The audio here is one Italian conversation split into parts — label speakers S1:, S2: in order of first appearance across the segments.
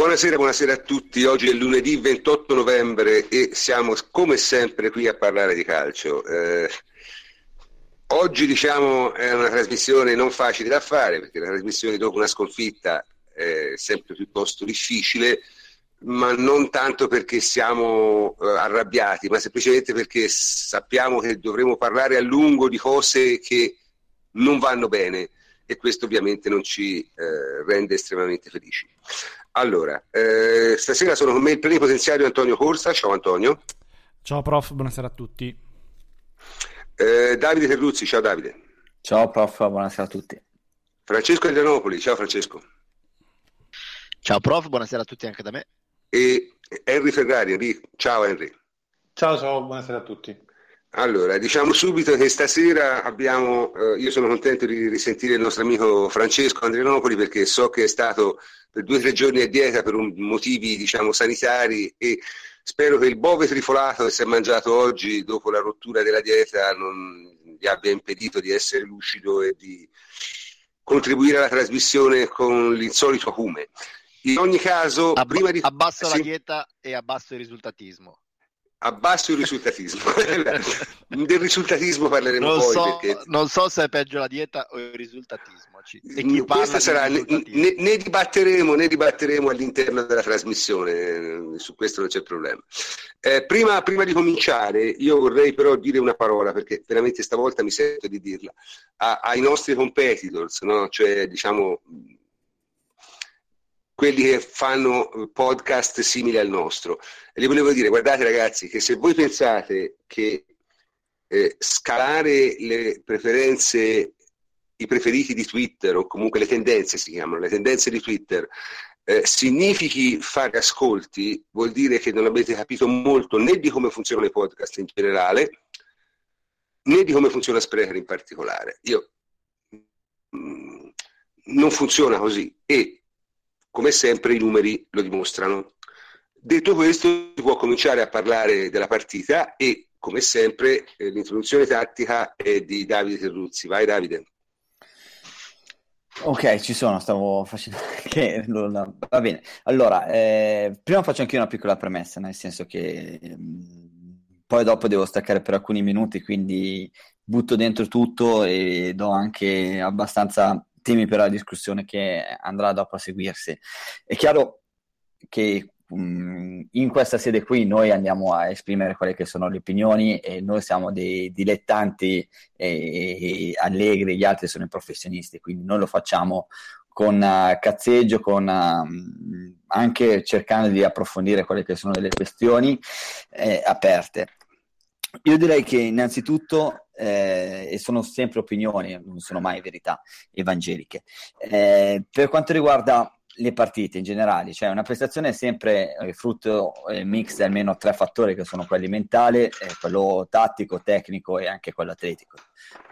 S1: Buonasera, buonasera a tutti. Oggi è lunedì 28 novembre e siamo come sempre qui a parlare di calcio. Eh, oggi diciamo è una trasmissione non facile da fare perché la trasmissione dopo una sconfitta è sempre piuttosto difficile, ma non tanto perché siamo eh, arrabbiati, ma semplicemente perché sappiamo che dovremo parlare a lungo di cose che non vanno bene e questo ovviamente non ci eh, rende estremamente felici. Allora, eh, stasera sono con me il plenipotenziario Antonio Corsa. Ciao Antonio.
S2: Ciao prof, buonasera a tutti.
S1: Eh, Davide Terruzzi, ciao Davide.
S3: Ciao prof, buonasera a tutti.
S1: Francesco Adrianopoli, ciao Francesco.
S4: Ciao prof, buonasera a tutti anche da me.
S1: E Henry Ferrari, Henry. ciao Henry.
S5: Ciao, ciao, buonasera a tutti.
S1: Allora, diciamo subito che stasera abbiamo, eh, io sono contento di risentire il nostro amico Francesco Andrianopoli perché so che è stato per due o tre giorni a dieta per un, motivi diciamo sanitari e spero che il bove trifolato che si è mangiato oggi dopo la rottura della dieta non gli abbia impedito di essere lucido e di contribuire alla trasmissione con l'insolito acume. In ogni caso,
S4: Abb- prima di... abbasso sì. la dieta e abbasso il risultatismo
S1: abbasso il risultatismo. Del risultatismo parleremo non poi.
S4: So,
S1: perché...
S4: Non so se è peggio la dieta o il risultatismo.
S1: Chi Questa sarà, ne, ne, ne, dibatteremo, ne dibatteremo all'interno della trasmissione, su questo non c'è problema. Eh, prima, prima, di cominciare, io vorrei però dire una parola, perché veramente stavolta mi sento di dirla, a, ai nostri competitors, no? cioè diciamo quelli che fanno podcast simili al nostro. E gli volevo dire, guardate ragazzi, che se voi pensate che eh, scalare le preferenze, i preferiti di Twitter, o comunque le tendenze si chiamano, le tendenze di Twitter, eh, significhi fare ascolti, vuol dire che non avete capito molto né di come funzionano i podcast in generale, né di come funziona Sprecher in particolare. Io mh, mm, non funziona così e come sempre i numeri lo dimostrano. Detto questo, si può cominciare a parlare della partita e, come sempre, eh, l'introduzione tattica è di Davide Terruzzi. Vai Davide.
S3: Ok, ci sono, stavo facendo... che... Va bene, allora, eh, prima faccio anche una piccola premessa, nel senso che eh, poi dopo devo staccare per alcuni minuti, quindi butto dentro tutto e do anche abbastanza temi per la discussione che andrà dopo a seguirsi. È chiaro che um, in questa sede qui noi andiamo a esprimere quelle che sono le opinioni e noi siamo dei dilettanti e, e allegri, gli altri sono i professionisti, quindi noi lo facciamo con uh, cazzeggio, con, uh, anche cercando di approfondire quelle che sono delle questioni eh, aperte. Io direi che innanzitutto eh, e sono sempre opinioni, non sono mai verità evangeliche. Eh, per quanto riguarda le partite in generale, cioè una prestazione è sempre eh, frutto eh, mix di almeno tre fattori che sono quelli mentali, eh, quello tattico, tecnico e anche quello atletico.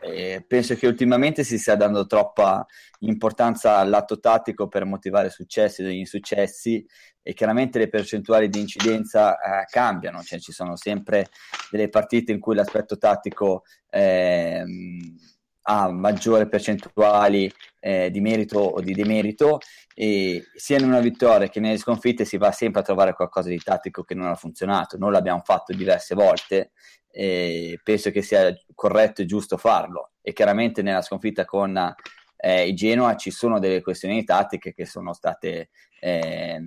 S3: Eh, penso che ultimamente si stia dando troppa importanza all'atto tattico per motivare successi ed insuccessi e chiaramente le percentuali di incidenza cambiano, cioè ci sono sempre delle partite in cui l'aspetto tattico ehm, ha maggiori percentuali eh, di merito o di demerito e sia in una vittoria che nelle sconfitte si va sempre a trovare qualcosa di tattico che non ha funzionato. Noi l'abbiamo fatto diverse volte e penso che sia corretto e giusto farlo e chiaramente nella sconfitta con eh, Genoa ci sono delle questioni tattiche che sono state eh,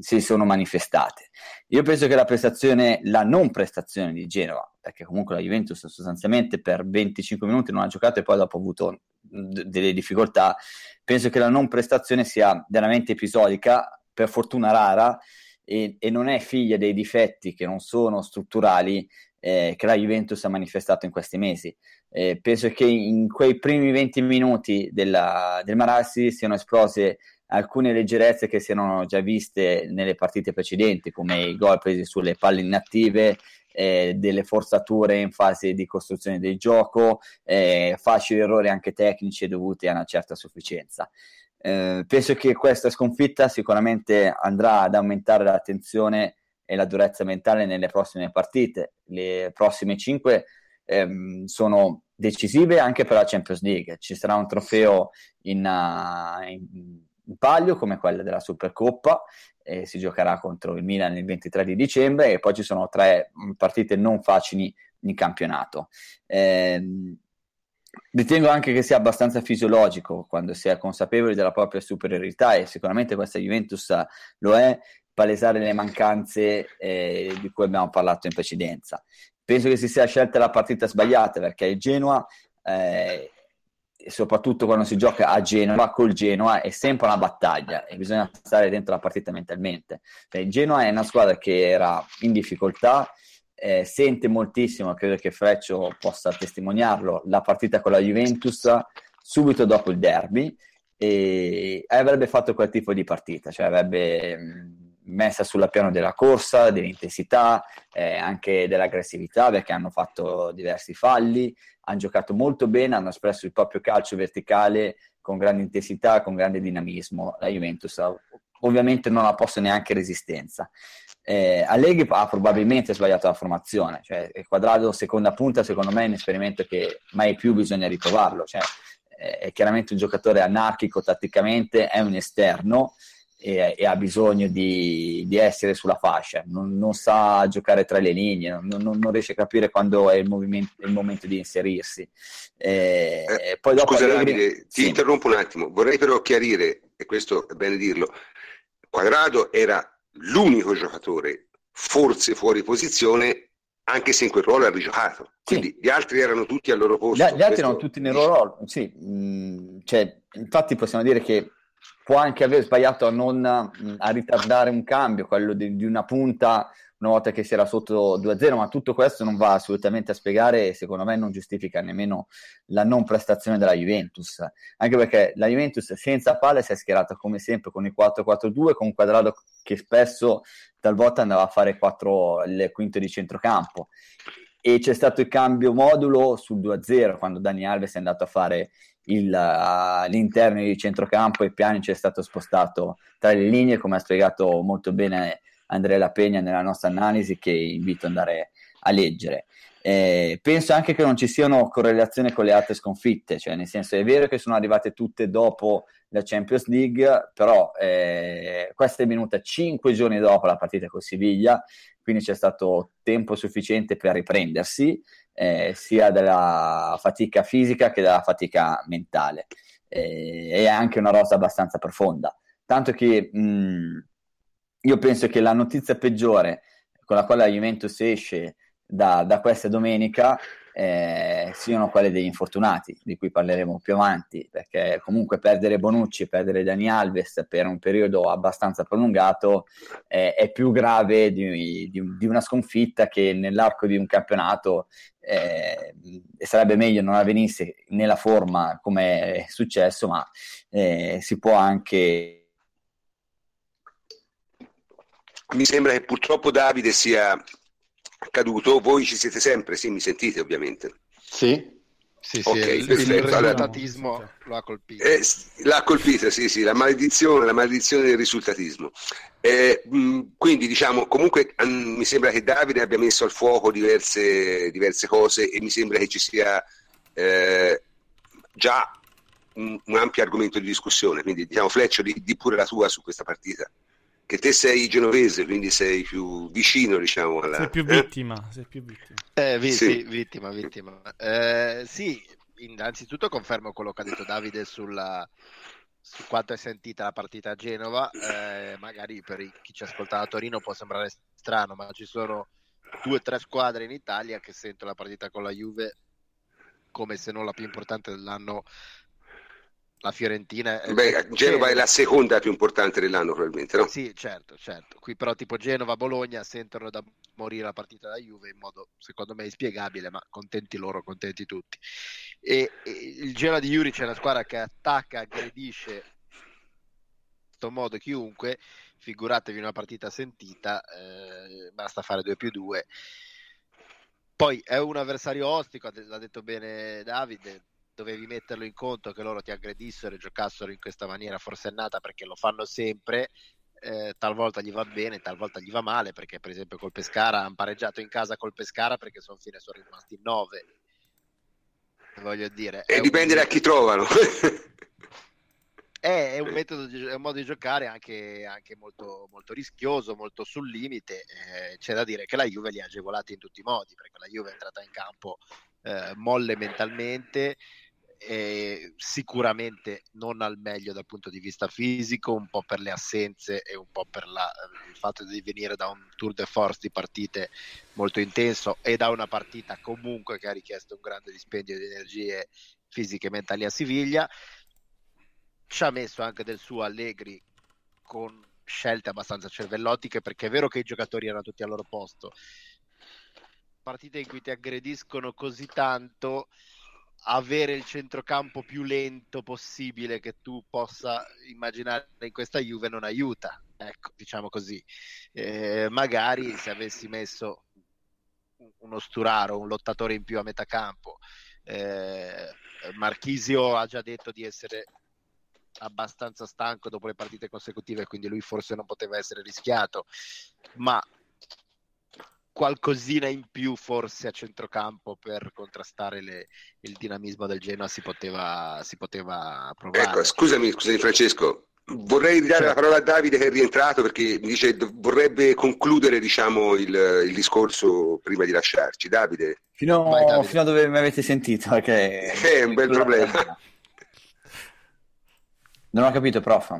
S3: si sono manifestate. Io penso che la prestazione, la non prestazione di Genova, perché comunque la Juventus sostanzialmente per 25 minuti non ha giocato e poi dopo ha avuto delle difficoltà, penso che la non prestazione sia veramente episodica, per fortuna rara, e, e non è figlia dei difetti che non sono strutturali eh, che la Juventus ha manifestato in questi mesi. Eh, penso che in quei primi 20 minuti della, del Marassi siano esplose alcune leggerezze che si erano già viste nelle partite precedenti, come i gol presi sulle palle inattive, eh, delle forzature in fase di costruzione del gioco, eh, facili errori anche tecnici dovuti a una certa sufficienza. Eh, penso che questa sconfitta sicuramente andrà ad aumentare l'attenzione e la durezza mentale nelle prossime partite. Le prossime cinque ehm, sono decisive anche per la Champions League. Ci sarà un trofeo in, uh, in, in palio come quella della Supercoppa, eh, si giocherà contro il Milan il 23 di dicembre e poi ci sono tre partite non facili in campionato. Eh, ritengo anche che sia abbastanza fisiologico quando si è consapevoli della propria superiorità e sicuramente questa Juventus lo è, palesare le mancanze eh, di cui abbiamo parlato in precedenza. Penso che si sia scelta la partita sbagliata perché il Genoa eh, soprattutto quando si gioca a Genova, col Genoa è sempre una battaglia e bisogna stare dentro la partita mentalmente. Cioè, il Genoa è una squadra che era in difficoltà, eh, sente moltissimo, credo che Freccio possa testimoniarlo, la partita con la Juventus subito dopo il derby e avrebbe fatto quel tipo di partita, cioè avrebbe messa sulla piano della corsa, dell'intensità, eh, anche dell'aggressività perché hanno fatto diversi falli, hanno giocato molto bene, hanno espresso il proprio calcio verticale con grande intensità, con grande dinamismo. La Juventus ovviamente non ha posto neanche resistenza. Eh, Allegri ha probabilmente sbagliato la formazione, cioè il quadrato seconda punta secondo me è un esperimento che mai più bisogna riprovarlo, cioè, è chiaramente un giocatore anarchico tatticamente, è un esterno, e, e ha bisogno di, di, essere sulla fascia, non, non, sa giocare tra le linee, non, non, non riesce a capire quando è il, il momento di inserirsi.
S1: Eh, eh, poi dopo scusa Allegri... Davide, ti sì. interrompo un attimo, vorrei però chiarire, e questo è bene dirlo, Quadrado era l'unico giocatore forse fuori posizione anche se in quel ruolo ha rigiocato. Quindi sì. gli altri erano tutti al loro posto.
S3: Gli, gli altri erano tutti nel loro ruolo, sì. Mm, cioè, infatti possiamo dire che può anche aver sbagliato a, non, a ritardare un cambio, quello di, di, una punta una volta che si era sotto 2-0, ma tutto questo non va assolutamente a spiegare e secondo me non giustifica nemmeno la non prestazione della Juventus, anche perché la Juventus senza palle si è schierata come sempre con il 4-4-2, con un quadrato che spesso talvolta andava a fare 4, il quinto di centrocampo. E c'è stato il cambio modulo sul 2-0 quando Dani Alves è andato a fare il, uh, l'interno di centrocampo e Piani ci è stato spostato tra le linee, come ha spiegato molto bene Andrea La Pegna nella nostra analisi, che invito ad andare a leggere. Eh, penso anche che non ci siano correlazioni con le altre sconfitte, cioè nel senso è vero che sono arrivate tutte dopo la Champions League, però eh, questa è venuta cinque giorni dopo la partita con Siviglia, quindi c'è stato tempo sufficiente per riprendersi eh, sia della fatica fisica che della fatica mentale. Eh, è anche una rosa abbastanza profonda. Tanto che mh, io penso che la notizia peggiore con la quale la Juventus esce da, da questa domenica eh, siano quelle degli infortunati, di cui parleremo più avanti, perché comunque perdere Bonucci perdere Dani Alves per un periodo abbastanza prolungato eh, è più grave di, di, di, una sconfitta che nell'arco di un campionato eh, sarebbe meglio non avvenisse nella forma come è successo, ma eh, si può anche
S1: mi sembra che purtroppo Davide sia accaduto, voi ci siete sempre, sì, mi sentite ovviamente.
S4: Sì. Sì, sì, okay, il, il risultatismo allora, lo ha colpito.
S1: Eh, l'ha colpito, sì, sì, la maledizione, la maledizione del risultatismo. Eh, mh, quindi diciamo, comunque mh, mi sembra che Davide abbia messo al fuoco diverse, diverse cose e mi sembra che ci sia eh, già un, un, ampio argomento di discussione, quindi diciamo Fleccio di, di pure la tua su questa partita che te sei genovese, quindi sei più vicino, diciamo, alla...
S2: Sei più eh? vittima, eh? sei più vittima.
S4: Eh, vi- sì. sì. vittima, vittima. Eh, sì, innanzitutto confermo quello che ha detto Davide sulla, su quanto è sentita la partita a Genova. Eh, magari per chi ci ascolta a Torino può sembrare strano, ma ci sono due o tre squadre in Italia che sentono la partita con la Juve come se non la più importante dell'anno la Fiorentina
S1: è... Beh, Genova è la seconda più importante dell'anno probabilmente, no?
S4: Sì, certo, certo. Qui però tipo Genova, Bologna sentono da morire la partita da Juve in modo secondo me inspiegabile, ma contenti loro, contenti tutti. E, e il Genoa di Juric è una squadra che attacca, aggredisce in questo modo chiunque, figuratevi una partita sentita, eh, basta fare 2 più 2. Poi è un avversario ostico, l'ha detto bene Davide, dovevi metterlo in conto che loro ti aggredissero e giocassero in questa maniera forsennata perché lo fanno sempre. Eh, talvolta gli va bene, talvolta gli va male perché per esempio col Pescara hanno pareggiato in casa col Pescara perché sono fine sono rimasti in 9 voglio dire
S1: e dipende un... da chi trovano
S4: è, un metodo, è un modo di giocare anche, anche molto, molto, rischioso, molto sul limite. Eh, c'è da dire che la Juve li ha agevolati in tutti i modi, perché la Juve è entrata in campo eh, molle mentalmente, eh, sicuramente non al meglio dal punto di vista fisico, un po' per le assenze e un po' per la, il fatto di venire da un tour de force di partite molto intenso e da una partita comunque che ha richiesto un grande dispendio di energie fisiche e mentali a Siviglia. Ci ha messo anche del suo Allegri con scelte abbastanza cervellotiche perché è vero che i giocatori erano tutti al loro posto. Partite in cui ti aggrediscono così tanto avere il centrocampo più lento possibile che tu possa immaginare in questa Juve non aiuta, ecco, diciamo così. Eh, magari se avessi messo uno Sturaro, un lottatore in più a metà campo, eh, Marchisio ha già detto di essere abbastanza stanco dopo le partite consecutive, quindi lui forse non poteva essere rischiato, ma qualcosina in più forse a centrocampo per contrastare le, il dinamismo del Genoa si poteva, si poteva provare.
S1: Ecco, scusami, scusami Francesco, vorrei ridare la parola a Davide che è rientrato perché mi dice vorrebbe concludere diciamo, il, il discorso prima di lasciarci. Davide?
S3: Fino, Vai, Davide. fino a dove mi avete sentito? Perché...
S1: È un bel problema.
S3: Non ho capito, prof.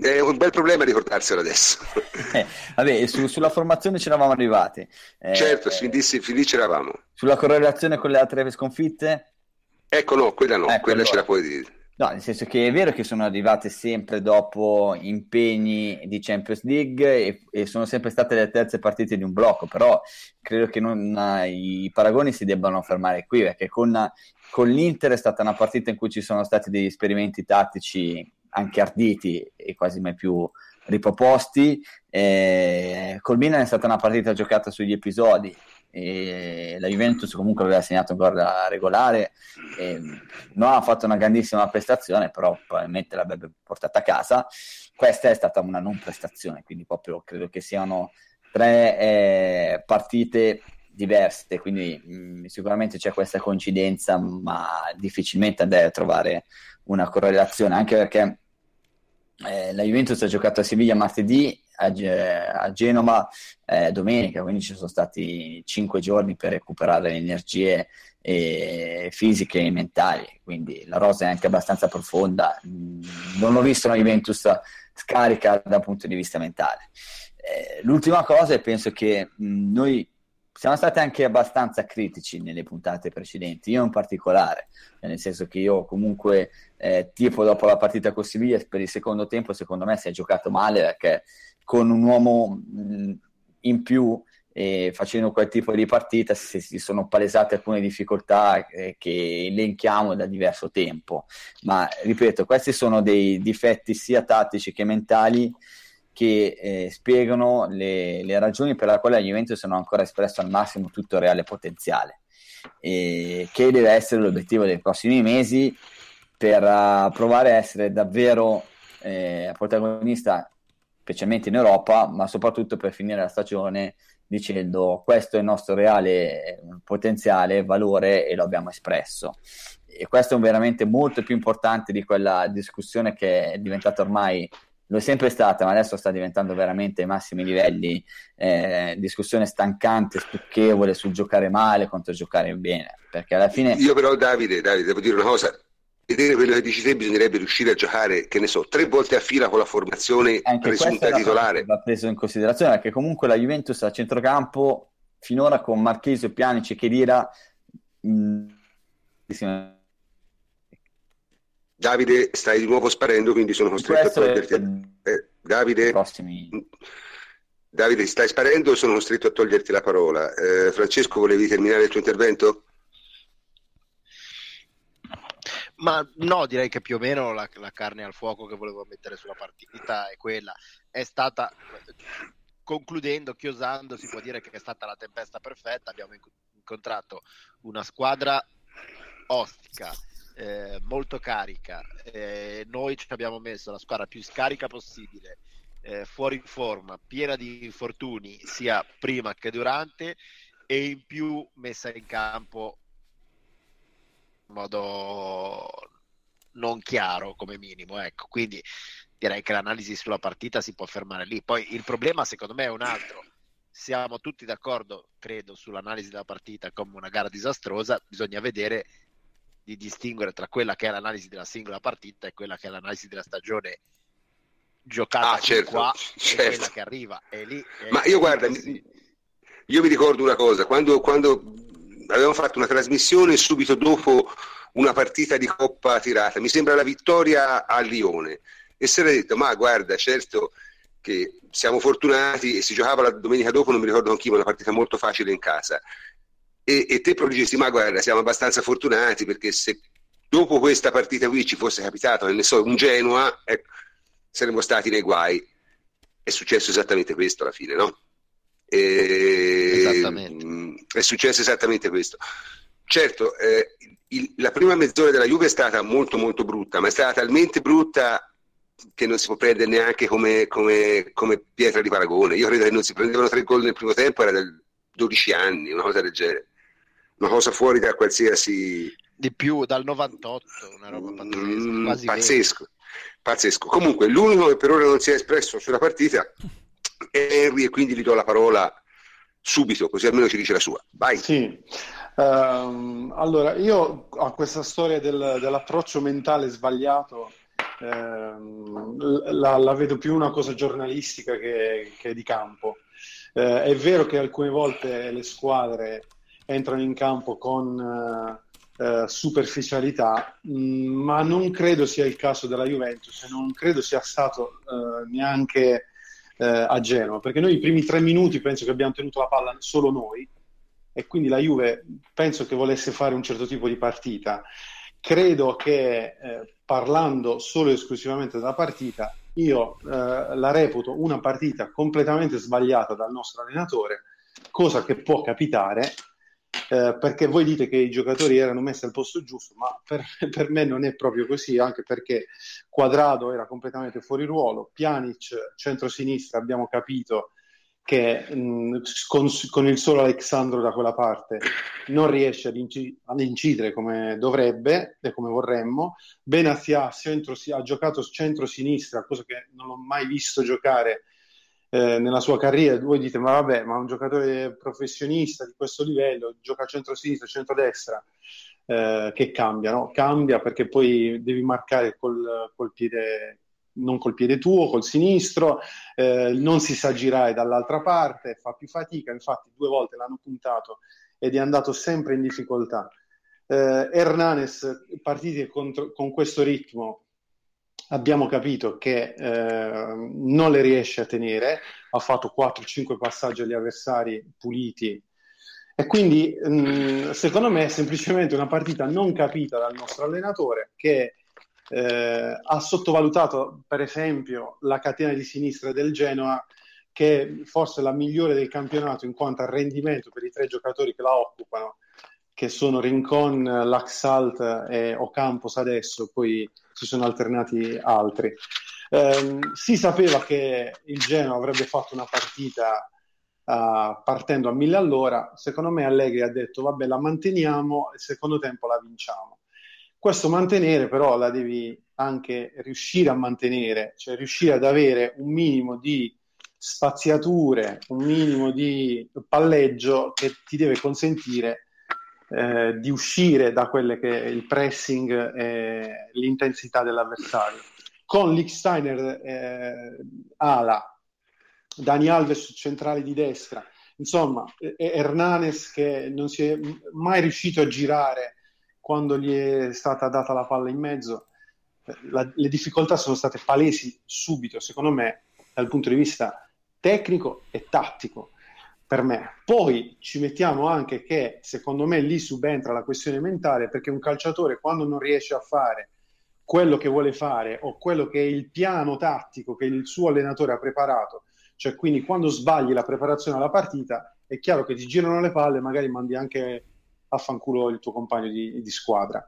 S1: È un bel problema ricordarselo adesso.
S3: Eh, vabbè, su, sulla formazione ci eravamo arrivati.
S1: Eh, certo, fin lì, fin lì c'eravamo.
S3: Sulla correlazione con le altre sconfitte?
S1: Ecco, no, quella no, ecco, quella allora. ce la puoi dire.
S3: No, nel senso che è vero che sono arrivate sempre dopo impegni di Champions League e, e sono sempre state le terze partite di un blocco, però credo che non, i paragoni si debbano fermare qui, perché con, con l'Inter è stata una partita in cui ci sono stati degli esperimenti tattici anche arditi e quasi mai più riproposti. Eh, col Milan è stata una partita giocata sugli episodi. E la Juventus comunque aveva segnato un gol regolare non ha fatto una grandissima prestazione però probabilmente l'avrebbe portata a casa questa è stata una non prestazione quindi proprio credo che siano tre eh, partite diverse quindi mh, mm, sicuramente c'è questa coincidenza ma difficilmente andrei a trovare una correlazione anche perché eh, la Juventus ha giocato a Siviglia martedì, a, a Genova eh, domenica, quindi ci sono stati cinque giorni per recuperare le energie eh, fisiche e mentali, quindi la rosa è anche abbastanza profonda. Mm, non ho visto una Juventus scarica dal punto di vista mentale. Eh, l'ultima cosa è penso che mm, noi siamo stati anche abbastanza critici nelle puntate precedenti, io in particolare, nel senso che io comunque eh, tipo dopo la partita con Siviglia per il secondo tempo secondo me si è giocato male perché con un uomo mh, in più e facendo quel tipo di partita si, si sono palesate alcune difficoltà eh, che elenchiamo da diverso tempo, ma ripeto questi sono dei difetti sia tattici che mentali che eh, spiegano le, le, ragioni per le quali la Juventus non ha ancora espresso al massimo tutto il reale potenziale, e che deve essere l'obiettivo dei prossimi mesi per uh, provare a essere davvero eh, protagonista, specialmente in Europa, ma soprattutto per finire la stagione dicendo questo è il nostro reale eh, potenziale, valore e lo abbiamo espresso. E questo è veramente molto più importante di quella discussione che è diventata ormai lo è sempre stata, ma adesso sta diventando veramente ai massimi livelli, eh, discussione stancante, stucchevole sul giocare male contro giocare bene, perché alla fine...
S1: Io però Davide, Davide devo dire una cosa, vedere quello che dici te bisognerebbe riuscire a giocare, che ne so, tre volte a fila con la formazione Anche presunta titolare.
S3: Va preso in considerazione, perché comunque la Juventus a centrocampo, finora con Marchesio, Pianici e Chedira... Mh,
S1: Davide, stai di nuovo sparendo, quindi sono costretto a toglierti. Eh, Davide, prossimi... Davide, stai sparendo, sono costretto a toglierti la parola. Eh, Francesco, volevi terminare il tuo intervento?
S4: Ma no, direi che più o meno la, la, carne al fuoco che volevo mettere sulla partita è quella. È stata, concludendo, chiosando, si può dire che è stata la tempesta perfetta. Abbiamo incontrato una squadra ostica, eh, molto carica. Eh, noi ci abbiamo messo la squadra più scarica possibile, eh, fuori forma, piena di infortuni sia prima che durante e in più messa in campo in modo non chiaro come minimo. Ecco. Quindi direi che l'analisi sulla partita si può fermare lì. Poi il problema secondo me è un altro. Siamo tutti d'accordo, credo, sull'analisi della partita come una gara disastrosa, bisogna vedere di distinguere tra quella che è l'analisi della singola partita e quella che è l'analisi della stagione giocata
S1: ah, certo,
S4: qua
S1: certo.
S4: e quella che arriva. E lì,
S1: Ma io guarda, sì. io mi ricordo una cosa, quando, quando avevamo fatto una trasmissione subito dopo una partita di Coppa tirata, mi sembra la vittoria a Lione, e si era detto, ma guarda, certo che siamo fortunati e si giocava la domenica dopo, non mi ricordo con chi, ma una partita molto facile in casa. E, e te però ma guarda, siamo abbastanza fortunati perché se dopo questa partita qui ci fosse capitato, ne so, un Genoa, ecco, saremmo stati nei guai. È successo esattamente questo alla fine, no?
S4: E... Esattamente.
S1: Mm, è successo esattamente questo. Certo, eh, il, la prima mezz'ora della Juve è stata molto molto brutta, ma è stata talmente brutta che non si può prendere neanche come, come, come pietra di paragone. Io credo che non si prendevano tre gol nel primo tempo, era del 12 anni, una cosa del genere. Una cosa fuori da qualsiasi...
S4: Di più, dal 98, una roba pazzesca.
S1: Mm, pazzesco, pazzesco. Comunque, l'unico che per ora non si è espresso sulla partita è Henry e quindi gli do la parola subito, così almeno ci dice la sua. Vai.
S5: Sì. Um, allora, io a questa storia del, dell'approccio mentale sbagliato ehm, la, la, vedo più una cosa giornalistica che, che di campo. Eh, è vero che alcune volte le squadre entrano in campo con eh, eh superficialità, mh, mm, ma non credo sia il caso della Juventus, non credo sia stato eh, neanche eh, a Genova, perché noi i primi tre minuti penso che abbiamo tenuto la palla solo noi e quindi la Juve penso che volesse fare un certo tipo di partita. Credo che eh, parlando solo e esclusivamente della partita, io eh, la reputo una partita completamente sbagliata dal nostro allenatore, cosa che può capitare, eh, perché voi dite che i giocatori erano messi al posto giusto, ma per, per, me non è proprio così, anche perché Quadrado era completamente fuori ruolo, Pjanic, centro-sinistra, abbiamo capito che mh, con, con, il solo Alexandro da quella parte non riesce ad, inci- ad incidere come dovrebbe e come vorremmo. Benazia centro, ha giocato centro-sinistra, cosa che non ho mai visto giocare eh, nella sua carriera. Voi dite, ma vabbè, ma un giocatore professionista di questo livello gioca centro-sinistra, centro-destra. Eh, che cambia, no? Cambia perché poi devi marcare col, col piede non col piede tuo, col sinistro, eh, non si sa girare dall'altra parte, fa più fatica, infatti due volte l'hanno puntato ed è andato sempre in difficoltà. Eh, Hernanes, partiti contro, con questo ritmo, abbiamo capito che eh, non le riesce a tenere, ha fatto 4-5 passaggi agli avversari puliti. E quindi mh, mm, secondo me è semplicemente una partita non capita dal nostro allenatore che eh, ha sottovalutato per esempio la catena di sinistra del Genoa che è forse la migliore del campionato in quanto a rendimento per i tre giocatori che la occupano che sono Rincon, Laxalt e Ocampos adesso, poi si sono alternati altri. Eh, si sapeva che il Genoa avrebbe fatto una partita uh, partendo a mille all'ora, secondo me Allegri ha detto vabbè la manteniamo, il secondo tempo la vinciamo. Questo mantenere però la devi anche riuscire a mantenere, cioè riuscire ad avere un minimo di spaziature, un minimo di palleggio che ti deve consentire eh, di uscire da quelle che è il pressing e l'intensità dell'avversario. Con Licksteiner eh, ala, Dani Alves centrale di destra, insomma, Hernanes che non si è mai riuscito a girare quando gli è stata data la palla in mezzo, la, le difficoltà sono state palesi subito, secondo me, dal punto di vista tecnico e tattico per me. Poi ci mettiamo anche che secondo me lì subentra la questione mentale perché un calciatore quando non riesce a fare quello che vuole fare o quello che è il piano tattico che il suo allenatore ha preparato, cioè quindi quando sbagli la preparazione alla partita, è chiaro che ti girano le palle, magari mandi anche affanculo il tuo compagno di, di, squadra.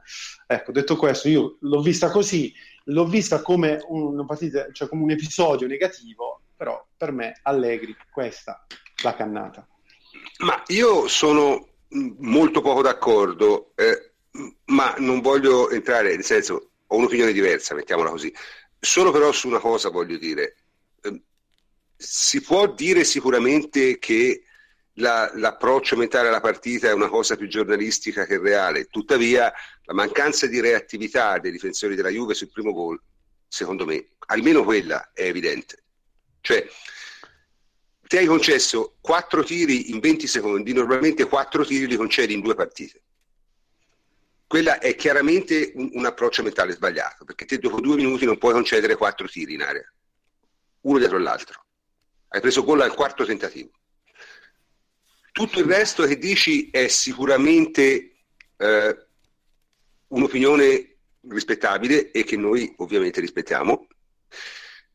S5: Ecco, detto questo, io l'ho vista così, l'ho vista come partita, cioè come un episodio negativo, però per me Allegri questa la cannata.
S1: Ma io sono molto poco d'accordo, eh, ma non voglio entrare, nel senso, ho un'opinione diversa, mettiamola così. Solo però su una cosa voglio dire, ehm, si può dire sicuramente che la, l'approccio mentale alla partita è una cosa più giornalistica che reale, tuttavia la mancanza di reattività dei difensori della Juve sul primo gol, secondo me, almeno quella è evidente. Cioè, ti hai concesso 4 tiri in 20 secondi, normalmente 4 tiri li concedi in due partite. Quella è chiaramente un, un approccio mentale sbagliato, perché te dopo due minuti non puoi concedere 4 tiri in area, uno dietro l'altro. Hai preso gol al quarto tentativo. Tutto il resto che dici è sicuramente eh, un'opinione rispettabile e che noi ovviamente rispettiamo,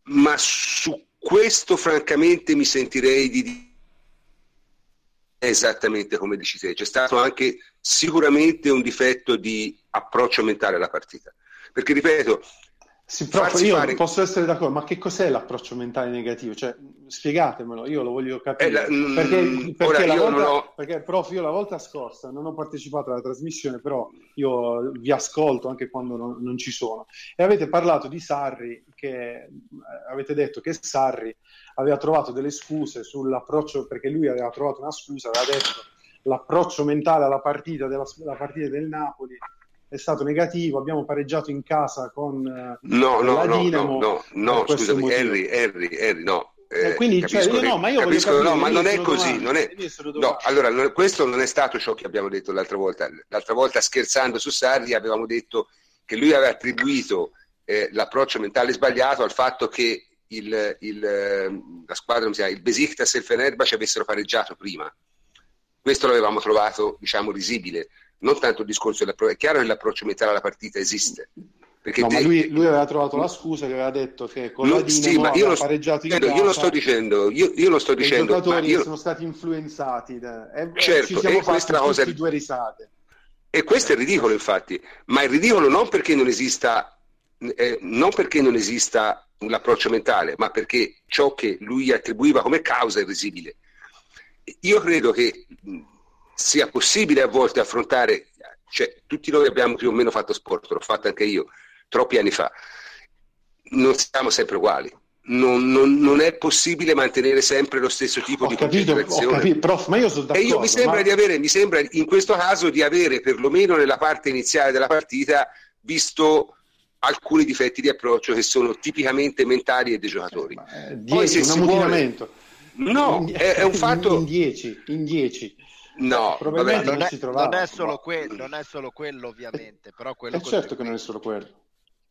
S1: ma su questo francamente mi sentirei di dire esattamente come dici te, c'è stato anche sicuramente un difetto di approccio mentale alla partita. Perché ripeto,
S5: sì, prof, io fare... posso essere d'accordo, ma che cos'è l'approccio mentale negativo? Cioè, spiegatemelo, io lo voglio capire. Eh, la, perché, mm, perché, la volta, ho... perché, prof, io la volta scorsa non ho partecipato alla trasmissione, però io vi ascolto anche quando non, non ci sono. E avete parlato di Sarri, che eh, avete detto che Sarri aveva trovato delle scuse sull'approccio, perché lui aveva trovato una scusa, aveva detto l'approccio mentale alla partita, della, partita del Napoli è stato negativo, abbiamo pareggiato in casa con
S1: eh, no, no, la Dinamo. No, no, no, scusami, Harry, Harry, Harry, no.
S5: Eh, quindi, cioè, io no, ma io capisco, capire,
S1: no, ma non è così. Non è, no, allora, non, questo non è stato ciò che abbiamo detto l'altra volta. L'altra volta, scherzando su Sarri, avevamo detto che lui aveva attribuito eh, l'approccio mentale sbagliato al fatto che il, il, la squadra, il Besiktas e il Fenerbahce avessero pareggiato prima. Questo l'avevamo trovato, diciamo, risibile non tanto il discorso dell'approccio, è chiaro che l'approccio mentale alla partita esiste.
S5: Perché no, te... lui, lui, aveva trovato la scusa che aveva detto che con
S1: la Dinamo sì, ma io lo, pareggiato in io, lo sto dicendo, io, io lo sto dicendo.
S5: I giocatori
S1: io...
S5: sono stati influenzati da... e,
S1: certo,
S5: ci siamo
S1: e questa cosa
S5: due risate.
S1: E questo è ridicolo, infatti, ma è ridicolo non perché non esista, eh, non perché non esista l'approccio mentale, ma perché ciò che lui attribuiva come causa è risibile. Io credo che sia possibile a volte affrontare, cioè tutti noi abbiamo più o meno fatto sport, l'ho fatto anche io troppi anni fa, non siamo sempre uguali. Non, non, non, è possibile mantenere sempre lo stesso tipo
S5: ho
S1: di
S5: capito, concentrazione. Capito, prof, ma io sono d'accordo.
S1: E io mi sembra,
S5: ma...
S1: di avere, mi sembra in questo caso di avere, perlomeno nella parte iniziale della partita, visto alcuni difetti di approccio che sono tipicamente mentali e dei giocatori.
S5: Eh, 10, un ammutinamento.
S1: Vuole... No, è, è, un fatto...
S5: In 10, in 10.
S1: No,
S4: probabilmente non, non, è, non, è solo que- non è solo quello, ovviamente. Però quello
S5: è certo che non è solo quello.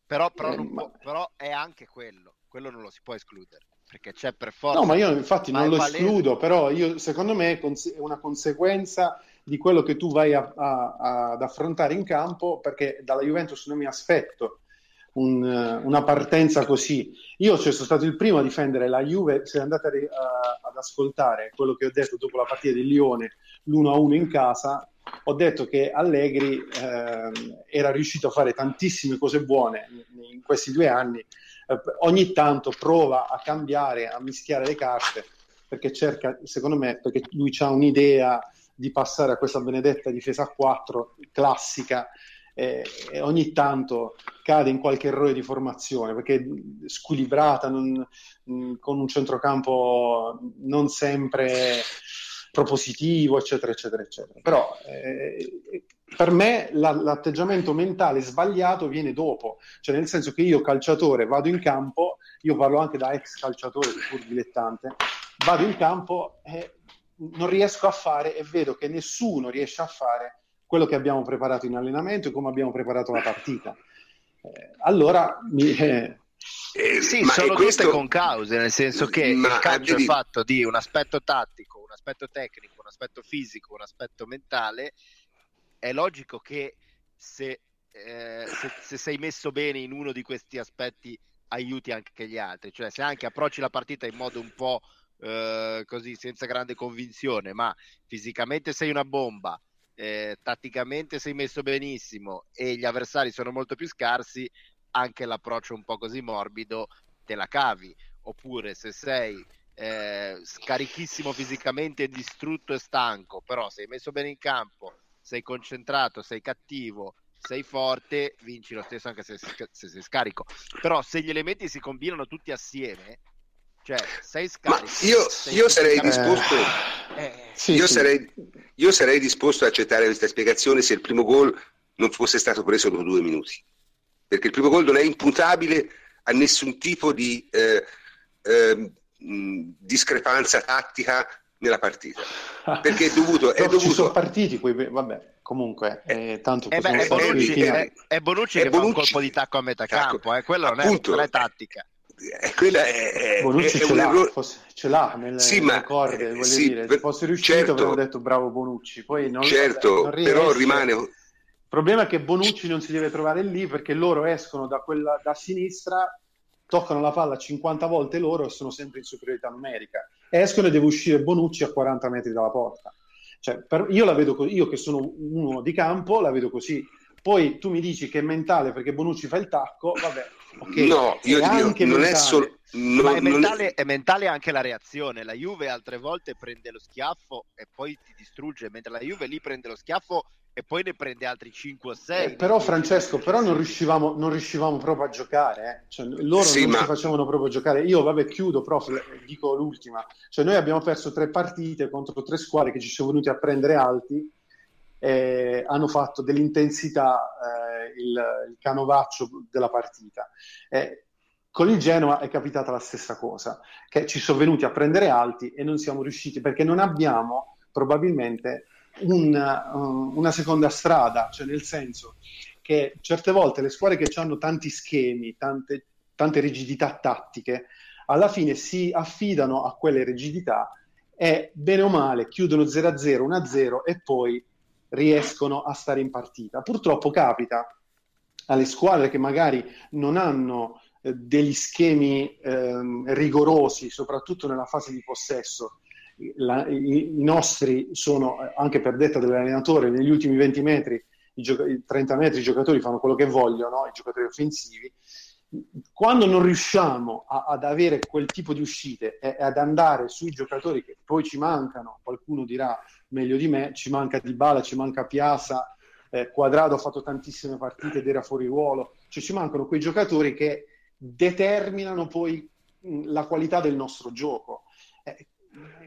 S4: Però, però, eh, ma... però, è anche quello. Quello non lo si può escludere. Perché c'è per forza.
S5: No, ma io infatti non lo valere... escludo, però io, secondo me è una conseguenza di quello che tu vai a, a, ad affrontare in campo, perché dalla Juventus non mi aspetto un, una partenza così. Io cioè, sono stato il primo a difendere la Juve, se andate a, ad ascoltare quello che ho detto dopo la partita di Lione, l'1-1 in casa, ho detto che Allegri eh, era riuscito a fare tantissime cose buone in questi due anni, eh, ogni tanto prova a cambiare, a mischiare le carte, perché cerca, secondo me, perché lui ha un'idea di passare a questa benedetta difesa a 4 classica e, e ogni tanto cade in qualche errore di formazione perché squilibrata, non, con un centrocampo non sempre propositivo, eccetera, eccetera, eccetera. Però eh, per me la, l'atteggiamento mentale sbagliato viene dopo, cioè nel senso che io calciatore vado in campo, io parlo anche da ex calciatore, pur dilettante, vado in campo e non riesco a fare e vedo che nessuno riesce a fare quello che abbiamo preparato in allenamento e come abbiamo preparato la partita. Eh, allora mi, eh,
S4: eh, sì, ma sono questo... tutte con cause, nel senso che ma il calcio è fatto di un aspetto tattico, un aspetto tecnico, un aspetto fisico, un aspetto mentale. È logico che se, eh, se, se sei messo bene in uno di questi aspetti aiuti anche gli altri, cioè se anche approcci la partita in modo un po' eh, così senza grande convinzione, ma fisicamente sei una bomba, eh, tatticamente sei messo benissimo e gli avversari sono molto più scarsi, anche l'approccio un po' così morbido te la cavi. Oppure se sei eh, scarichissimo fisicamente, distrutto e stanco, però sei messo bene in campo, sei concentrato, sei cattivo, sei forte, vinci lo stesso anche se, se sei scarico. Però se gli elementi si combinano tutti assieme, cioè sei scarico.
S1: io,
S4: sei
S1: io sarei disposto.
S4: Eh,
S5: Sì,
S1: io,
S5: sì.
S1: Sarei, io sarei disposto a accettare questa spiegazione se il primo gol non fosse stato preso dopo due minuti. Perché il primo gol non è imputabile a nessun tipo di eh, mh, discrepanza tattica nella partita. Perché è dovuto. È
S5: ci
S1: dovuto
S5: sono partiti, quei... vabbè, comunque, eh, tanto
S4: Eh beh, è
S5: stare
S4: Bonucci,
S1: Bonucci,
S4: è, è Bonucci
S1: è
S4: che fa un
S1: Bonucci.
S4: colpo di tacco a metà
S1: Ecco,
S4: campo, eh, quello non è, non è tattica.
S1: Eh, quella è, è-
S5: Bonucci
S1: è
S5: ce l'ha,
S1: errore.
S5: fosse- ce l'ha nelle,
S1: Sì,
S5: nelle
S1: ma-
S5: corde,
S1: eh,
S5: voglio
S1: sì,
S5: dire, se fosse riuscito
S1: certo.
S5: avremmo detto bravo Bonucci, poi non,
S1: Certo,
S5: non
S1: però rimane.
S5: Il problema è che Bonucci non si deve trovare lì perché loro escono da, quella, da sinistra, toccano la palla 50 volte loro e sono sempre in superiorità numerica. Escono e deve uscire Bonucci a 40 metri dalla porta. Cioè, per- io la vedo io che sono uno di campo, la vedo così. Poi tu mi dici che è mentale perché Bonucci fa il tacco, vabbè, ok.
S1: No, io
S5: È
S1: dico, non è
S5: mentale.
S1: solo. non-
S4: Ma è mentale, è mentale anche la reazione. La Juve altre volte prende lo schiaffo e poi ti distrugge, mentre la Juve lì prende lo schiaffo e poi ne prende altri 5 o 6.
S5: Eh, però Francesco, però non riuscivamo, non riuscivamo proprio a giocare, eh. Cioè, loro
S1: Sì,
S5: non
S1: ma-
S5: ci facevano proprio giocare. Io, vabbè, chiudo, prof, dico l'ultima. Cioè, noi abbiamo perso tre partite contro tre squadre che ci sono venuti a prendere alti e hanno fatto dell'intensità eh, il, il canovaccio della partita. Eh, con il Genoa è capitata la stessa cosa, che ci sono venuti a prendere alti e non siamo riusciti perché non abbiamo probabilmente un, uh, una seconda strada, cioè nel senso che certe volte le squadre che hanno tanti schemi, tante, tante rigidità tattiche, alla fine si affidano a quelle rigidità e bene o male chiudono 0-0, 1-0 e poi riescono a stare in partita. Purtroppo capita alle squadre che magari non hanno eh, degli schemi ehm, rigorosi, soprattutto nella fase di possesso. La- i, i nostri sono, eh, anche per detta dell'allenatore, negli ultimi 20 metri, i, gioca- i 30 metri i giocatori fanno quello che vogliono, i giocatori offensivi. Quando non riusciamo a- ad avere quel tipo di uscite e ad andare sui giocatori che poi ci mancano, qualcuno dirà meglio di me, ci manca Dybala, ci manca Piazza, eh, Quadrado ha fatto tantissime partite ed era fuori ruolo, cioè ci mancano quei giocatori che determinano poi mh, la qualità del nostro gioco. Eh,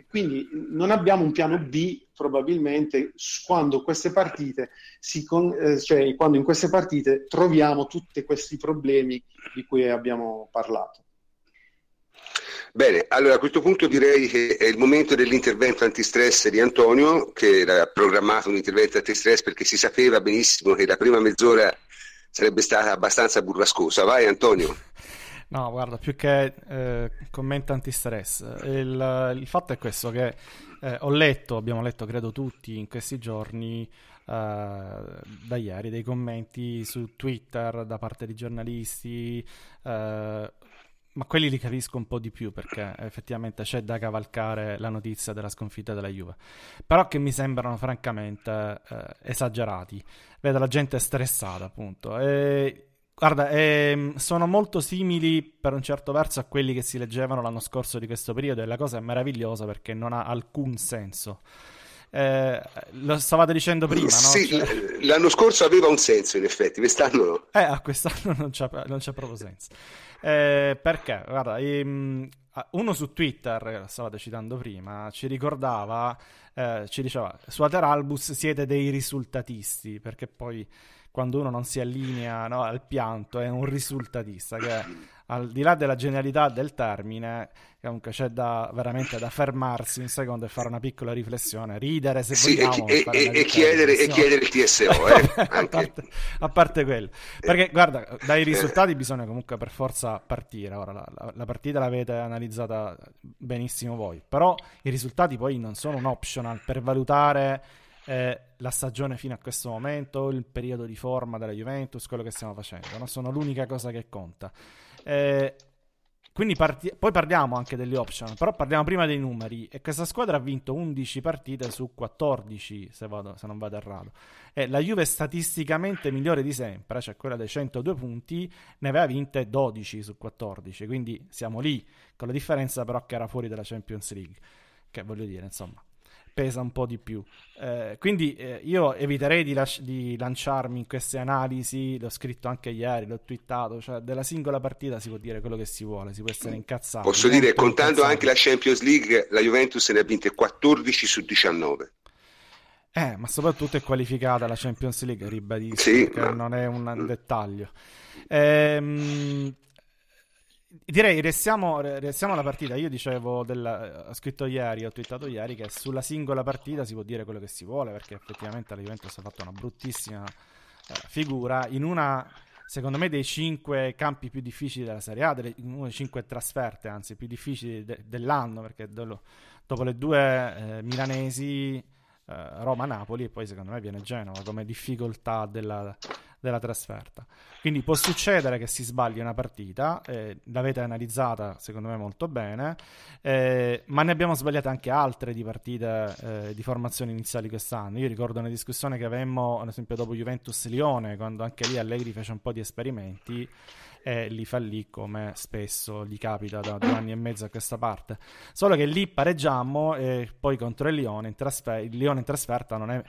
S5: quindi non abbiamo un piano B probabilmente quando con- eh, cioè quando in queste partite troviamo tutti questi problemi di cui abbiamo parlato.
S1: Bene, allora a questo punto direi che è il momento dell'intervento antistress di Antonio, che era programmato un intervento antistress perché si sapeva benissimo che la prima mezz'ora sarebbe stata abbastanza burrascosa. Vai Antonio.
S2: No, guarda, più che eh, commento antistress, il, il fatto è questo che eh, ho letto, abbiamo letto credo tutti in questi giorni, eh, da ieri, dei commenti su Twitter da parte di giornalisti, eh, ma quelli li capisco un po' di più perché effettivamente c'è da cavalcare la notizia della sconfitta della Juve, però che mi sembrano francamente eh, esagerati. Vedo la gente stressata appunto e Guarda, ehm, sono molto simili per un certo verso a quelli che si leggevano l'anno scorso di questo periodo e la cosa è meravigliosa perché non ha alcun senso. Eh, lo stavate dicendo prima, no?
S1: Sì,
S2: Cioè-
S1: l'anno scorso aveva un senso in effetti, quest'anno no.
S2: eh, a quest'anno non c'è, non c'è proprio senso. Eh, perché, guarda, ehm, uno su Twitter, lo stavate citando prima, ci ricordava, eh, ci diceva, su Ateralbus siete dei risultatisti, perché poi quando uno non si allinea no, al pianto è un risultatista, che al di là della genialità del termine, comunque c'è da, veramente da fermarsi un secondo e fare una piccola riflessione, ridere se
S1: Sì,
S2: vogliamo.
S1: e- e- e chiedere, e chiedere il TSO, eh,
S2: a, parte, a parte quello, perché guarda, dai risultati bisogna comunque per forza partire. Ora la, la- la partita l'avete analizzata benissimo voi, però i risultati poi non sono un optional per valutare eh, la stagione fino a questo momento, il periodo di forma della Juventus, quello che stiamo facendo, non sono l'unica cosa che conta. Eh, quindi parti- poi parliamo anche degli optional, però parliamo prima dei numeri. E questa squadra ha vinto 11 partite su 14, se, vado- se non vado errato. E la Juve statisticamente migliore di sempre, cioè quella dei 102 punti, ne aveva vinte 12 su 14. Quindi siamo lì, con la differenza però che era fuori dalla Champions League. Che voglio dire, insomma. Pesa un po' di più. Eh, quindi eh, io eviterei di, las- di, lanciarmi in queste analisi, l'ho scritto anche ieri, l'ho twittato, cioè della singola partita si può dire quello che si vuole, si può essere incazzato.
S1: Posso dire, contando incazzati. anche la Champions League, la Juventus ne ha vinte 14 su 19.
S2: Eh, ma soprattutto è qualificata la Champions League, ribadisco,
S1: sì,
S2: ma... non è un dettaglio. Ehm, direi restiamo, restiamo alla partita. Io dicevo, del, ho scritto ieri, ho twittato ieri che sulla singola partita si può dire quello che si vuole perché effettivamente la Juventus ha fatto una bruttissima eh, figura in una, secondo me, dei cinque campi più difficili della Serie A, delle, una delle cinque trasferte, anzi, più difficili de, dell'anno perché do, dopo le due eh, milanesi, eh, Roma-Napoli e poi secondo me viene Genova come difficoltà della della trasferta. Quindi può succedere che si sbagli una partita, eh, l'avete analizzata secondo me molto bene, eh, ma ne abbiamo sbagliate anche altre di partite eh, di formazione iniziali quest'anno. Io ricordo una discussione che avemmo, ad esempio, dopo Juventus-Lione, quando anche lì Allegri fece un po' di esperimenti e li fallì come spesso gli capita da due anni e mezzo a questa parte. Solo che lì pareggiammo e poi contro il Lione in, trasfer- il Lione in trasferta non è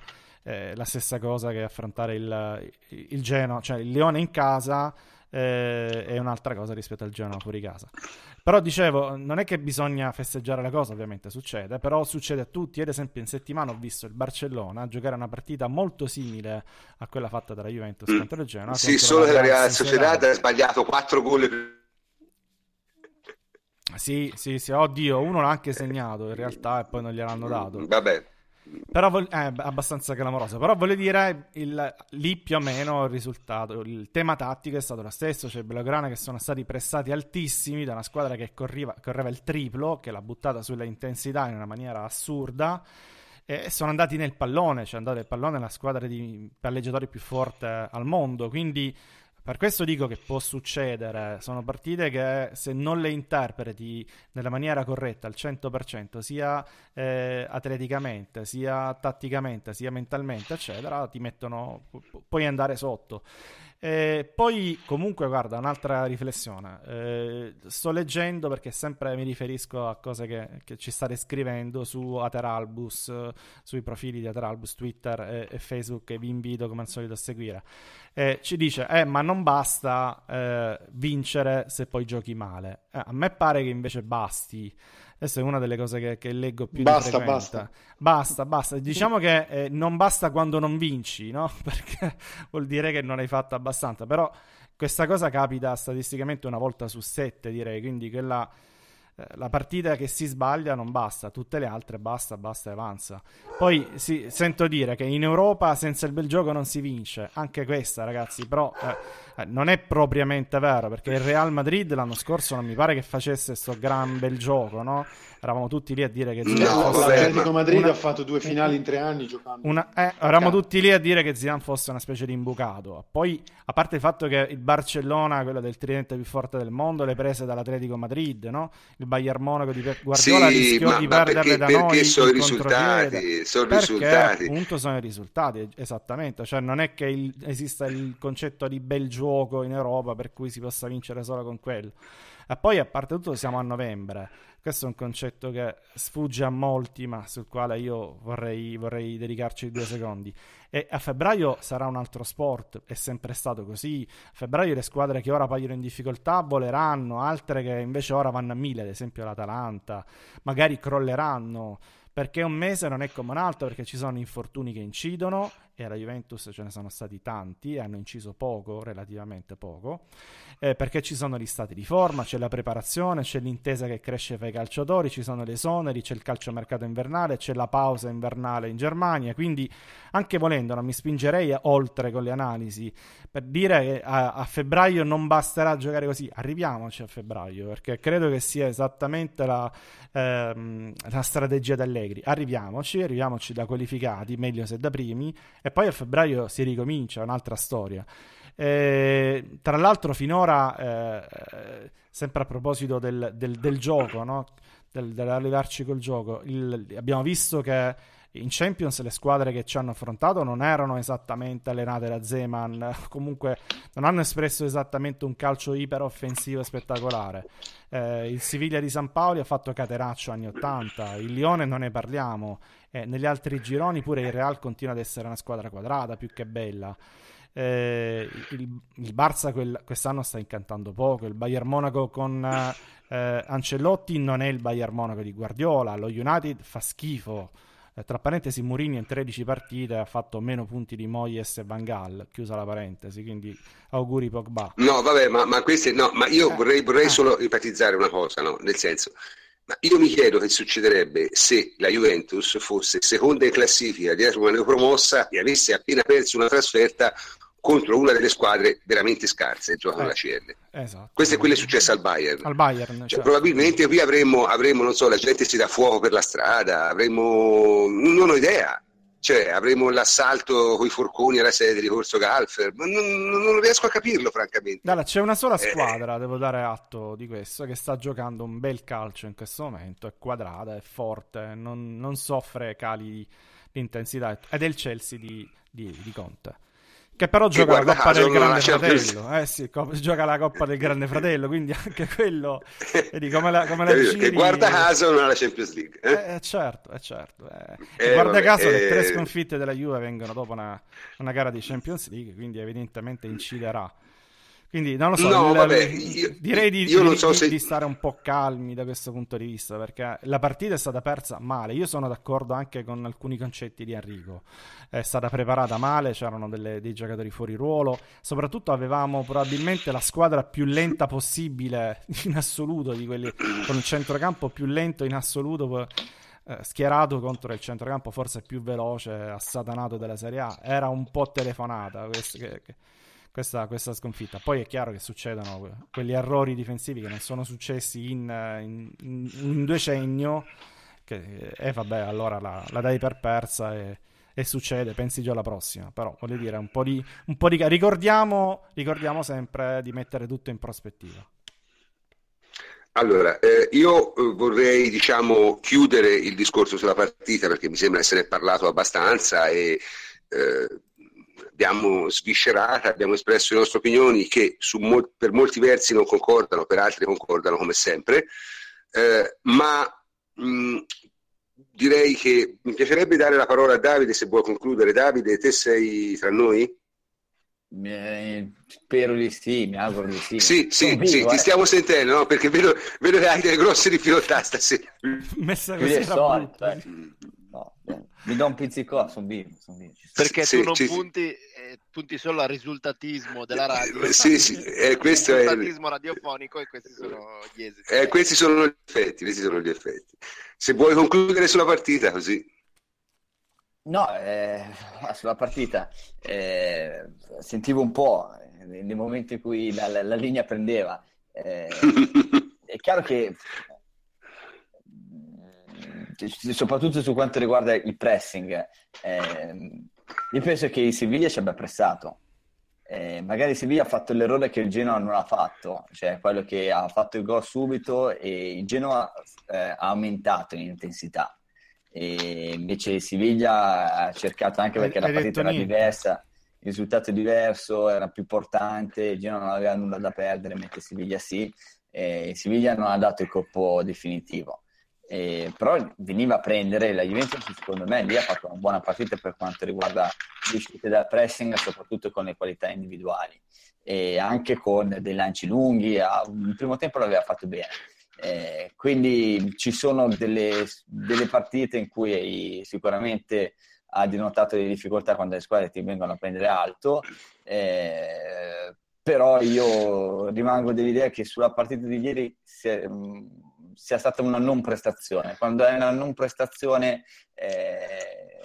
S2: eh, la stessa cosa che affrontare il, il Genoa, cioè il Leone in casa eh, è un'altra cosa rispetto al Genoa fuori casa. Però dicevo, non è che bisogna festeggiare la cosa, ovviamente succede, però succede a tutti. Ad esempio, in settimana ho visto il Barcellona giocare una partita molto simile a quella fatta dalla Juventus mm. contro il Genoa.
S1: Sì, solo che la Real Sociedad ha sbagliato 4 gol.
S2: Sì, sì, sì, oddio, uno l'ha anche segnato in realtà e poi non gliel'hanno dato.
S1: Vabbè.
S2: Però è eh, abbastanza clamoroso. Però voglio dire, il, lì più o meno il risultato, il tema tattico è stato lo stesso. Cioè Belgrana che sono stati pressati altissimi da una squadra che corriva, correva il triplo, che l'ha buttata sulla intensità in una maniera assurda. E sono andati nel pallone, cioè è andato nel pallone la squadra di palleggiatori più forte al mondo. Quindi per questo dico che può succedere, sono partite che se non le interpreti nella maniera corretta al 100%, sia eh, atleticamente, sia tatticamente, sia mentalmente, eccetera, ti mettono, pu- puoi andare sotto. E poi, comunque, guarda, un'altra riflessione. Eh, sto leggendo perché sempre mi riferisco a cose che, che ci state scrivendo su Ateralbus, eh, sui profili di Ateralbus, Twitter e, e, Facebook, e vi invito come al solito a seguire. Eh, ci dice, eh, ma non basta eh, vincere se poi giochi male. Eh, a me pare che invece basti. Questa è una delle cose che, che leggo più
S5: basta,
S2: di
S5: basta.
S2: basta, basta. Diciamo che eh, non basta quando non vinci, no? Perché vuol dire che non hai fatto abbastanza. Però questa cosa capita statisticamente una volta su sette, direi. Quindi quella la partita che si sbaglia non basta, tutte le altre basta, basta e avanza. Poi sì, sento dire che in Europa senza il bel gioco non si vince, anche questa ragazzi, però eh, eh non è propriamente vero perché il Real Madrid l'anno scorso non mi pare che facesse questo gran bel gioco, no? Eravamo tutti lì a dire che
S5: Zidane no, fosse l'Atletico Madrid una... ha fatto due finali in tre anni giocando.
S2: Una... eh, eravamo tutti lì a dire che Zidane fosse una specie di imbucato. Poi a parte il fatto che il Barcellona quello del tridente più forte del mondo le prese dall'Atletico Madrid no? il Bayern Monaco di Pep Guardiola sì, rischiò ma, di ma perderle
S1: perché,
S2: da noi
S1: sono i risultati? Sono
S2: perché
S1: risultati.
S2: appunto sono i risultati esattamente. Cioè non è che il, esista il concetto di bel gioco in Europa per cui si possa vincere solo con quello. E poi a parte tutto siamo a novembre questo è un concetto che sfugge a molti, ma sul quale io vorrei, vorrei dedicarci due secondi. E a febbraio sarà un altro sport, è sempre stato così. A febbraio le squadre che ora paiono in difficoltà voleranno, altre che invece ora vanno a mille, ad esempio l'Atalanta, magari crolleranno perché un mese non è come un altro, perché ci sono infortuni che incidono e alla Juventus ce ne sono stati tanti hanno inciso poco, relativamente poco, eh, perché ci sono gli stati di forma, c'è la preparazione, c'è l'intesa che cresce fra i calciatori, ci sono le esoneri, c'è il calciomercato invernale, c'è la pausa invernale in Germania, quindi anche volendo non mi spingerei oltre con le analisi per dire che a, a febbraio non basterà giocare così, arriviamoci a febbraio perché credo che sia esattamente la, ehm, la strategia d'Allegri, arriviamoci, arriviamoci da qualificati, meglio se da primi e poi a febbraio si ricomincia un'altra storia. Eh, tra l'altro, finora, eh, sempre a proposito del, del, del gioco, no? del, dell'arrivarci col gioco, il, abbiamo visto che in Champions le squadre che ci hanno affrontato non erano esattamente allenate da Zeman, comunque non hanno espresso esattamente un calcio iperoffensivo e spettacolare. Eh, il Siviglia di San Paolo ha fatto cateraccio anni 80, il Lione non ne parliamo, eh, negli altri gironi pure il Real continua ad essere una squadra quadrata, più che bella. Eh, il, il, Barça quel, quest'anno sta incantando poco, il Bayern Monaco con eh, Ancelotti non è il Bayern Monaco di Guardiola, lo United fa schifo. Eh, tra parentesi, Mourinho in 13 partite ha fatto meno punti di Moyes e Van Gaal, chiusa la parentesi, quindi auguri Pogba.
S1: No, vabbè, ma, ma, queste, no, ma io eh, vorrei, vorrei eh. solo enfatizzare una cosa, no? nel senso, ma io mi chiedo che succederebbe se la Juventus fosse seconda in classifica dietro una neopromossa e avesse appena perso una trasferta contro una delle squadre veramente scarse giocano eh, CL. Esatto. Questo è quello che è successo al Bayern.
S2: Al Bayern
S1: cioè, certo. Probabilmente qui avremmo, avremmo, non so, la gente si dà fuoco per la strada, avremmo, non ho idea, cioè avremo l'assalto con i forconi alla sede di Corso Galfer, non, non, riesco a capirlo francamente.
S2: Dalla, c'è una sola eh, squadra, eh, devo dare atto di questo, che sta giocando un bel calcio in questo momento, è quadrata, è forte, non, non soffre cali di intensità, ed è il Chelsea di, di, di Conte. Che però gioca la Coppa del Grande Fratello. Eh sì, co- gioca la Coppa del Grande Fratello, quindi anche quello... Vedi, come la, come la
S1: giri... Che guarda caso non ha la Champions League. Eh?
S2: Eh, eh certo, eh, certo. Eh. Eh, guarda vabbè, caso le tre sconfitte della Juve vengono dopo una, una gara di Champions League, quindi evidentemente inciderà quindi non lo so,
S1: no, il, vabbè, io,
S2: direi di,
S1: io
S2: di,
S1: so
S2: di,
S1: se...
S2: di, stare un po' calmi da questo punto di vista perché la partita è stata persa male. Io sono d'accordo anche con alcuni concetti di Enrico. È stata preparata male, c'erano delle, dei giocatori fuori ruolo. Soprattutto avevamo probabilmente la squadra più lenta possibile in assoluto di quelli con il centrocampo più lento in assoluto. Eh, schierato contro il centrocampo forse più veloce, assatanato della Serie A. Era un po' telefonata. Questo, che, che questa, questa, sconfitta. Poi è chiaro che succedono quegli errori difensivi che non sono successi in, in, in un decennio. Che, e vabbè, allora la, la dai per persa e, e, succede, pensi già alla prossima. Però voglio dire, un po' di, un po di ricordiamo, ricordiamo sempre di mettere tutto in prospettiva.
S1: Allora, eh, io eh, vorrei diciamo, chiudere il discorso sulla partita perché mi sembra essere parlato abbastanza e eh, abbiamo sviscerato, abbiamo espresso le nostre opinioni che mo- per molti versi non concordano, per altri concordano come sempre, eh, ma mh, direi che mi piacerebbe dare la parola a Davide se vuoi concludere. Davide, te sei tra noi?
S3: Eh, spero di sì, mi auguro di sì.
S1: Sì, sì, vivo, sì eh. ti stiamo sentendo, no? Perché vedo, vedo, che hai delle grosse difficoltà stasera.
S2: Messa così solito,
S3: eh. Mi do un pizzico, sono vivo, son vivo.
S4: Perché sì, tu non punti punti solo al risultatismo della radio.
S1: Eh, sì, sì, eh, questo
S4: il risultatismo è... radiofonico e questi sono gli esiti.
S1: Eh, questi sono gli effetti, questi sono gli effetti. Se vuoi concludere sulla partita così.
S3: No, eh, sulla partita eh, sentivo un po' nei momenti in cui la, la, la linea prendeva. Eh, è chiaro che soprattutto su quanto riguarda il pressing, eh, io penso che il Siviglia ci abbia pressato. Eh, magari Siviglia ha fatto l'errore che il Genoa non ha fatto, cioè quello che ha fatto il gol subito e il Genoa eh, ha aumentato in intensità. E invece il Siviglia ha cercato anche perché la partita era diversa, il risultato è diverso, era più importante, il Genoa non aveva nulla da perdere, mentre Siviglia sì, e Siviglia non ha dato il colpo definitivo. Eh, però veniva a prendere la Juventus secondo me lì ha fatto una buona partita per quanto riguarda le uscite dal pressing soprattutto con le qualità individuali. E anche con dei lanci lunghi il primo tempo l'aveva fatto bene. Eh, quindi ci sono delle, delle, partite in cui sicuramente ha denotato delle difficoltà quando le squadre ti vengono a prendere alto. Eh, però io rimango dell'idea che sulla partita di ieri si è, sia stata una non prestazione. Quando è una non prestazione eh,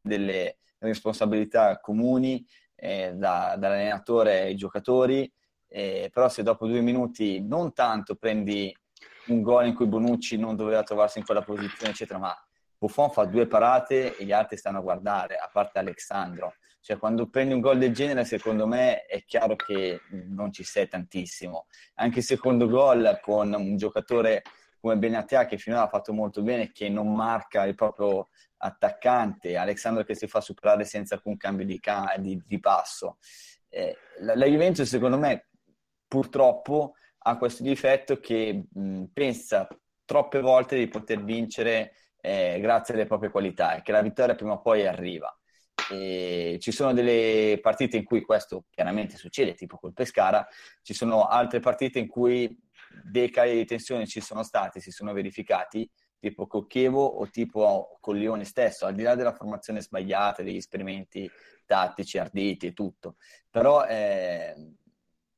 S3: delle responsabilità comuni eh, da, dall'allenatore ai giocatori, eh, però se dopo due minuti non tanto prendi un gol in cui Bonucci non doveva trovarsi in quella posizione, eccetera, ma Buffon fa due parate e gli altri stanno a guardare, a parte Alexandro. Cioè, quando prendi un gol del genere, secondo me è chiaro che non ci sei tantissimo. Anche il secondo gol con un giocatore come Benatia che finora ha fatto molto bene, che non marca il proprio attaccante, Alexandro che si fa superare senza alcun cambio di, ca- di, di passo. Eh, la, la, Juventus secondo me purtroppo ha questo difetto che mh, pensa troppe volte di poter vincere eh, grazie alle proprie qualità e che la vittoria prima o poi arriva. E ci sono delle partite in cui questo chiaramente succede, tipo col Pescara, ci sono altre partite in cui dei cali di tensione ci sono stati, si sono verificati, tipo con Chievo o tipo con Lione stesso, al di là della formazione sbagliata, degli esperimenti tattici, arditi e tutto. Però eh,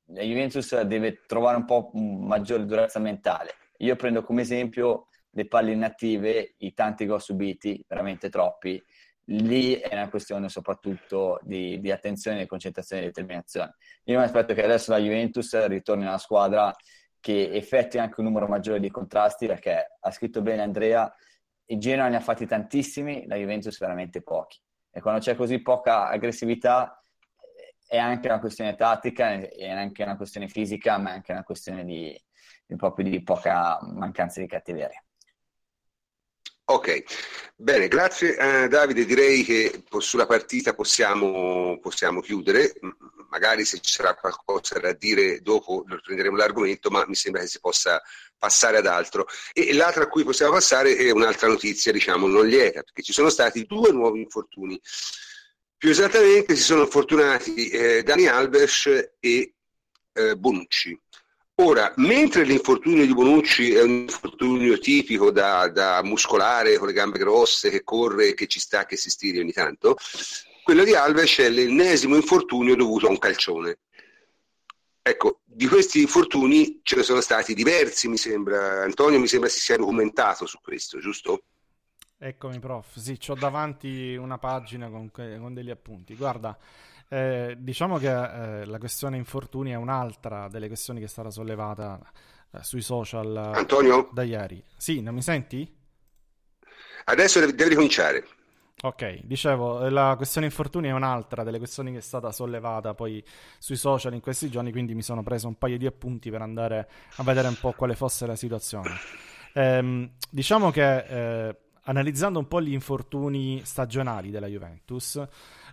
S3: la Juventus deve trovare un po' maggiore durezza mentale. Io prendo come esempio le palle inattive, i tanti gol subiti, veramente troppi, lì è una questione soprattutto di, di attenzione, concentrazione e determinazione. Io mi aspetto che adesso la Juventus ritorni una squadra che effettui anche un numero maggiore di contrasti, perché ha scritto bene Andrea, il Genoa ne ha fatti tantissimi, la Juventus veramente pochi. E quando c'è così poca aggressività è anche una questione tattica, è anche una questione fisica, ma è anche una questione di, di proprio di poca mancanza di cattiveria.
S1: Ok, bene, grazie eh, Davide. Direi che sulla partita possiamo, possiamo, chiudere. Magari se ci sarà qualcosa da dire dopo prenderemo l'argomento, ma mi sembra che si possa passare ad altro. E l'altra a cui possiamo passare è un'altra notizia, diciamo, non lieta, perché ci sono stati due nuovi infortuni. Più esattamente si sono infortunati eh, Dani Alves e eh, Bonucci. Ora, mentre l'infortunio di Bonucci è un infortunio tipico da, da, muscolare, con le gambe grosse, che corre, che ci sta, che si stiri ogni tanto, quello di Alves è l'ennesimo infortunio dovuto a un calcione. Ecco, di questi infortuni ce ne sono stati diversi, mi sembra. Antonio mi sembra si sia documentato su questo, giusto?
S2: Eccomi, prof. Sì, ho davanti una pagina con, con degli appunti. Guarda, eh, diciamo che eh, la questione infortuni è un'altra delle questioni che è stata sollevata eh, sui social
S1: Antonio?
S2: da ieri. Sì, non mi senti?
S1: Adesso devi, devi ricominciare.
S2: Ok, dicevo, la questione infortuni è un'altra delle questioni che è stata sollevata poi sui social in questi giorni, quindi mi sono preso un paio di appunti per andare a vedere un po' quale fosse la situazione. Ehm, diciamo che eh, analizzando un po' gli infortuni stagionali della Juventus,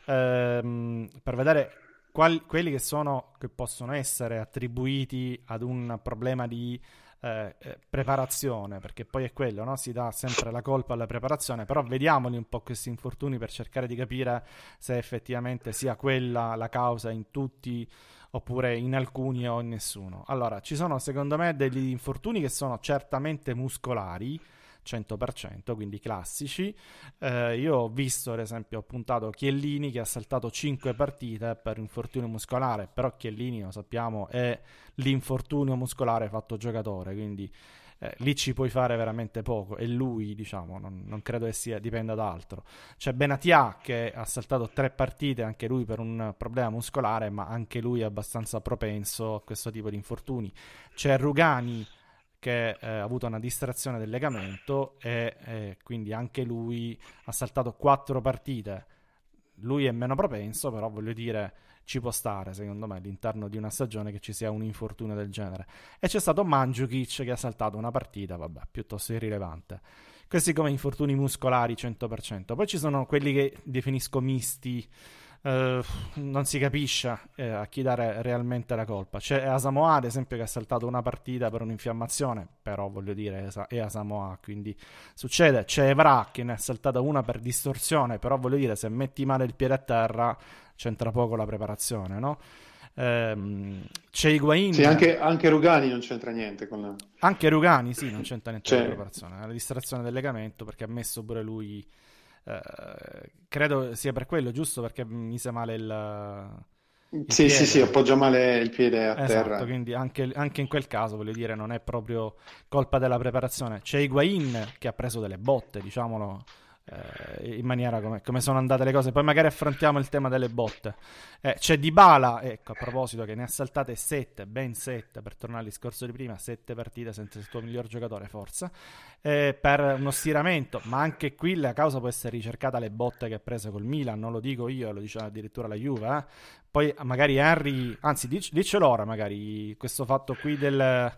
S2: ehm, per vedere quali, quelli che sono, che possono essere attribuiti ad un problema di eh, eh, preparazione, perché poi è quello, no? si dà sempre la colpa alla preparazione, però vediamoli un po' questi infortuni per cercare di capire se effettivamente sia quella la causa in tutti oppure in alcuni o in nessuno. Allora, ci sono secondo me degli infortuni che sono certamente muscolari, 100%, quindi classici. Eh, io ho visto, ad esempio, ho puntato Chiellini che ha saltato 5 partite per infortunio muscolare, però Chiellini, lo sappiamo, è l'infortunio muscolare fatto giocatore, quindi eh, lì ci puoi fare veramente poco e lui, diciamo, non, non credo che sia, dipenda da altro. C'è Benatia che ha saltato 3 partite, anche lui per un problema muscolare, ma anche lui è abbastanza propenso a questo tipo di infortuni. C'è Rugani che eh, ha avuto una distrazione del legamento e eh, quindi anche lui ha saltato quattro partite. Lui è meno propenso, però voglio dire, ci può stare, secondo me, all'interno di una stagione che ci sia un infortunio del genere. E c'è stato Mandzukic che ha saltato una partita, vabbè, piuttosto irrilevante. Questi come infortuni muscolari 100%. Poi ci sono quelli che definisco misti, Uh, non si capisce eh, a chi dare realmente la colpa. C'è Asamoah, ad esempio, che ha saltato una partita per un'infiammazione, però voglio dire, è Asamoah, quindi succede. C'è Evra che ne ha saltata una per distorsione, però voglio dire, se metti male il piede a terra, c'entra poco la preparazione, no? Ehm, c'è Higuain.
S5: Sì, anche, anche, Rugani non c'entra niente con la...
S2: Anche Rugani, sì, non c'entra niente con la preparazione. La distrazione del legamento perché ha messo pure lui eh, credo sia per quello, giusto? Perché mise male il.
S5: il sì, piede. sì, sì, appoggia male il piede a
S2: esatto,
S5: terra.
S2: Quindi anche, anche, in quel caso, voglio dire, non è proprio colpa della preparazione. C'è Higuain che ha preso delle botte, diciamolo eh, in maniera come, come, sono andate le cose. Poi magari affrontiamo il tema delle botte. Eh, c'è Dybala, ecco, a proposito, che ne ha saltate 7, ben 7, per tornare al discorso di prima, 7 partite senza il tuo miglior giocatore, forza, eh, per uno stiramento, ma anche qui la causa può essere ricercata le botte che ha preso col Milan, non lo dico io, lo dice addirittura la Juve. Eh. Poi magari Henry, anzi dic- diccelo ora magari, questo fatto qui del,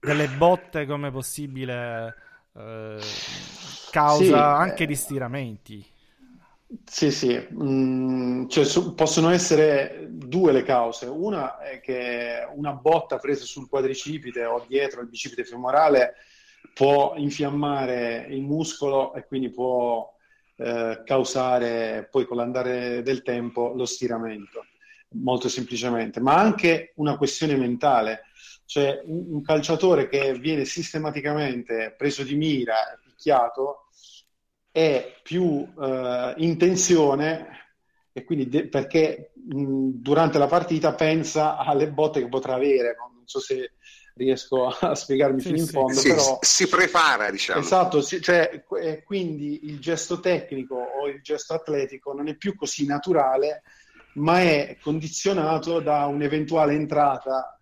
S2: delle botte come possibile eh, causa sì, anche eh... di stiramenti.
S5: Sì, sì, mm, cioè, su, possono essere due le cause. Una è che una botta presa sul quadricipite o dietro il bicipite femorale può infiammare il muscolo e quindi può eh, causare poi con l'andare del tempo lo stiramento, molto semplicemente, ma anche una questione mentale, cioè un, un calciatore che viene sistematicamente preso di mira e picchiato è più eh, in tensione e quindi de- perché mh, durante la partita pensa alle botte che potrà avere. No? Non so se riesco a spiegarmi sì, fino in fondo,
S1: sì,
S5: però...
S1: Si prepara, diciamo.
S5: Esatto, sì, cioè, quindi il gesto tecnico o il gesto atletico non è più così naturale, ma è condizionato da un'eventuale entrata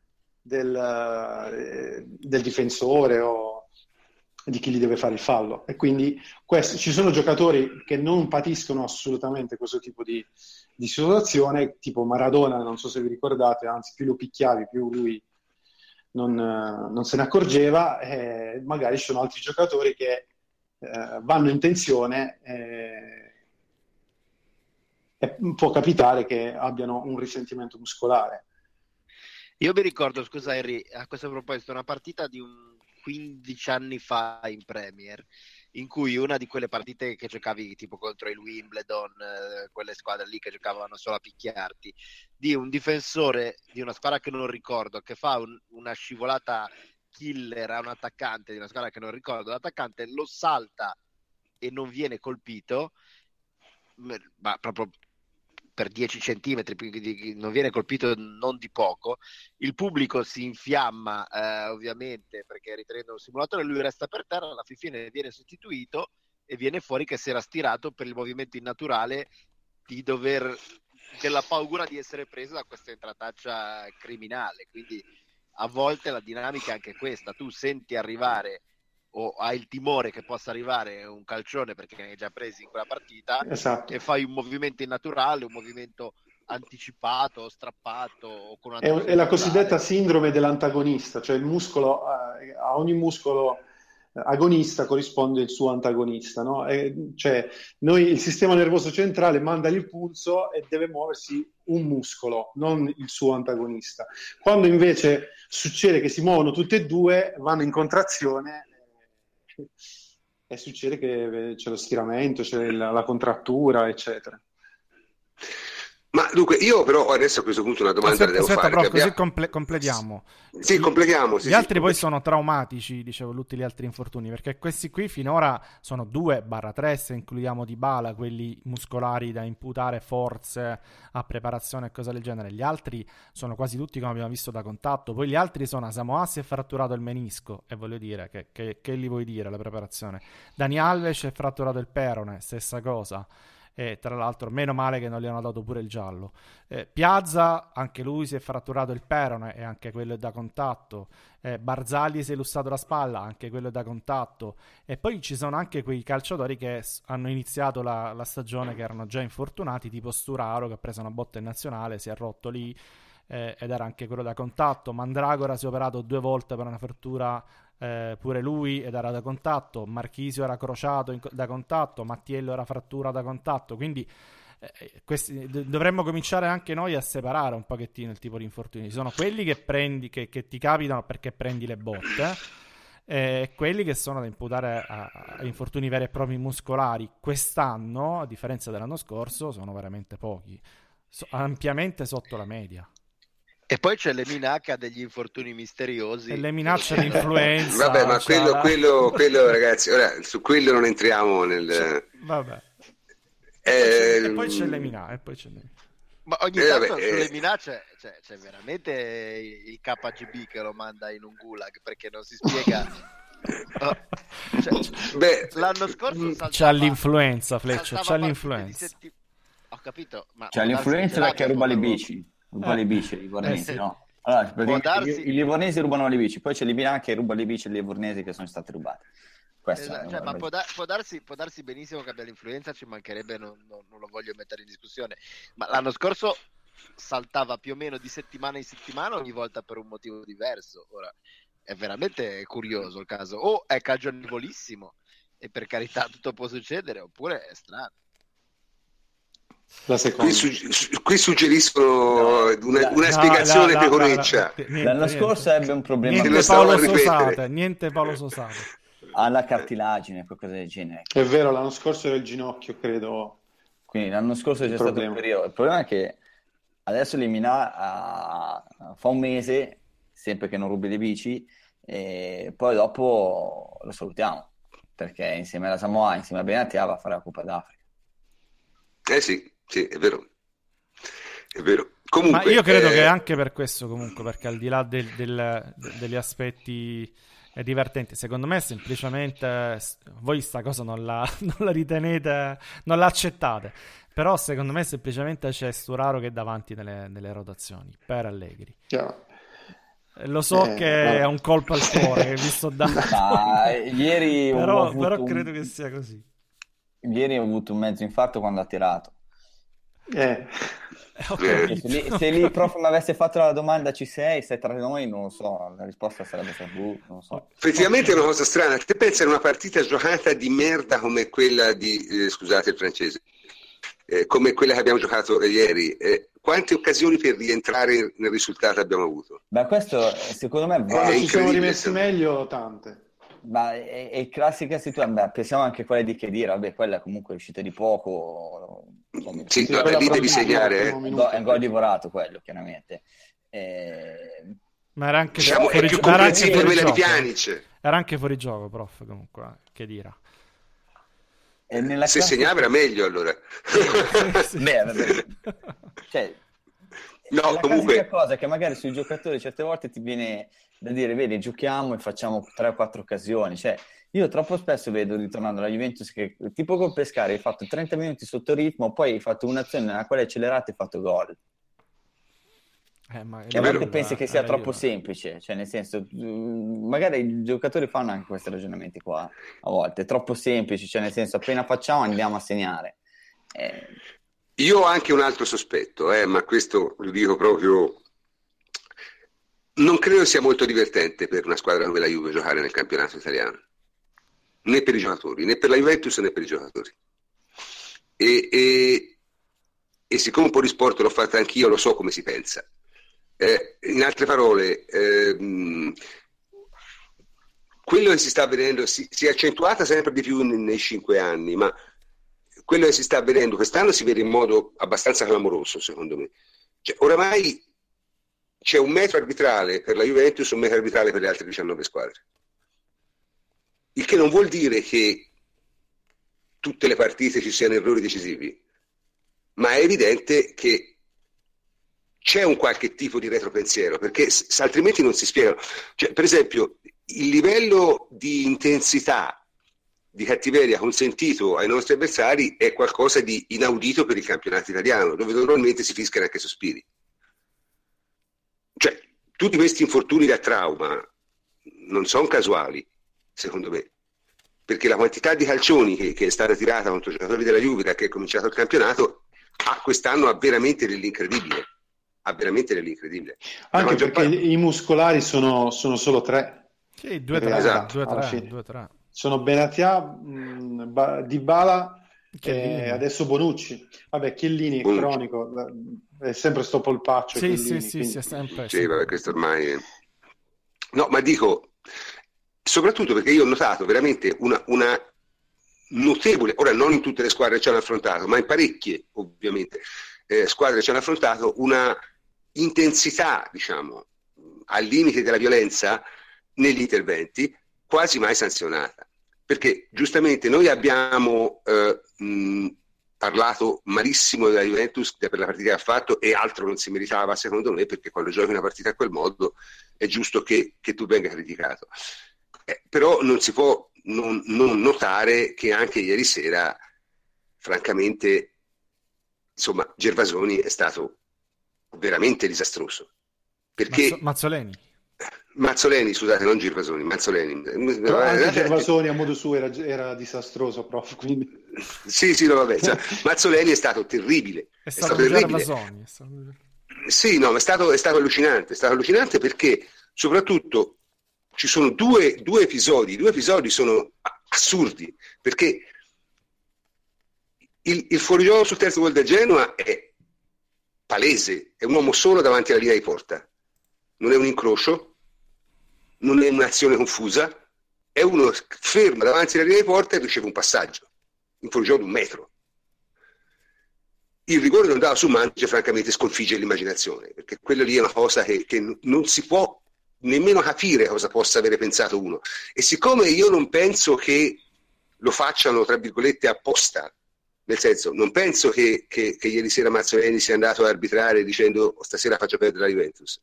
S5: del, eh, del difensore o di chi gli deve fare il fallo. E quindi questo, ci sono giocatori che non patiscono assolutamente questo tipo di, di, situazione, tipo Maradona, non so se vi ricordate, anzi più lo picchiavi, più lui non, non se ne accorgeva, e magari ci sono altri giocatori che eh, vanno in tensione e, e può capitare che abbiano un risentimento muscolare.
S4: Io mi ricordo, scusa Henry, a questo proposito, una partita di un 15 anni fa in Premier, in cui una di quelle partite che giocavi tipo contro il Wimbledon, eh, quelle squadre lì che giocavano solo a picchiarti, di un difensore di una squadra che non ricordo, che fa un, una scivolata killer a un attaccante di una squadra che non ricordo, l'attaccante lo salta e non viene colpito, ma proprio per 10 centimetri, non viene colpito non di poco, il pubblico si infiamma eh, ovviamente perché ritenendo un simulatore, lui resta per terra, alla fine viene sostituito e viene fuori che si era stirato per il movimento innaturale di dover, della paura di essere preso da questa entrataccia criminale, quindi a volte la dinamica è anche questa, tu senti arrivare o hai il timore che possa arrivare un calcione perché ne hai già presi in quella partita
S5: esatto.
S4: e fai un movimento innaturale, un movimento anticipato, strappato.
S5: È, è, la cosiddetta sindrome dell'antagonista, cioè il muscolo, eh, a ogni muscolo agonista corrisponde il suo antagonista. No? E, cioè, noi, il sistema nervoso centrale manda l'impulso e deve muoversi un muscolo, non il suo antagonista. Quando invece succede che si muovono tutte e due, vanno in contrazione e succede che c'è lo stiramento, c'è la, la contrattura, eccetera.
S1: Ma dunque, io però adesso a questo punto una domanda aspetta, devo
S2: aspetta,
S1: fare.
S2: Però, così comple- completiamo.
S1: Sì, completiamo. Sì,
S2: gli
S1: sì,
S2: altri poi sono traumatici, dicevo, tutti gli altri infortuni, perché questi qui finora sono 2-3, se includiamo di bala, quelli muscolari da imputare forze a preparazione e cose del genere. Gli altri sono quasi tutti come abbiamo visto da contatto. Poi gli altri sono Samoa si è fratturato il menisco, e voglio dire, che, che, che gli vuoi dire la preparazione? Dani Alves è fratturato il perone, stessa cosa e tra l'altro meno male che non gli hanno dato pure il giallo. Eh, Piazza, anche lui si è fratturato il perone e anche quello è da contatto. Eh, Barzagli si è lussato la spalla, anche quello è da contatto. E poi ci sono anche quei calciatori che hanno iniziato la, la stagione che erano già infortunati, tipo Sturaro che ha preso una botta in nazionale, si è rotto lì. Eh, ed era anche quello da contatto. Mandragora si è operato due volte per una frattura eh, pure lui era da contatto, Marchisio era crociato in, da contatto, Mattiello era frattura da contatto, quindi eh, questi, d- dovremmo cominciare anche noi a separare un pochettino il tipo di infortuni. Ci sono quelli che, prendi, che, che ti capitano perché prendi le botte. E quelli che sono da imputare a, a, infortuni veri e propri muscolari quest'anno, a differenza dell'anno scorso, sono veramente pochi, so, ampiamente sotto la media.
S4: E poi c'è l'Eminaca degli infortuni misteriosi.
S2: E le minacce di influenza.
S1: Vabbè, ma quello, la... quello, quello, ragazzi, ora su quello non entriamo nel...
S2: C'è... Vabbè. Eh... E poi c'è l'Eminaca.
S4: Ma ogni eh, tanto vabbè, sulle eh... minacce c'è, c'è, veramente il KGB che lo manda in un gulag perché non si spiega. oh, cioè, Beh, l'anno scorso mm, saltava,
S2: c'ha l'influenza, Fleccio. C'ha l'influenza. Setti...
S4: Ho capito, ma
S3: c'è l'influenza perché ruba le bici ruba le bici, i livornesi, eh, no? Allora, darsi... i, livornesi rubano le bici, poi c'è l'Ibina che ruba le bici ai livornesi che sono state rubate.
S4: Esatto, cioè, ma può, da- può, darsi, può, darsi, benissimo che abbia l'influenza, ci mancherebbe, non, non, non, lo voglio mettere in discussione. Ma l'anno scorso saltava più o meno di settimana in settimana ogni volta per un motivo diverso. Ora, è veramente curioso il caso. O è cagionevolissimo e per carità tutto può succedere, oppure è strano.
S1: La seconda. Qui, su- qui suggeriscono no, una, una no, spiegazione la, la, pecoreccia.
S3: La, L'anno scorso ebbe un problema.
S2: Niente Paolo, Sosate, niente Paolo Sosate.
S3: Alla cartilagine, qualcosa del genere.
S5: È vero, l'anno scorso era il ginocchio, credo.
S3: Quindi l'anno scorso c'è stato un periodo. Il problema è che adesso Limina a... fa un mese, sempre che non rubi le bici, e poi dopo lo salutiamo, perché insieme alla Samoa, insieme a Benatia va a fare la Coppa d'Africa.
S1: Eh sì, sì, è vero. È vero. Comunque,
S2: Ma io credo eh... che anche per questo, comunque, perché al di là del, del, degli aspetti divertenti, secondo me semplicemente voi sta cosa non la, non la ritenete, non la accettate. Però secondo me semplicemente c'è Sturaro che è davanti nelle, nelle rotazioni per Allegri.
S5: Chiaro.
S2: Lo so eh, che no. è un colpo al cuore che vi sto dando.
S3: Ah, ieri
S2: però, però credo un... che sia così.
S3: Ieri ho avuto un mezzo infarto quando ha tirato.
S5: Eh.
S3: Okay. Se, lì, se lì il prof mi avesse fatto la domanda ci sei, sei tra noi, non lo so, la risposta sarebbe stata buh, non so.
S1: Effettivamente è una cosa strana, te pensi a una partita giocata di merda come quella di, eh, scusate il francese, eh, come quella che abbiamo giocato ieri, eh, quante occasioni per rientrare nel risultato abbiamo avuto?
S3: Beh, questo secondo me...
S5: Quando ci siamo rimessi meglio, tante.
S3: Ma è, è classica situazione, beh, pensiamo anche a quelle di Chedira, vabbè, quella comunque è uscita di poco.
S1: Come... Sì, vabbè, lì devi segnare. Eh. È
S3: un gol divorato quello, chiaramente. Eh...
S2: Ma era anche
S1: diciamo, fuori, è più comprensibile quella gioco. di Pjanic.
S2: Era anche fuori gioco, prof, comunque, Chedira.
S1: Se classe... segnava era meglio allora.
S3: Beh, vabbè. Cioè,
S1: no, comunque...
S3: La cosa che magari sui giocatori certe volte ti viene da dire, vedi, giochiamo e facciamo 3 o 4 occasioni. Cioè, io troppo spesso vedo, ritornando alla Juventus, che tipo col Pescare hai fatto 30 minuti sotto ritmo, poi hai fatto un'azione nella quale hai accelerato e hai fatto gol. Eh, ma e a volte pensi che sia troppo io. semplice, cioè nel senso, mm, magari i giocatori fanno anche questi ragionamenti qua, a volte, è troppo semplice, cioè nel senso appena facciamo andiamo a segnare.
S1: Eh... Io ho anche un altro sospetto, eh, ma questo lo dico proprio non credo sia molto divertente per una squadra come la Juve giocare nel campionato italiano, né per i giocatori, né per la Juventus né per i giocatori. E, e, e siccome un po' di sport l'ho fatto anch'io, lo so come si pensa. Eh, in altre parole, ehm, quello che si sta vedendo si, si, è accentuata sempre di più nei, nei cinque anni, ma quello che si sta vedendo quest'anno si vede in modo abbastanza clamoroso, secondo me. Cioè, oramai c'è un metro arbitrale per la Juventus un metro arbitrale per le altre 19 squadre. Il che non vuol dire che tutte le partite ci siano errori decisivi, ma è evidente che c'è un qualche tipo di retropensiero, perché s- altrimenti non si spiegano. Cioè, per esempio, il livello di intensità, di cattiveria consentito ai nostri avversari è qualcosa di inaudito per il campionato italiano, dove normalmente si fischiano anche sospiri cioè, tutti questi infortuni da trauma non sono casuali, secondo me, perché la quantità di calcioni che, che è stata tirata contro i giocatori della Juve da che è cominciato il campionato a quest'anno ha veramente dell'incredibile. Ha veramente dell'incredibile.
S5: Anche perché parte... i muscolari sono, sono, solo tre.
S2: Sì, due, tre, esatto. due, tre, due, tre.
S5: Sono Benatia, mh, ba- Dybala e adesso Bonucci. Vabbè, Chiellini è cronico, è sempre sto polpaccio.
S2: Sì, sì, sì, quindi... sì, sempre.
S1: Sì, vabbè, questo ormai... No, ma dico, soprattutto perché io ho notato veramente una, una notevole, ora non in tutte le squadre ci hanno affrontato, ma in parecchie ovviamente eh, squadre ci hanno affrontato una intensità, diciamo, al limite della violenza negli interventi, quasi mai sanzionata. Perché giustamente noi abbiamo eh, mh, parlato malissimo della Juventus per la partita che ha fatto e altro non si meritava secondo me perché quando giochi una partita a quel modo è giusto che, che tu venga criticato. Eh, però non si può non, non, notare che anche ieri sera, francamente, insomma, Gervasoni è stato veramente disastroso. Perché...
S2: Mazzo- Mazzoleni.
S1: Mazzoleni, scusate, non Girvasoni, Mazzoleni.
S5: Però anche Gervasoni a modo suo era, era disastroso, prof. Quindi...
S1: Sì, sì, no, vabbè. Cioè, Mazzoleni è stato terribile.
S2: È stato, è stato terribile. È stato...
S1: Sì, no, ma è stato, è stato allucinante. È stato allucinante perché, soprattutto, ci sono due, due episodi, due episodi sono assurdi, perché il, il fuorigioco sul terzo gol del Genoa è palese, è un uomo solo davanti alla linea di porta, non è un incrocio, non è un'azione confusa, è uno fermo davanti alla linea di porta e riceve un passaggio, un fuorigioco di un metro. Il rigore non dava su Manche, francamente sconfigge l'immaginazione, perché quello lì è una cosa che, che non si può nemmeno capire cosa possa avere pensato uno. E siccome io non penso che lo facciano, tra virgolette, apposta, nel senso, non penso che, che, che ieri sera Mazzoleni sia andato ad arbitrare dicendo stasera faccio perdere la Juventus,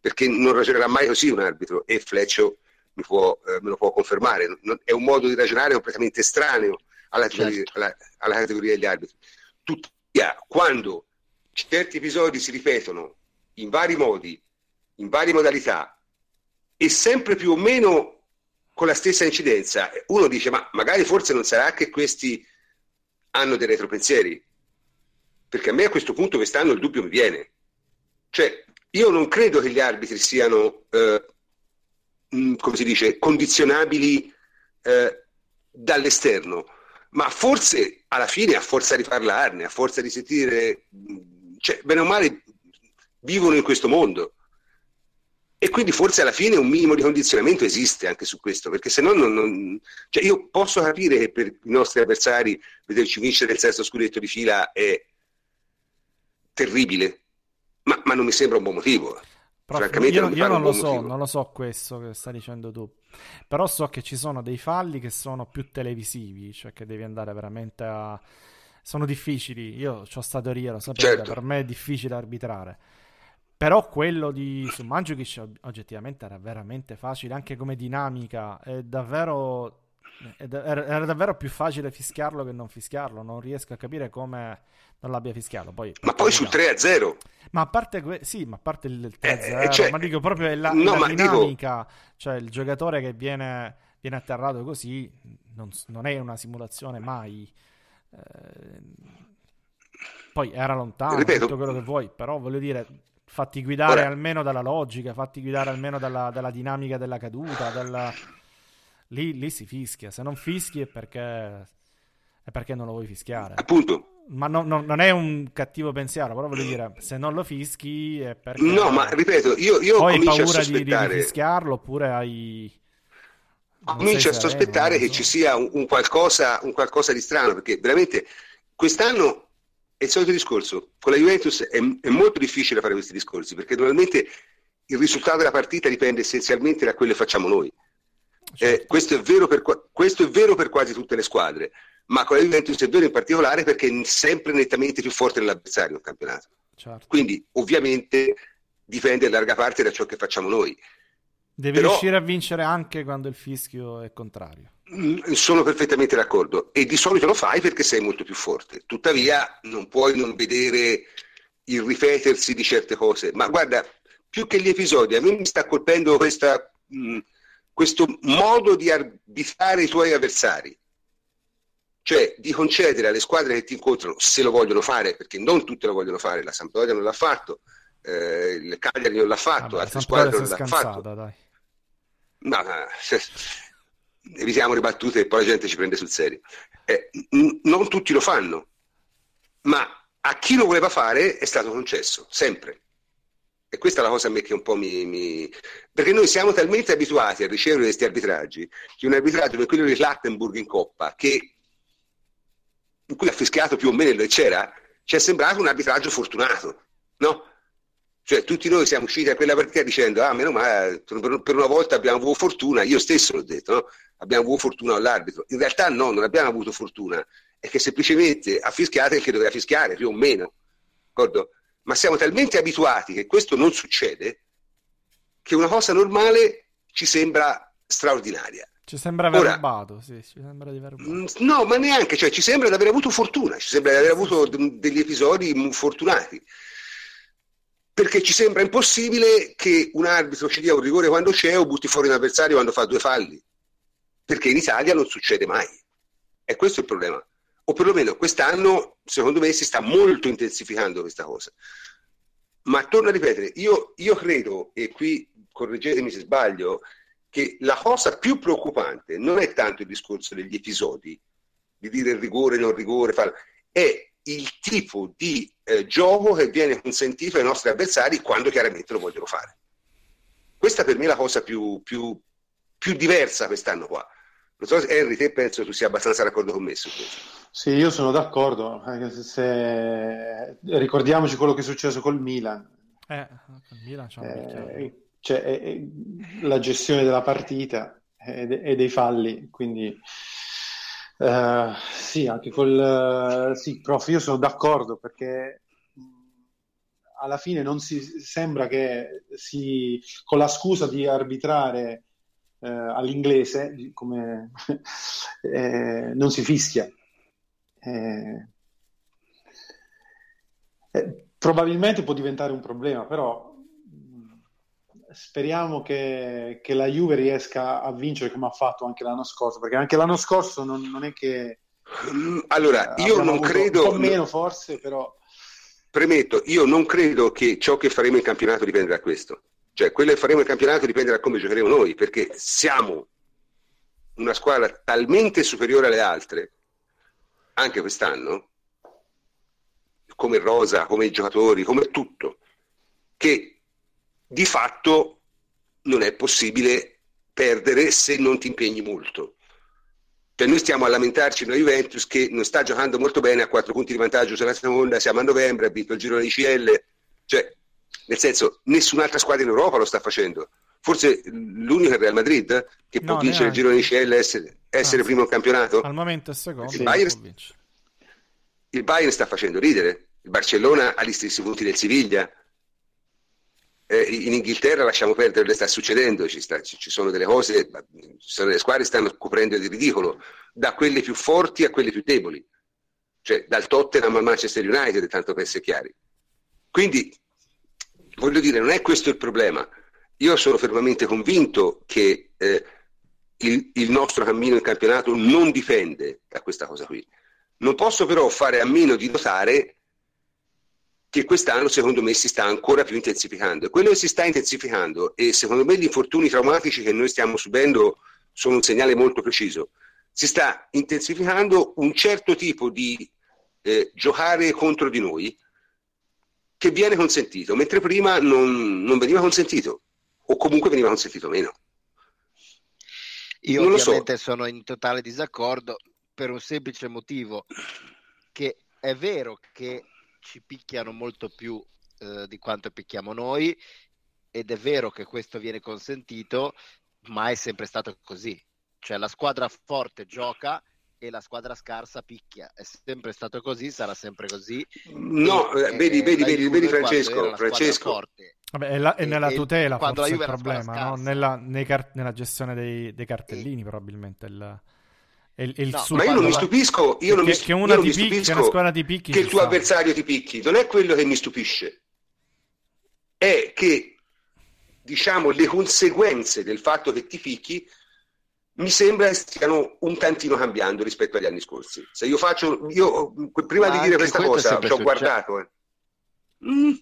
S1: perché non ragionerà mai così un arbitro e Fleccio può, eh, me lo può confermare. Non, è un modo di ragionare completamente estraneo alla, certo. alla, alla categoria degli arbitri. Tuttavia, quando certi episodi si ripetono in vari modi, in varie modalità, e sempre più o meno con la stessa incidenza, uno dice ma magari forse non sarà che questi hanno dei retropensieri, perché a me a questo punto quest'anno il dubbio mi viene. Cioè, io non credo che gli arbitri siano, eh, mm, come si dice, condizionabili eh, dall'esterno, ma forse alla fine, a forza di parlarne, a forza di sentire, mm, cioè, bene o male, vivono in questo mondo. E quindi forse alla fine un minimo di condizionamento esiste anche su questo, perché se no non, non... Cioè io posso capire che per i nostri avversari vederci vincere il sesto scudetto di fila è terribile, ma, ma non mi sembra un buon motivo.
S2: Francamente io, non, io non lo so, non lo so questo che stai dicendo tu, però so che ci sono dei falli che sono più televisivi, cioè che devi andare veramente a... sono difficili, io ho sta teoria, lo sapete, certo. per me è difficile arbitrare però quello di su Mandzukic oggettivamente era veramente facile, anche come dinamica, è davvero, era davvero più facile fischiarlo che non fischiarlo, non riesco a capire come non l'abbia fischiato. Poi,
S1: ma poi sul 3-0.
S2: Ma a parte, que- sì, ma a parte il 3-0, eh, eh, cioè, ma dico proprio la, no, la dinamica, dico... cioè il giocatore che viene, viene atterrato così non, non, è una simulazione mai. Eh, poi era lontano, Ripeto, tutto quello che vuoi, però voglio dire, fatti guidare Ora... almeno dalla logica, fatti guidare almeno dalla, dalla dinamica della caduta, dalla... lì, lì, si fischia, se non fischi è perché, è perché non lo vuoi fischiare.
S1: Appunto.
S2: Ma no, no, non è un cattivo pensiero, però voglio dire, se non lo fischi è perché...
S1: No, ma ripeto, io, io
S2: hai paura di, di, fischiarlo oppure hai...
S1: Comincio a sospettare sereno, che ci sia un, un, qualcosa, un qualcosa di strano, perché veramente quest'anno è il solito discorso. Con la Juventus è, è, molto difficile fare questi discorsi perché normalmente il risultato della partita dipende essenzialmente da quello che facciamo noi. Eh, questo, è per, questo, è vero per, quasi tutte le squadre, ma con la Juventus è vero in particolare perché è sempre nettamente più forte dell'avversario in campionato. Certo. Quindi ovviamente dipende in larga parte da ciò che facciamo noi.
S2: Devi Però, riuscire a vincere anche quando il fischio è contrario.
S1: Mm, sono perfettamente d'accordo e di solito lo fai perché sei molto più forte. Tuttavia non puoi non vedere il ripetersi di certe cose. Ma guarda, più che gli episodi, a me mi sta colpendo questa, mh, mm, questo modo di arbitrare i tuoi avversari. Cioè di concedere alle squadre che ti incontrano, se lo vogliono fare, perché non tutte lo vogliono fare, la Sampdoria non l'ha fatto, eh, il Cagliari non l'ha fatto, Vabbè, altre squadre non l'hanno fatto. Dai. Ma, evitiamo le battute e poi la gente ci prende sul serio. Eh, n- non tutti lo fanno, ma a chi lo voleva fare è stato concesso, sempre. E questa è la cosa a me che un po' mi, mi... Perché noi siamo talmente abituati a ricevere questi arbitraggi, che un arbitraggio come quello di Lattenburg in Coppa, che... in cui ha fischiato più o meno il c'era, ci è sembrato un arbitraggio fortunato, no? Cioè, tutti noi siamo usciti da quella partita dicendo: Ah, meno male, per una volta abbiamo avuto fortuna. Io stesso l'ho detto, no? Abbiamo avuto fortuna all'arbitro. In realtà, no, non abbiamo avuto fortuna. È che semplicemente ha fischiato il che doveva fischiare, più o meno. D'accordo? Ma siamo talmente abituati che questo non succede che una cosa normale ci sembra straordinaria.
S2: Ci sembra aver Ora, rubato, sì, ci sembra di aver rubato. Mm,
S1: no, ma neanche, cioè ci sembra di aver avuto fortuna, ci sembra di aver avuto degli episodi fortunati perché ci sembra impossibile che un arbitro ci dia un rigore quando c'è o butti fuori un avversario quando fa due falli, perché in Italia non succede mai. E questo è il problema. O perlomeno quest'anno, secondo me, si sta molto intensificando questa cosa. Ma torno a ripetere, io, io credo, e qui correggetemi se sbaglio, che la cosa più preoccupante non è tanto il discorso degli episodi, di dire rigore, non rigore, è il tipo di eh, gioco che viene consentito ai nostri avversari quando chiaramente lo vogliono fare. Questa per me è la cosa più, più, più diversa quest'anno qua. Non so, Henry, te penso tu sia abbastanza d'accordo con me su questo.
S5: Sì, io sono d'accordo. Se... Ricordiamoci quello che è successo col Milan.
S2: Eh, col Milan
S5: eh, cioè, eh, la gestione della partita e, e dei falli, quindi uh, sì, anche col sì, prof, io sono d'accordo perché alla fine non si sembra che si, con la scusa di arbitrare eh, all'inglese come eh, non si fischia. Eh, eh, probabilmente può diventare un problema, però speriamo che, che, la Juve riesca a vincere come ha fatto anche l'anno scorso, perché anche l'anno scorso non, non è che...
S1: Mm, allora, eh, io non credo...
S5: Un po' meno forse, però...
S1: Premetto, io non credo che ciò che faremo in campionato dipenda da questo. Cioè, quello che faremo in campionato dipende da come giocheremo noi, perché siamo una squadra talmente superiore alle altre anche quest'anno, come rosa, come i giocatori, come tutto, che di fatto non è possibile perdere se non ti impegni molto. Cioè noi stiamo a lamentarci una Juventus che non sta giocando molto bene a quattro punti di vantaggio sulla seconda, siamo a novembre, ha vinto il giro di CL, cioè nel senso nessun'altra squadra in Europa lo sta facendo. Forse l'unico è il Real Madrid che può no, vincere neanche. il giro di CL e essere, essere primo in campionato.
S2: Al momento è secondo.
S1: Il Bayern, il Bayern sta facendo ridere. Il Barcellona ha gli stessi punti del Siviglia. Eh, in Inghilterra lasciamo perdere sta succedendo, ci, sta, ci, sono delle cose, ci sono delle squadre che stanno coprendo il ridicolo, da quelle più forti a quelle più deboli, cioè dal Tottenham al Manchester United, tanto per essere chiari. Quindi, voglio dire, non è questo il problema. Io sono fermamente convinto che eh, il, il nostro cammino in campionato non dipende da questa cosa qui. Non posso però fare a meno di notare che quest'anno secondo me si sta ancora più intensificando e quello che si sta intensificando e secondo me gli infortuni traumatici che noi stiamo subendo sono un segnale molto preciso. Si sta intensificando un certo tipo di eh, giocare contro di noi che viene consentito, mentre prima non, non, veniva consentito o comunque veniva consentito meno.
S4: Io non ovviamente so. sono in totale disaccordo per un semplice motivo che è vero che ci picchiano molto più eh, di quanto picchiamo noi ed è vero che questo viene consentito, ma è sempre stato così. Cioè la squadra forte gioca e la squadra scarsa picchia. È sempre stato così, sarà sempre così.
S1: No, e, vedi, vedi, vedi, vedi Francesco, Francesco.
S2: Forte, Vabbè, è, la, è nella tutela forse il problema, no? nella, car- nella, gestione dei, dei cartellini e... probabilmente. Il
S1: il, il no, ma io non mi stupisco, io non che, mi, che una, mi stupisco
S2: di picchi
S1: che il tuo sta. avversario ti picchi, non è quello che mi stupisce, è che diciamo le conseguenze del fatto che ti picchi mi sembra stiano un tantino cambiando rispetto agli anni scorsi. Se io faccio, io prima ma di dire questa cosa ci ho guardato. Eh. Mm,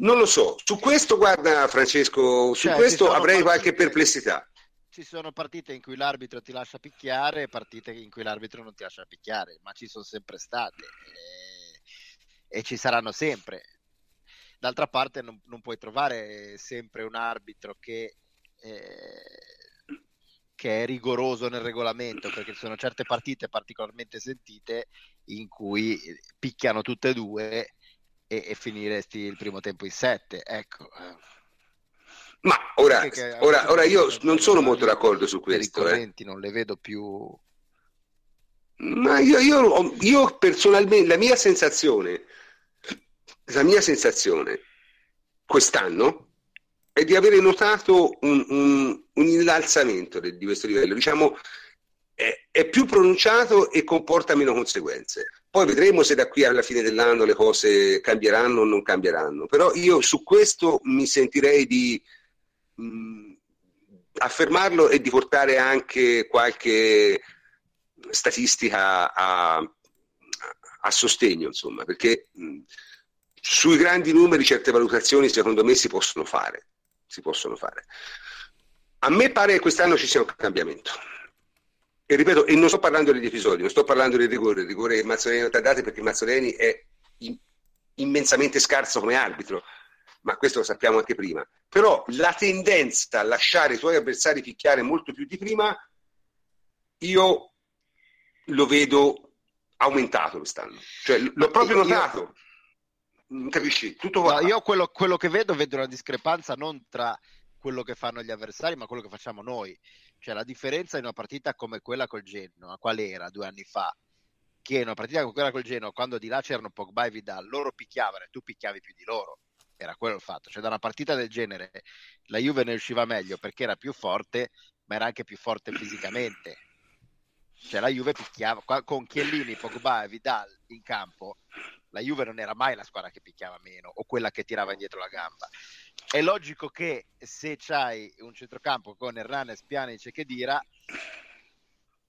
S1: non lo so, su questo guarda Francesco, su cioè, questo avrei qualche perplessità
S4: ci sono partite in cui l'arbitro ti lascia picchiare e partite in cui l'arbitro non ti lascia picchiare, ma ci sono sempre state e, e ci saranno sempre. D'altra parte non, non, puoi trovare sempre un arbitro che, eh, che, è rigoroso nel regolamento, perché ci sono certe partite particolarmente sentite in cui picchiano tutte e due e, e finiresti il primo tempo in sette. Ecco.
S1: Ma ora, ora, ora io non sono molto d'accordo su questo.
S4: Commenti eh. non le vedo più.
S1: Ma io, io, io, personalmente, la mia sensazione, la mia sensazione quest'anno è di avere notato un, un, un innalzamento di questo livello. Diciamo, è, è, più pronunciato e comporta meno conseguenze. Poi vedremo se da qui alla fine dell'anno le cose cambieranno o non cambieranno. Però io su questo mi sentirei di mh, affermarlo e di portare anche qualche statistica a, a sostegno, insomma, perché mh, sui grandi numeri certe valutazioni secondo me si possono fare. Si possono fare. A me pare che quest'anno ci sia un cambiamento. E ripeto, e non sto parlando degli episodi, non sto parlando del rigore, il rigore che Mazzoleni non ha dato perché Mazzoleni è immensamente scarso come arbitro, ma questo lo sappiamo anche prima. Però la tendenza a lasciare i tuoi avversari picchiare molto più di prima, io lo vedo aumentato quest'anno. Cioè, l'ho proprio notato. Io... Capisci? Tutto
S4: no, io quello, quello che vedo, vedo una discrepanza non tra quello che fanno gli avversari, ma quello che facciamo noi. Cioè, la differenza in una partita come quella col Genoa, qual era due anni fa? Che in una partita come quella col Genoa, quando di là c'erano Pogba e Vidal, loro picchiavano e tu picchiavi più di loro. Era quello il fatto. Cioè, da una partita del genere la Juve ne usciva meglio perché era più forte, ma era anche più forte fisicamente. Cioè, la Juve picchiava con Chiellini, Pogba e Vidal in campo. La Juve non era mai la squadra che picchiava meno o quella che tirava indietro la gamba è logico che se c'hai un centrocampo con Hernanes, Pjanic e Chedira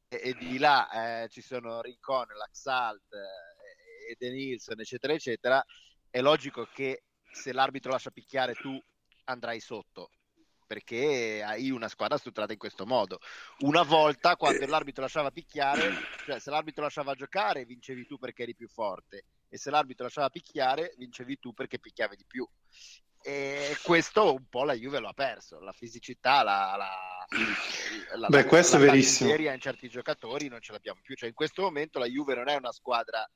S4: e, e di là eh, ci sono Rincon, Laxalt eh, e De Nilsson eccetera eccetera è logico che se l'arbitro lascia picchiare tu andrai sotto perché hai una squadra strutturata in questo modo. Una volta quando l'arbitro lasciava picchiare, cioè se l'arbitro lasciava giocare, vincevi tu perché eri più forte e se l'arbitro lasciava picchiare, vincevi tu perché picchiavi di più. E questo un po' la Juve lo ha perso, la fisicità, la, la,
S5: la, Beh, questo la, è verissimo.
S4: in certi giocatori non ce l'abbiamo più. Cioè, in questo momento la Juve non è una squadra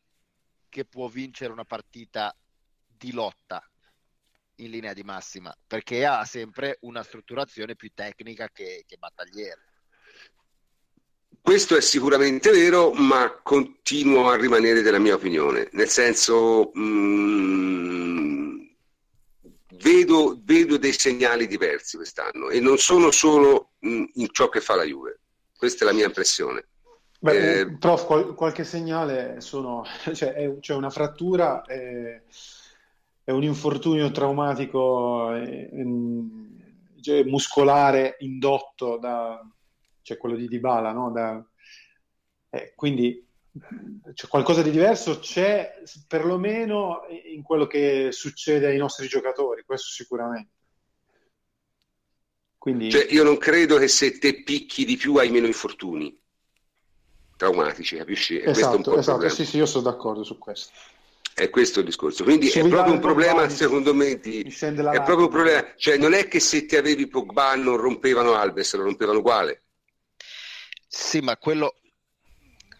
S4: che può vincere una partita di lotta in linea di massima, perché ha sempre una strutturazione più tecnica che, che battagliera.
S1: Questo è sicuramente vero, ma continuo a rimanere della mia opinione, nel senso... Mh, mm, vedo, vedo, dei segnali diversi quest'anno e non sono solo in, in ciò che fa la Juve. Questa è la mia impressione.
S5: Beh, eh, prof, qual- qualche segnale sono, cioè, è, c'è una frattura, è, è un infortunio traumatico è, cioè, muscolare indotto da, cioè quello di Dybala, no? da, eh, quindi cioè, qualcosa di diverso c'è perlomeno in quello che succede ai nostri giocatori, questo sicuramente.
S1: Quindi... Cioè, io non credo che se te picchi di più hai meno infortuni traumatici, capisci?
S5: Esatto, esatto. sì, sì, io sono d'accordo su questo.
S1: È questo il discorso. Quindi è proprio un problema, Pogba, secondo me, di... è proprio un problema. Cioè, non è che se ti avevi Pogba non rompevano Alves, lo rompevano uguale.
S4: Sì, ma quello,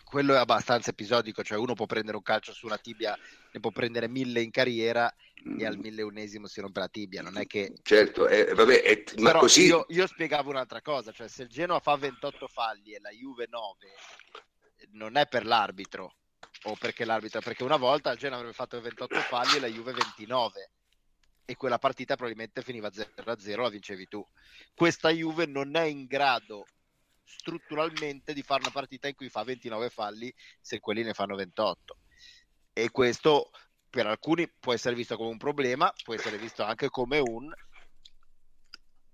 S4: quello è abbastanza episodico, cioè uno può prendere un calcio su una tibia, ne può prendere mille in carriera e al milleunesimo si rompe la tibia, non è che...
S1: Certo, eh, vabbè, è... ma
S4: Però
S1: così...
S4: Io, io, spiegavo un'altra cosa, cioè se il Genoa fa 28 falli e la Juve 9, non è per l'arbitro, o perché l'arbitro, perché una volta il Genoa avrebbe fatto 28 falli e la Juve 29 e quella partita probabilmente finiva 0-0, la vincevi tu. Questa Juve non è in grado strutturalmente di fare una partita in cui fa 29 falli se quelli ne fanno 28 e questo per alcuni può essere visto come un problema può essere visto anche come un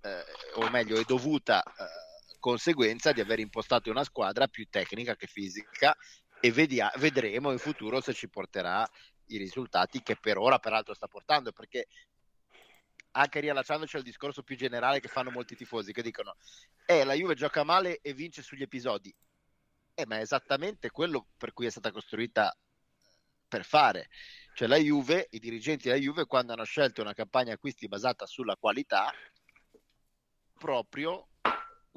S4: eh, o meglio è dovuta eh, conseguenza di aver impostato una squadra più tecnica che fisica e vedia- vedremo in futuro se ci porterà i risultati che per ora peraltro sta portando perché anche riallacciandoci al discorso più generale che fanno molti tifosi che dicono eh la Juve gioca male e vince sugli episodi. Eh ma è esattamente quello per cui è stata costruita per fare. Cioè la Juve, i dirigenti della Juve quando hanno scelto una campagna acquisti basata sulla qualità proprio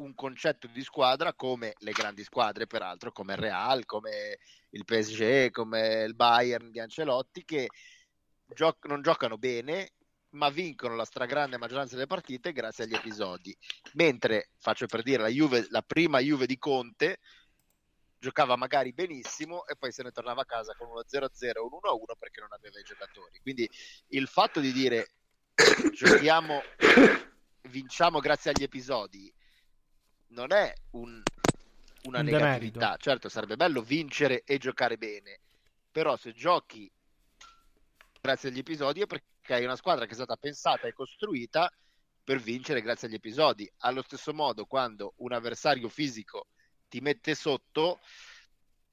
S4: un concetto di squadra come le grandi squadre peraltro come il Real, come il PSG, come il Bayern di Ancelotti che gio- non giocano bene ma vincono la stragrande maggioranza delle partite grazie agli episodi. Mentre, faccio per dire, la, Juve, la prima Juve di Conte giocava magari benissimo e poi se ne tornava a casa con uno 0-0 o un 1-1 perché non aveva i giocatori. Quindi il fatto di dire giochiamo, vinciamo grazie agli episodi non è un, una un negatività. Demerito. Certo, sarebbe bello vincere e giocare bene, però se giochi grazie agli episodi è perché hai una squadra che è stata pensata e costruita per vincere grazie agli episodi. Allo stesso modo, quando un avversario fisico ti mette sotto,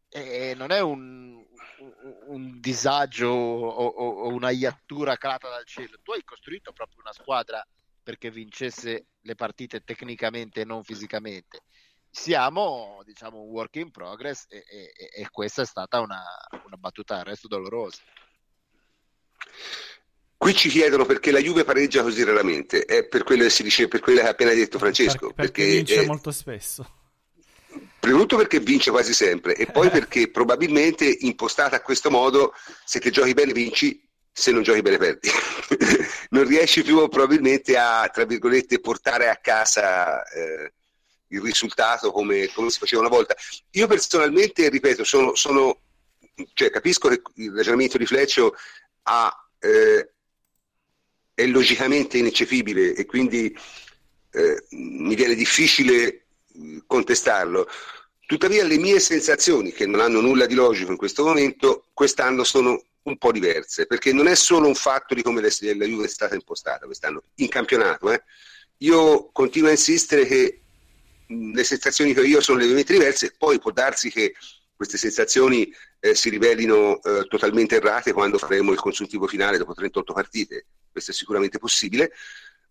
S4: eh, non è un, un, un disagio o, o, o, una iattura calata dal cielo. Tu hai costruito proprio una squadra perché vincesse le partite tecnicamente e non fisicamente. Siamo, diciamo, un work in progress e, e, e questa è stata una, una battuta d'arresto dolorosa.
S1: Qui ci chiedono perché la Juve pareggia così raramente, è per quello che si dice, per quello che ha appena detto Francesco.
S2: perché, perché vince è... molto spesso.
S1: Prima di tutto perché vince quasi sempre e poi perché probabilmente impostata a questo modo, se che giochi bene vinci, se non giochi bene perdi. non riesci più probabilmente a, tra virgolette, portare a casa eh, il risultato come, come, si faceva una volta. Io personalmente, ripeto, sono, sono cioè, capisco che il ragionamento di Fleccio ha, eh, è logicamente ineccepibile e quindi eh, mi viene difficile contestarlo. Tuttavia le mie sensazioni, che non hanno nulla di logico in questo momento, quest'anno sono un po' diverse, perché non è solo un fatto di come la Juve è stata impostata quest'anno, in campionato. Eh. Io continuo a insistere che le sensazioni che io sono lievemente diverse, poi può darsi che queste sensazioni eh, si rivelino eh, totalmente errate quando faremo il consultivo finale dopo 38 partite, questo è sicuramente possibile,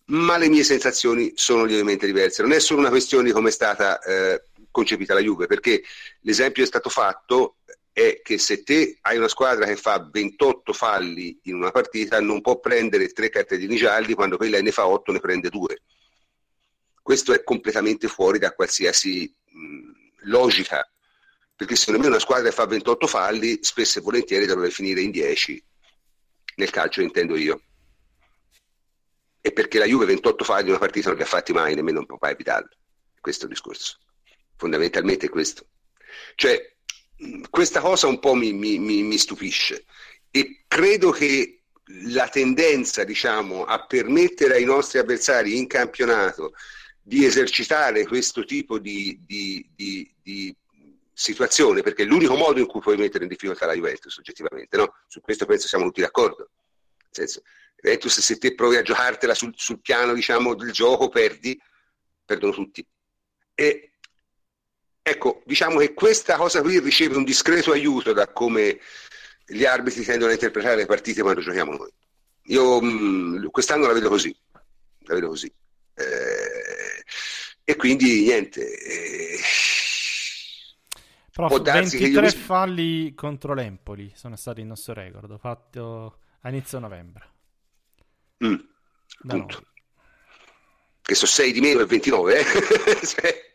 S1: ma le mie sensazioni sono lievemente diverse. Non è solo una questione di come è stata eh, concepita la Juve, perché l'esempio è stato fatto è che se te hai una squadra che fa 28 falli in una partita non può prendere tre cartellini gialli quando quella ne fa 8 ne prende 2. Questo è completamente fuori da qualsiasi mh, logica, perché secondo me una squadra che fa 28 falli spesso e volentieri dovrebbe finire in 10, nel calcio intendo io e perché la Juve 28 falli in una partita non li ha fatti mai, nemmeno un Papà Vidal. Questo è il discorso. Fondamentalmente è questo. Cioè, questa cosa un po' mi, mi, mi, stupisce e credo che la tendenza, diciamo, a permettere ai nostri avversari in campionato di esercitare questo tipo di, di, di, di situazione, perché è l'unico modo in cui puoi mettere in difficoltà la Juventus, oggettivamente, no? Su questo penso siamo tutti d'accordo. Nel senso, Juventus se te provi a giocartela sul, sul piano diciamo, del gioco perdi, perdono tutti. E ecco, diciamo che questa cosa qui riceve un discreto aiuto da come gli arbitri tendono a interpretare le partite quando giochiamo noi. Io mh, mm, quest'anno la vedo così, la vedo così. Eh, e quindi niente. Eh,
S2: Prof, 23 io... falli contro l'Empoli sono stati il nostro record, fatto a inizio novembre.
S1: Mm, appunto. Che sono 6 di meno e 29, eh? cioè,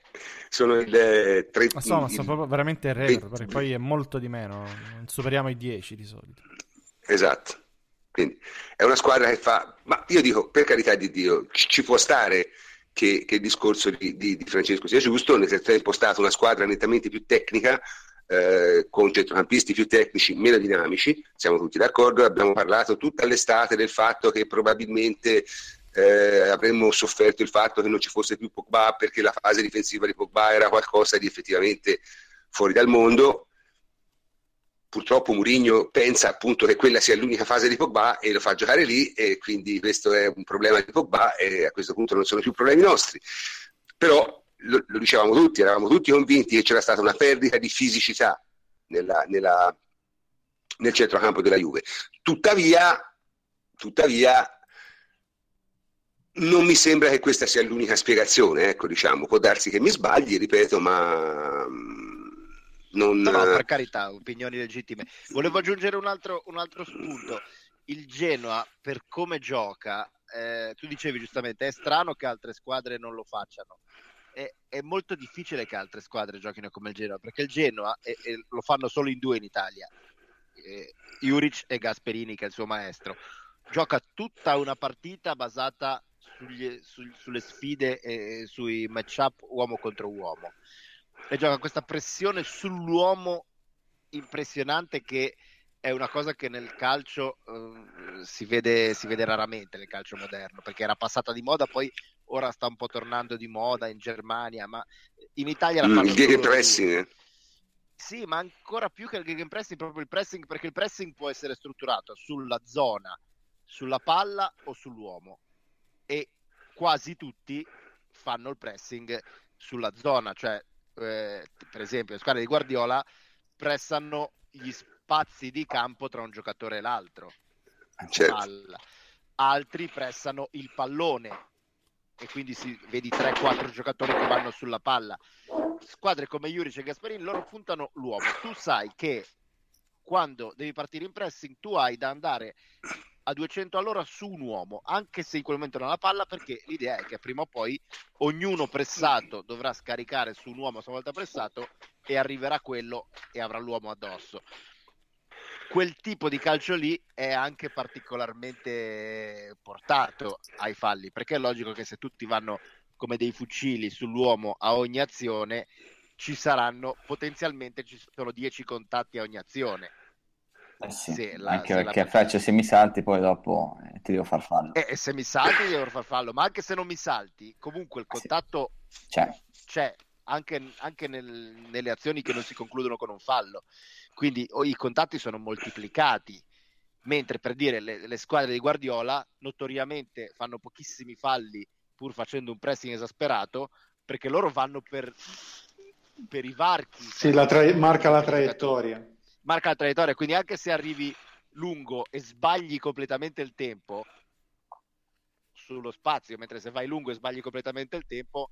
S1: sono il 30.
S2: Eh, ma sono, sono proprio veramente il record, perché poi è molto di meno, non superiamo i 10 di solito.
S1: Esatto. Quindi è una squadra che fa, ma io dico per carità di Dio, ci può stare che, che il discorso di, di, di, Francesco sia giusto, nel senso è impostata una squadra nettamente più tecnica, eh, con centrocampisti più tecnici, meno dinamici, siamo tutti d'accordo, abbiamo parlato tutta l'estate del fatto che probabilmente eh, avremmo sofferto il fatto che non ci fosse più Pogba perché la fase difensiva di Pogba era qualcosa di effettivamente fuori dal mondo. Purtroppo Mourinho pensa appunto che quella sia l'unica fase di Pogba e lo fa giocare lì e quindi questo è un problema di Pogba e a questo punto non sono più problemi nostri. Però lo, lo, dicevamo tutti, eravamo tutti convinti che c'era stata una perdita di fisicità nella, nella, nel centrocampo della Juve. Tuttavia, tuttavia, non mi sembra che questa sia l'unica spiegazione, ecco, diciamo, può darsi che mi sbagli, ripeto, ma mm, non...
S4: No, no, per carità, opinioni legittime. Volevo aggiungere un altro, un altro spunto. Il Genoa, per come gioca, eh, tu dicevi giustamente, è strano che altre squadre non lo facciano è, è, molto difficile che altre squadre giochino come il Genoa, perché il Genoa, e, e lo fanno solo in due in Italia, eh, Juric e Gasperini, che è il suo maestro, gioca tutta una partita basata sugli, su, sulle sfide e sui match-up uomo contro uomo. E gioca questa pressione sull'uomo impressionante che è una cosa che nel calcio uh, si, vede, si, vede, raramente nel calcio moderno perché era passata di moda poi ora sta un po' tornando di moda in Germania, ma in Italia la
S1: mm, fanno il gegenpressing.
S4: Sì, ma ancora più che il gegenpressing, proprio il pressing, perché il pressing può essere strutturato sulla zona, sulla palla o sull'uomo. E quasi tutti fanno il pressing sulla zona, cioè eh, per esempio le squadre di Guardiola pressano gli spazi di campo tra un giocatore e l'altro.
S1: Certo.
S4: Altri pressano il pallone e quindi si, vedi 3-4 giocatori che vanno sulla palla. Squadre come Juric e Gasperini, loro puntano l'uomo. Tu sai che quando devi partire in pressing, tu hai da andare a 200 all'ora su un uomo, anche se in quel momento non ha la palla, perché l'idea è che prima o poi ognuno pressato dovrà scaricare su un uomo a sua volta pressato e arriverà quello e avrà l'uomo addosso. Quel tipo di calcio lì è anche particolarmente portato ai falli, perché è logico che se tutti vanno come dei fucili sull'uomo a ogni azione, ci saranno potenzialmente ci sono 10 contatti a ogni azione
S3: eh sì, la, anche perché la... faccio se mi salti poi dopo eh, ti devo far fallo.
S4: Eh, se mi salti devo far fallo, ma anche se non mi salti, comunque il contatto
S3: sì. c'è,
S4: c'è anche, anche nel, nelle azioni che non si concludono con un fallo. Quindi oh, i contatti sono moltiplicati. Mentre per dire le, le squadre di Guardiola notoriamente fanno pochissimi falli pur facendo un pressing esasperato perché loro vanno per, per i varchi.
S5: Sì, la tra- marca la traiettoria
S4: marca la traiettoria, quindi anche se arrivi lungo e sbagli completamente il tempo sullo spazio, mentre se vai lungo e sbagli completamente il tempo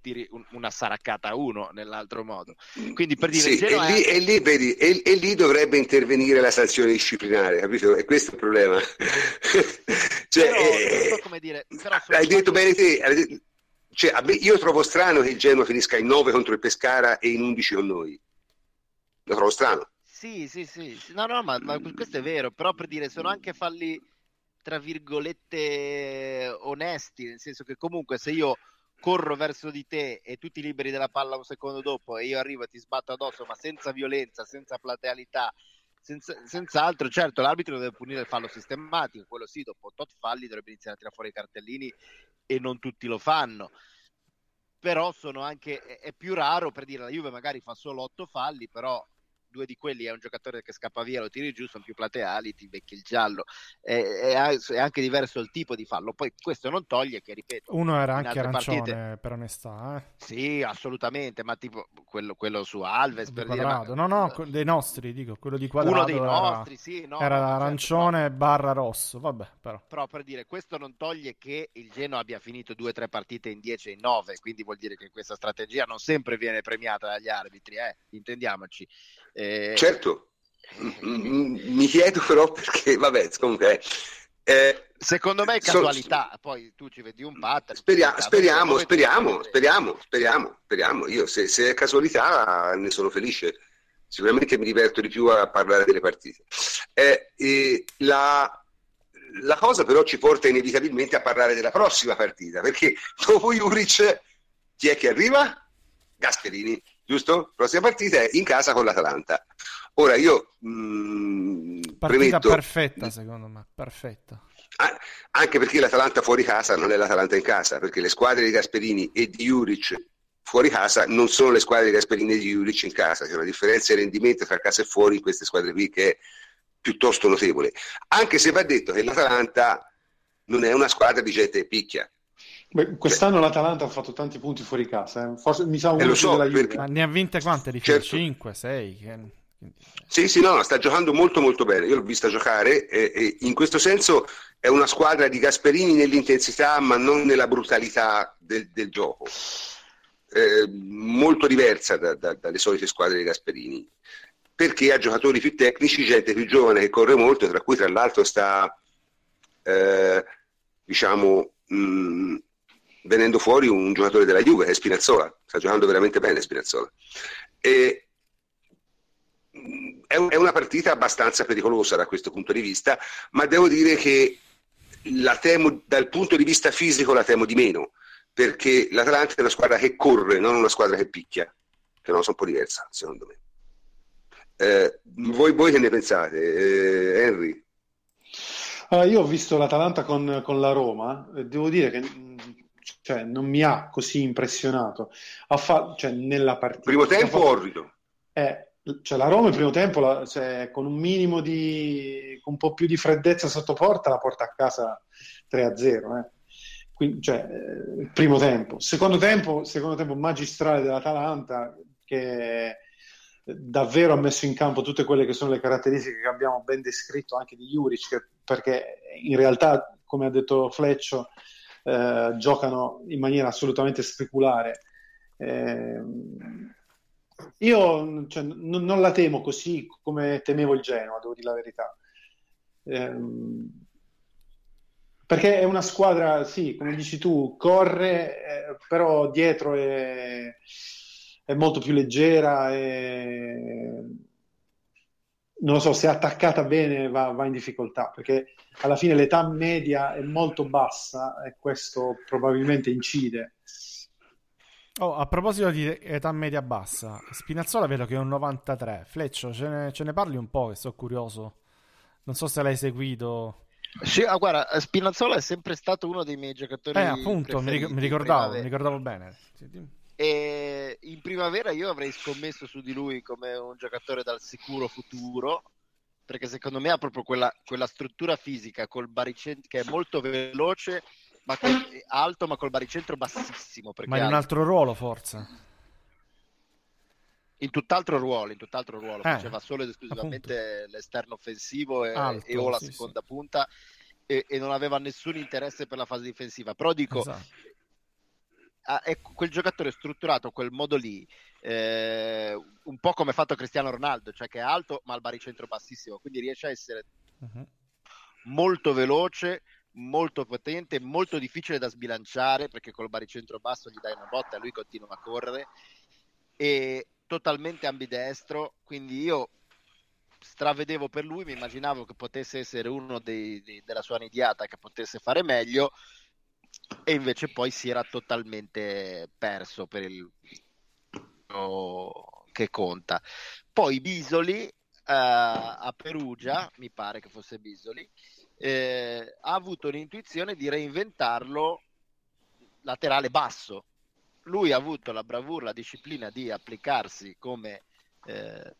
S4: tiri un, una saraccata a uno nell'altro modo. Quindi per dire
S1: sì, e, lì, è... e, lì, vedi, e, e, lì, dovrebbe intervenire la sanzione disciplinare, capito? E questo è il problema.
S4: cioè, però, eh, so come dire, però
S1: hai detto bene te. Cioè, io trovo strano che il Genoa finisca in 9 contro il Pescara e in 11 con noi. Lo trovo strano.
S4: Sì, sì, sì, no, no, ma, ma, questo è vero, però per dire, sono anche falli, tra virgolette, onesti, nel senso che comunque se io corro verso di te e tu ti liberi della palla un secondo dopo e io arrivo e ti sbatto addosso, ma senza violenza, senza platealità, senza, senza altro, certo l'arbitro deve punire il fallo sistematico, quello sì, dopo tot falli dovrebbe iniziare a tirare fuori i cartellini e non tutti lo fanno. Però sono anche è più raro per dire la Juve magari fa solo otto falli però due di quelli è un giocatore che scappa via, lo tiri giù, sono più plateali, ti becchi il giallo. È, è, è, anche diverso il tipo di fallo. Poi questo non toglie che, ripeto,
S2: uno era anche arancione partite... per onestà. Eh?
S4: Sì, assolutamente, ma tipo quello, quello su Alves per dire, ma...
S2: No, no, dei nostri, dico, quello di Quadrado.
S4: Uno dei nostri, era... sì, no,
S2: era certo, arancione certo, barra rosso, vabbè, però.
S4: Però per dire, questo non toglie che il Geno abbia finito due o tre partite in 10 e in 9, quindi vuol dire che questa strategia non sempre viene premiata dagli arbitri, eh? intendiamoci.
S1: Eh... Certo, mi chiedo però perché, vabbè, comunque...
S4: Eh, Secondo me è casualità, so, poi tu ci vedi un pattern.
S1: Speria, speriamo, speriamo, speriamo, speriamo, speriamo. Io se, se, è casualità ne sono felice. Sicuramente mi diverto di più a parlare delle partite. Eh, la, la, cosa però ci porta inevitabilmente a parlare della prossima partita, perché dopo Juric chi è che arriva? Gasperini giusto? Prossima partita è in casa con l'Atalanta. Ora io mh, mm,
S2: partita
S1: premetto,
S2: perfetta secondo me, perfetta.
S1: Anche perché l'Atalanta fuori casa non è l'Atalanta in casa, perché le squadre di Gasperini e di Juric fuori casa non sono le squadre di Gasperini e di Juric in casa, c'è una differenza di rendimento tra casa e fuori in queste squadre qui che è piuttosto notevole. Anche se va detto che l'Atalanta non è una squadra di gente e picchia,
S5: Beh, quest'anno l'Atalanta ha fatto tanti punti fuori casa, eh. Forse, mi sa uno eh,
S1: so,
S5: della Juve.
S2: Ma ne ha vinte quante di certo. 5, 6? Che...
S1: Sì, sì, no, sta giocando molto molto bene. Io l'ho vista giocare e, e, in questo senso è una squadra di Gasperini nell'intensità, ma non nella brutalità del, del gioco. Eh, molto diversa da, da, dalle solite squadre di Gasperini, perché ha giocatori più tecnici, gente più giovane che corre molto, tra cui tra l'altro sta, eh, diciamo, mh, mm, venendo fuori un giocatore della Juve, è Spinazzola, sta giocando veramente bene Spinazzola. E è una partita abbastanza pericolosa da questo punto di vista, ma devo dire che temo, dal punto di vista fisico la temo di meno, perché l'Atalanta è una squadra che corre, non una squadra che picchia, che non sono un po' diversa, secondo me. Eh, voi, voi, che ne pensate, eh, Henry?
S5: Allora, io ho visto l'Atalanta con, con la Roma, devo dire che cioè, non mi ha così impressionato. Fa- cioè, nella partita.
S1: Primo tempo
S5: fatto...
S1: orrido.
S5: Eh, cioè, la Roma il primo tempo, la, cioè, con un minimo di... con un po' più di freddezza sotto porta, la porta a casa 3-0. Eh. Quindi, cioè, eh, primo tempo. Secondo tempo, secondo tempo magistrale dell'Atalanta che davvero ha messo in campo tutte quelle che sono le caratteristiche che abbiamo ben descritto anche di Juric, perché in realtà, come ha detto Fleccio, eh, giocano in maniera assolutamente speculare. Eh, io cioè, n- non la temo così come temevo il Genoa, devo dire la verità. Eh, perché è una squadra, sì, come dici tu, corre, eh, però dietro è, è, molto più leggera e non lo so, se è attaccata bene va, va, in difficoltà, perché alla fine l'età media è molto bassa e questo probabilmente incide.
S2: Oh, a proposito di età media bassa, Spinazzola vedo che è un 93. Fleccio, ce ne, ce ne parli un po', che sono curioso. Non so se l'hai seguito.
S4: Sì, ah, guarda, Spinazzola è sempre stato uno dei miei giocatori.
S2: Eh, appunto, mi, mi, ricordavo, mi ricordavo bene.
S4: E in primavera io avrei scommesso su di lui come un giocatore dal sicuro futuro, perché secondo me ha proprio quella, quella struttura fisica col baricentro che è molto veloce ma col, alto ma col baricentro bassissimo.
S2: Ma in un altro ruolo forse?
S4: In tutt'altro ruolo, in tutt'altro ruolo. Eh, faceva solo ed esclusivamente appunto. l'esterno offensivo e, Alto, e o la sì, seconda sì. punta e, e, non aveva nessun interesse per la fase difensiva. Però dico, esatto. È quel giocatore strutturato quel modo lì, eh, un po' come ha fatto Cristiano Ronaldo, cioè che è alto ma al baricentro bassissimo, quindi riesce a essere uh-huh. molto veloce, molto potente, molto difficile da sbilanciare perché col baricentro basso gli dai una botta e lui continua a correre e totalmente ambidestro, quindi io stravedevo per lui, mi immaginavo che potesse essere uno dei, dei, della sua nidiata che potesse fare meglio e invece poi si era totalmente perso per il che conta. Poi Bisoli uh, a Perugia, mi pare che fosse Bisoli, eh, ha avuto l'intuizione di reinventarlo laterale basso. Lui ha avuto la bravura, la disciplina di applicarsi come eh,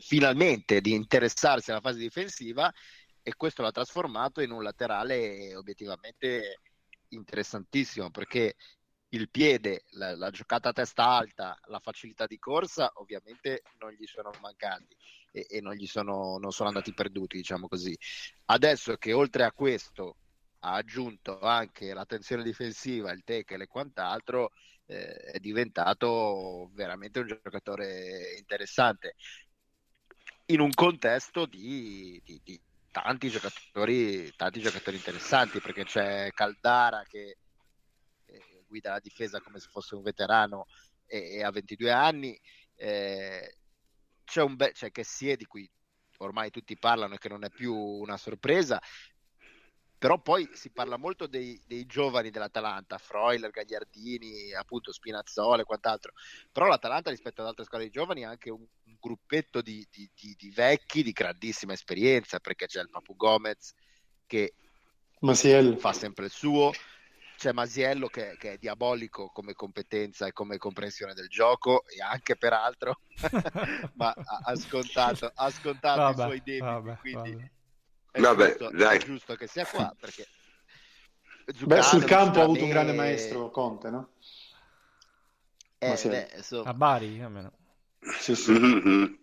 S4: finalmente di interessarsi alla fase difensiva e questo l'ha trasformato in un laterale obiettivamente interessantissimo perché il piede, la, la, giocata a testa alta, la facilità di corsa ovviamente non gli sono mancati e, e non, gli sono, non sono andati perduti, diciamo così. Adesso che oltre a questo ha aggiunto anche la tensione difensiva, il tackle e quant'altro, eh, è diventato veramente un giocatore interessante in un contesto di, di, di tanti, giocatori, tanti giocatori interessanti perché c'è Caldara che guida la difesa come se fosse un veterano e, e ha 22 anni. Eh, c'è c'è che si è di cui ormai tutti parlano e che non è più una sorpresa, però poi si parla molto dei, dei, giovani dell'Atalanta, Freuler, Gagliardini, appunto Spinazzola e quant'altro, però l'Atalanta rispetto ad altre squadre di giovani ha anche un gruppetto di, di, di, di, vecchi di grandissima esperienza, perché c'è il Papu Gomez che Masiel. fa sempre il suo, c'è Masiello che, che, è diabolico come competenza e come comprensione del gioco e anche peraltro ma ha, ha, scontato, ha scontato vabbè, i suoi debiti vabbè, quindi vabbè. È, vabbè, giusto, è, giusto, che sia qua perché
S5: Beh, sul campo ha avuto un grande maestro Conte no?
S2: Eh, beh, insomma... a Bari almeno
S5: sì, sì. Mm-hmm.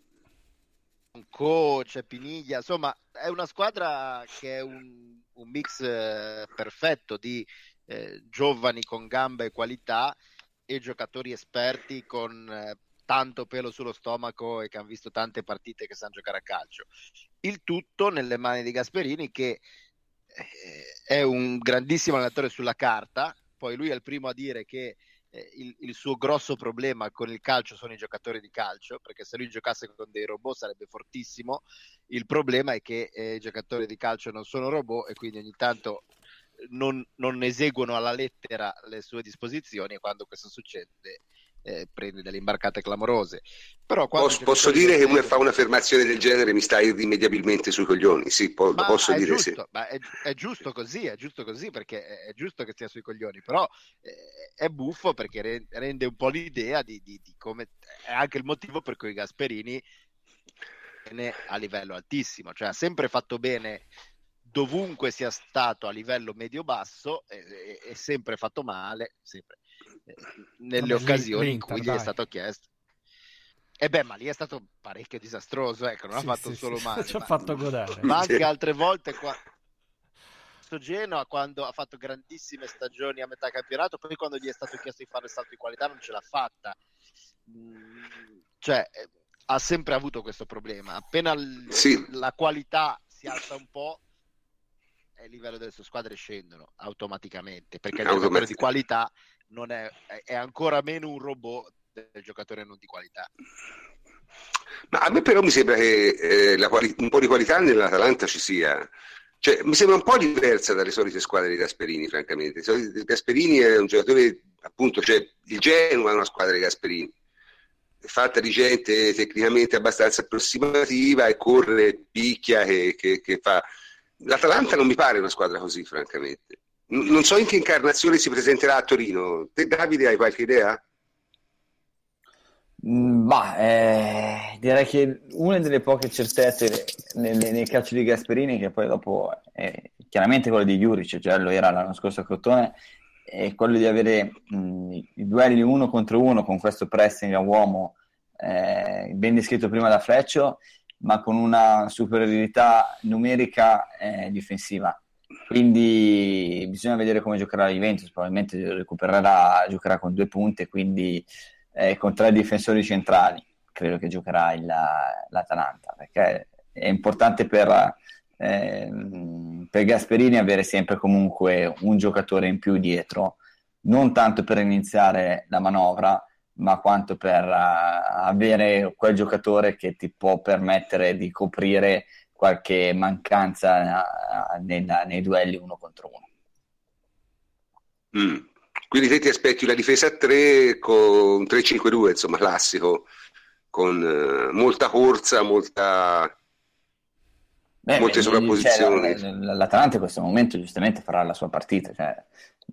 S4: un coach, Piniglia insomma è una squadra che è un, un mix eh, perfetto di eh, giovani con gambe e qualità e giocatori esperti con eh, tanto pelo sullo stomaco e che hanno visto tante partite che sanno giocare a calcio. Il tutto nelle mani di Gasperini che eh, è un grandissimo allenatore sulla carta, poi lui è il primo a dire che eh, il, il, suo grosso problema con il calcio sono i giocatori di calcio, perché se lui giocasse con dei robot sarebbe fortissimo. Il problema è che eh, i giocatori di calcio non sono robot e quindi ogni tanto non, non, eseguono alla lettera le sue disposizioni e quando questo succede eh, prende delle imbarcate clamorose. Però
S1: posso, posso dire che uno fa un'affermazione del genere mi sta irrimediabilmente sui coglioni, sì, po- posso dire
S4: giusto,
S1: sì.
S4: Ma è, è, giusto così, è giusto così perché è giusto che stia sui coglioni, però eh, è buffo perché rende un po' l'idea di, di, di come è anche il motivo per cui Gasperini a livello altissimo, cioè ha sempre fatto bene dovunque sia stato a livello medio-basso è, è sempre fatto male, sempre, nelle Vabbè, occasioni in cui gli dai. è stato chiesto. E beh, ma lì è stato parecchio disastroso, ecco, non sì, ha fatto sì, solo sì. male.
S2: Ci ha fatto godere.
S4: Ma anche altre volte qua... Genoa quando ha fatto grandissime stagioni a metà campionato, poi quando gli è stato chiesto di fare il salto di qualità non ce l'ha fatta. Mm, cioè, eh, ha sempre avuto questo problema. Appena l- sì. la qualità si alza un po', il livello delle sue squadre scendono automaticamente, perché il giocatore di qualità non è, è ancora meno un robot del giocatore non di qualità.
S1: Ma a me però mi sembra che eh, quali- un po' di qualità nell'Atalanta ci sia. Cioè, mi sembra un po' diversa dalle solite squadre di Gasperini, francamente. Gasperini è un giocatore, appunto, cioè il Genoa è una squadra di Gasperini, fatta di gente tecnicamente abbastanza approssimativa e corre, picchia, che, che, che fa... L'Atalanta non mi pare una squadra così, francamente. Non so in che incarnazione si presenterà a Torino. Te, Davide, hai qualche idea?
S3: Mm, bah, eh, direi che una delle poche certezze nel, nel calcio di Gasperini, che poi dopo è chiaramente quello di Juric, cioè lo era l'anno scorso a Crotone, è quello di avere mh, mm, i duelli uno contro uno con questo pressing a uomo eh, ben descritto prima da Freccio, ma con una superiorità numerica eh, difensiva. Quindi bisogna vedere come giocherà la Juventus, probabilmente recupererà, giocherà con due punte, quindi eh, con tre difensori centrali, credo che giocherà il, l'Atalanta, perché è importante per, eh, per Gasperini avere sempre comunque un giocatore in più dietro, non tanto per iniziare la manovra, ma quanto per uh, avere quel giocatore che ti può permettere di coprire qualche mancanza uh, nella, nei duelli uno contro uno.
S1: Mm. Quindi te ti aspetti una difesa a 3 con 3-5-2, insomma, classico, con uh, molta corsa, molta... Beh, molte beh, sovrapposizioni.
S3: Cioè, L'Atalanta in questo momento giustamente farà la sua partita, cioè,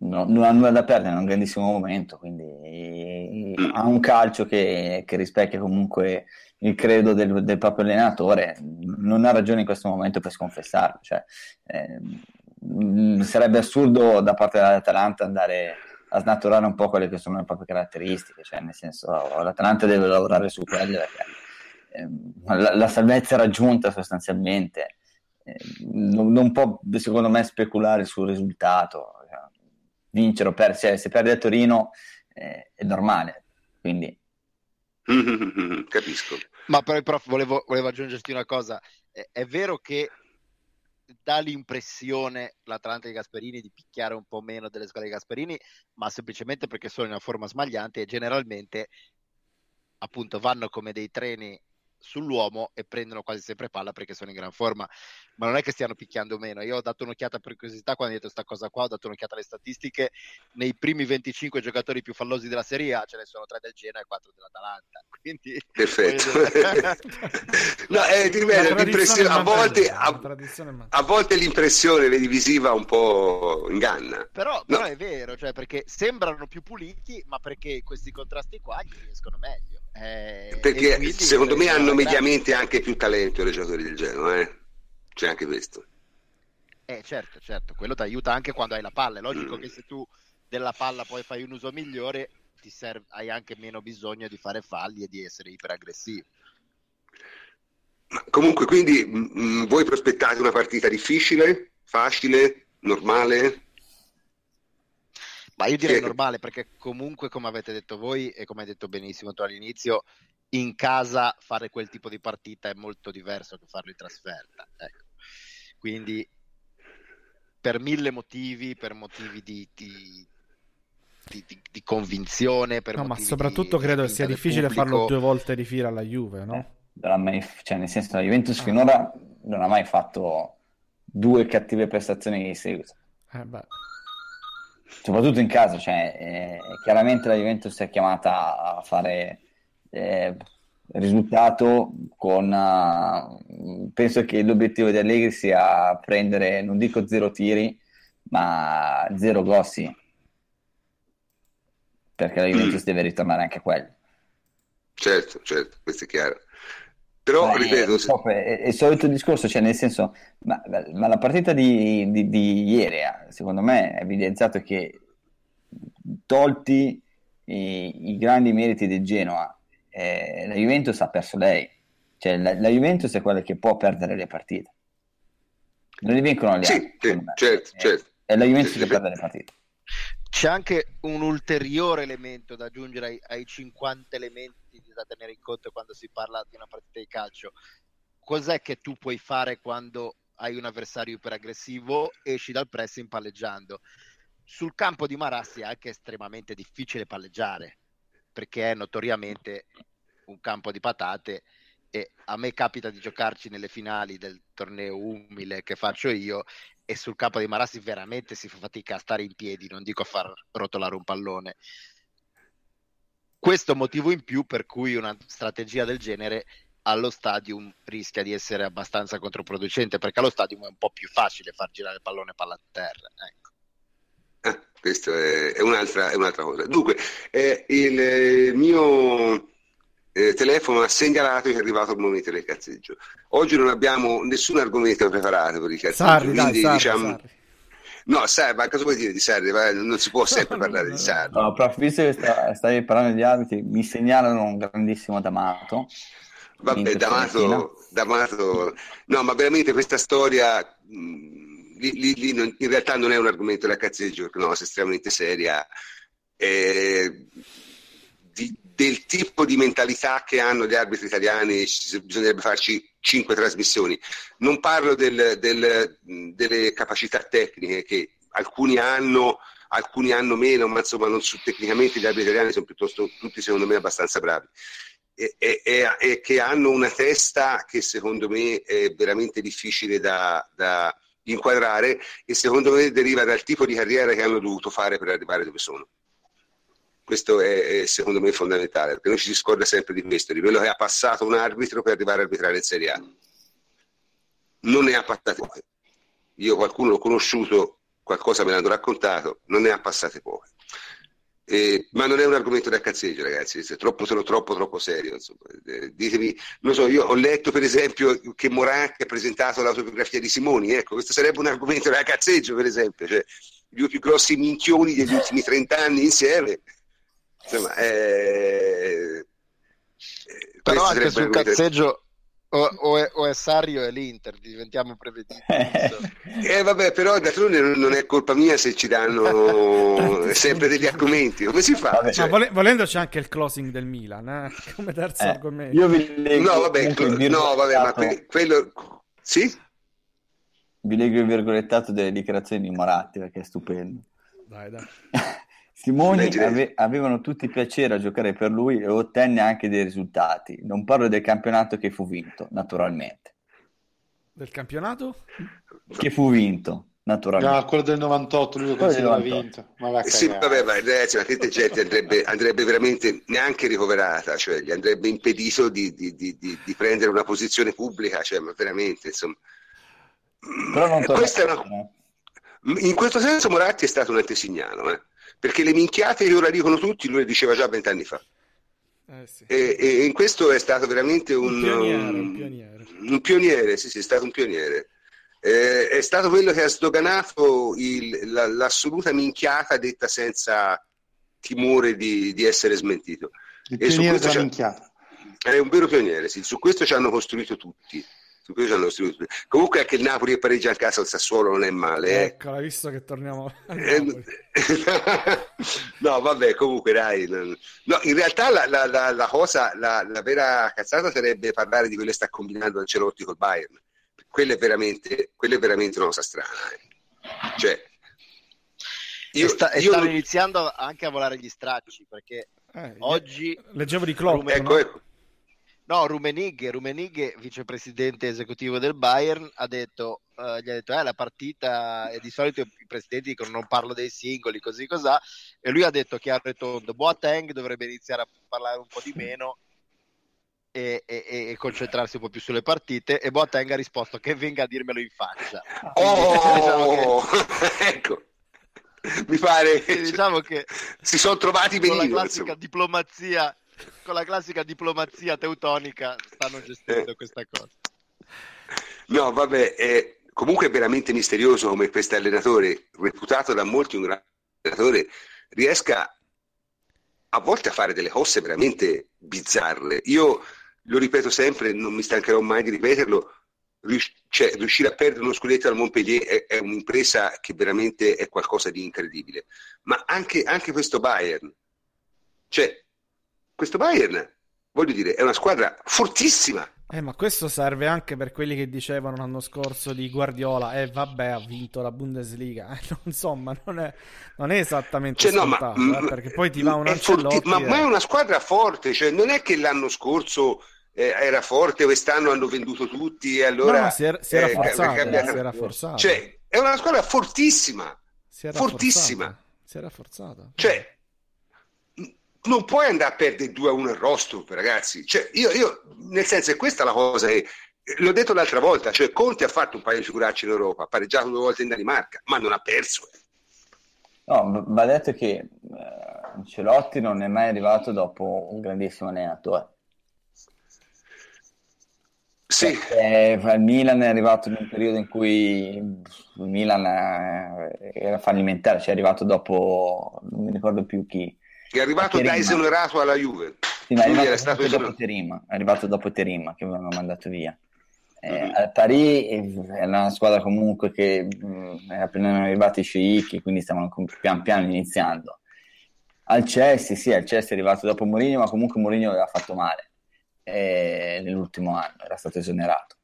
S3: no, non ha nulla da perdere, è un grandissimo momento, quindi mm. ha un calcio che, che, rispecchia comunque il credo del, del, proprio allenatore, non ha ragione in questo momento per sconfessarlo. Cioè, eh, sarebbe assurdo da parte dell'Atalanta andare a snaturare un po' quelle che sono le proprie caratteristiche, cioè nel senso l'Atalanta deve lavorare su quelle perché eh, la, la, salvezza raggiunta sostanzialmente, eh, non, non, può secondo me speculare sul risultato, cioè, vincere o perdere, cioè, se perde a Torino eh, è normale, quindi...
S1: Capisco.
S4: Ma però, prof, volevo, volevo aggiungerti una cosa, è vero che dà l'impressione l'Atalanta di Gasperini di picchiare un po' meno delle squadre di Gasperini, ma semplicemente perché sono in una forma smagliante e generalmente appunto vanno come dei treni sull'uomo e prendono quasi sempre palla perché sono in gran forma, ma non è che stiano picchiando meno. Io ho dato un'occhiata per curiosità quando ho detto questa cosa qua, ho dato un'occhiata alle statistiche, nei primi 25 giocatori più fallosi della Serie A ce ne sono 3 del Genoa e 4 dell'Atalanta. Quindi,
S1: Perfetto. no, eh, ti ripeto, a, volte, a, a, volte l'impressione visiva un po' inganna.
S4: Però, però no. è vero, cioè perché sembrano più puliti, ma perché questi contrasti qua gli riescono meglio.
S1: Eh, Perché secondo me hanno mediamente anche più talento i giocatori del Genoa, eh? c'è anche questo.
S4: Eh certo, certo, quello ti aiuta anche quando hai la palla, è logico mm. che se tu della palla poi fai un uso migliore ti serve, hai anche meno bisogno di fare falli e di essere iperaggressivo.
S1: Ma comunque, quindi mh, voi prospettate una partita difficile, facile, normale?
S4: Ma io direi normale perché comunque, come avete detto voi e come hai detto benissimo tu all'inizio, in casa fare quel tipo di partita è molto diverso che farlo in trasferta. Ecco. Quindi per mille motivi, per motivi di, di, di, di convinzione, per
S2: no, ma soprattutto credo sia difficile pubblico. farlo due volte di fila alla Juve, no?
S3: Eh, cioè, nel senso, la Juventus ah. finora non ha mai fatto due cattive prestazioni di seguito. Eh beh soprattutto in casa, cioè, eh, chiaramente la Juventus è chiamata a fare eh, risultato con uh, penso che l'obiettivo di Allegri sia prendere non dico zero tiri ma zero gossi perché la Juventus deve ritornare anche a quello
S1: certo, certo, questo è chiaro. Però ma ripeto
S3: è, se... è, è, il solito discorso cioè nel senso ma, ma la partita di, di, di ieri secondo me ha evidenziato che tolti i, i grandi meriti del Genoa eh, la Juventus ha perso lei cioè la, la, Juventus è quella che può perdere le partite Non li vincono gli
S1: Sì,
S3: me.
S1: certo,
S3: Eh,
S1: certo.
S3: È la Juventus
S1: Sì,
S3: che perde le partite.
S4: C'è anche un ulteriore elemento da aggiungere ai, ai 50 elementi da tenere in conto quando si parla di una partita di calcio. Cos'è che tu puoi fare quando hai un avversario iperaggressivo, esci dal pressing palleggiando? Sul campo di Marassi è anche estremamente difficile palleggiare, perché è notoriamente un campo di patate e a me capita di giocarci nelle finali del torneo umile che faccio io e sul campo di Marassi veramente si fa fatica a stare in piedi, non dico a far rotolare un pallone. Questo motivo in più per cui una strategia del genere allo stadium rischia di essere abbastanza controproducente, perché allo stadium è un po' più facile far girare il pallone palla a terra. Ecco.
S1: Questa è, è un'altra, è un'altra cosa. Dunque, eh, il eh, mio eh, telefono ha segnalato che è arrivato il momento del cazzeggio. Oggi non abbiamo nessun argomento preparato per il cazzeggio,
S2: Sarri, dai,
S1: quindi
S2: Sarri,
S1: diciamo...
S2: Sarri.
S1: No, Sarri, ma cosa vuoi dire di Sarri? Va, Non si può sempre parlare di Sarri.
S3: No, però visto che sta- stavi parlando di arbitri, mi segnalano un grandissimo D'Amato.
S1: Vabbè, D'Amato, D'Amato, no, ma veramente questa storia mh, lì, lì- non- in realtà non è un argomento da cazzeggio, perché è estremamente seria. eh, di- del tipo di mentalità che hanno gli arbitri italiani bisognerebbe farci cinque trasmissioni. Non parlo del- del- delle capacità tecniche che alcuni hanno, alcuni hanno meno, ma insomma non su- tecnicamente gli arbitri italiani sono piuttosto tutti secondo me abbastanza bravi e, e- e- e che hanno una testa che secondo me è veramente difficile da, da inquadrare e secondo me deriva dal tipo di carriera che hanno dovuto fare per arrivare dove sono. Questo è, secondo me fondamentale, perché noi ci si scorda sempre di questo, di quello che ha passato un arbitro per arrivare a arbitrare in Serie A. Non ne ha passate poche. Io qualcuno l'ho conosciuto, qualcosa me l'hanno raccontato, non ne ha passate poche. Eh, ma non è un argomento da cazzeggio, ragazzi, troppo, troppo, troppo, troppo serio. Insomma. Eh, ditemi, non so, io ho letto per esempio che Moratti ha presentato l'autobiografia di Simoni, ecco, questo sarebbe un argomento da cazzeggio, per esempio, cioè i due più grossi minchioni degli ultimi 30 anni insieme. Insomma, eh, eh,
S4: Però anche sul cazzeggio o, o è, o è Sarri o è l'Inter, diventiamo prevedibili.
S1: Eh vabbè, però d'altronde non non è colpa mia se ci danno sempre degli argomenti. Come si fa?
S3: Vabbè.
S1: Cioè,
S2: Ma vole- volendo c'è anche il closing del Milan, eh? come terzo
S3: Eh,
S2: argomento.
S3: io vi leggo,
S1: no, vabbè,
S3: il
S1: no, vabbè, ma que- quello... Sì?
S3: vi leggo il virgolettato delle dichiarazioni di Moratti perché è stupendo.
S2: Dai, dai.
S3: Simoni ave- avevano tutti piacere a giocare per lui e ottenne anche dei risultati. Non parlo del campionato che fu vinto, naturalmente.
S2: Del campionato?
S3: Che fu vinto,
S5: No,
S3: naturalmente.
S5: quello del 98, lui lo considera
S3: 98.
S5: vinto. Ma va
S1: Eh Sì, vabbè, ma ragazzi, ma tante gente andrebbe, andrebbe veramente neanche ricoverata, cioè gli andrebbe impedito di, di- di- di- di prendere una posizione pubblica, cioè, ma veramente, insomma.
S3: Però non torna
S1: questa è una- In questo senso Moratti è stato un antesignano, eh, perché le minchiate che ora dicono tutti lui le diceva già vent'anni fa.
S2: Eh sì.
S1: E, e in questo è stato veramente un,
S2: Un pioniere, un pioniere.
S1: un pioniere, sì, sì, è stato un pioniere. Eh, è stato quello che ha sdoganato il- la- l'assoluta minchiata detta senza timore di, di essere smentito.
S5: Il
S1: E su
S5: pioniere
S1: questo
S5: minchiata.
S1: È un vero pioniere, sì. Su questo ci hanno costruito tutti. Questo hanno tutti. Comunque anche il Napoli e pareggia a casa al Sassuolo non è male, eh.
S2: Ecco, l'hai visto che torniamo a
S1: Eh, no, vabbè, comunque dai. No, in realtà la, la- la- la cosa, la, la vera cazzata sarebbe parlare di quello che sta combinando Ancelotti col Bayern. Quella è veramente, quella è veramente una cosa strana. eh. Cioè,
S4: e,
S1: io,
S4: sta- e
S1: io
S4: stanno
S1: non-
S4: iniziando anche a volare gli stracci perché
S2: Eh,
S4: oggi
S2: leggevo di Klopp,
S1: ecco,
S2: no?
S1: ecco.
S4: No Rumenigge, Rumenigge vicepresidente esecutivo del Bayern ha detto eh, gli ha detto eh, la partita e di solito i presidenti dicono non parlo dei singoli così cos'ha e lui ha detto che a retondo Boateng dovrebbe iniziare a parlare un po' di meno e, e- e concentrarsi un po' più sulle partite e Boateng ha risposto che venga a dirmelo in faccia Quindi, diciamo che-
S1: Oh, ecco. Mi pare
S4: diciamo che
S1: si sono trovati
S4: con la
S1: benissimo.
S4: classica diplomazia con la classica diplomazia teutonica stanno gestendo
S1: Eh.
S4: questa cosa
S1: No, vabbè, è comunque è veramente misterioso come questo allenatore, reputato da molti un grande allenatore, riesca a volte a fare delle cose veramente bizzarre. Io lo ripeto sempre, non mi stancherò mai di ripeterlo, cioè, riuscire a perdere uno scudetto al Montpellier è, è, un'impresa che veramente è qualcosa di incredibile. Ma anche, anche questo Bayern, cioè, questo Bayern, voglio dire, è una squadra fortissima.
S2: Eh, ma questo serve anche per quelli che dicevano l'anno scorso di Guardiola, eh vabbè, ha vinto la Bundesliga. Eh, insomma, non è, non è esattamente cioè, no, ma, eh, perché poi ti va un.
S1: Forti, ma, ma è una squadra forte, cioè non è che l'anno scorso eh, era forte, quest'anno hanno venduto tutti e allora...
S2: No, si era, si era, eh, forzata, cambiato... si era forzata.
S1: Cioè, è una squadra fortissima, si fortissima.
S2: Forzata. Si era forzata.
S1: Cioè, non puoi andare a perdere 2 a 1 il Rostrup, ragazzi. Cioè, io, io, nel senso, è questa la cosa che... L'ho detto l'altra volta, cioè Conte ha fatto un paio di figuracci in Europa, ha pareggiato due volte in Danimarca, ma non ha perso. Eh.
S3: No, va detto che eh, Ancelotti non è mai arrivato dopo un grandissimo allenatore.
S1: Sì.
S3: Eh, il Milan è arrivato in un periodo in cui il Milan eh, era fallimentare, cioè è arrivato dopo, non mi ricordo più chi.
S1: È arrivato da esonerato alla Juve.
S3: Sì, ma è arrivato, stato dopo Terim, è arrivato dopo Terim che avevano mandato via. Eh, mm-hmm. Al Paris è una squadra comunque che mh, mm, è appena arrivati i sceicchi, quindi stavano pian piano iniziando. Al Chelsea, sì, al Chelsea è arrivato dopo Mourinho, ma comunque Mourinho aveva fatto male eh, nell'ultimo anno, era stato esonerato.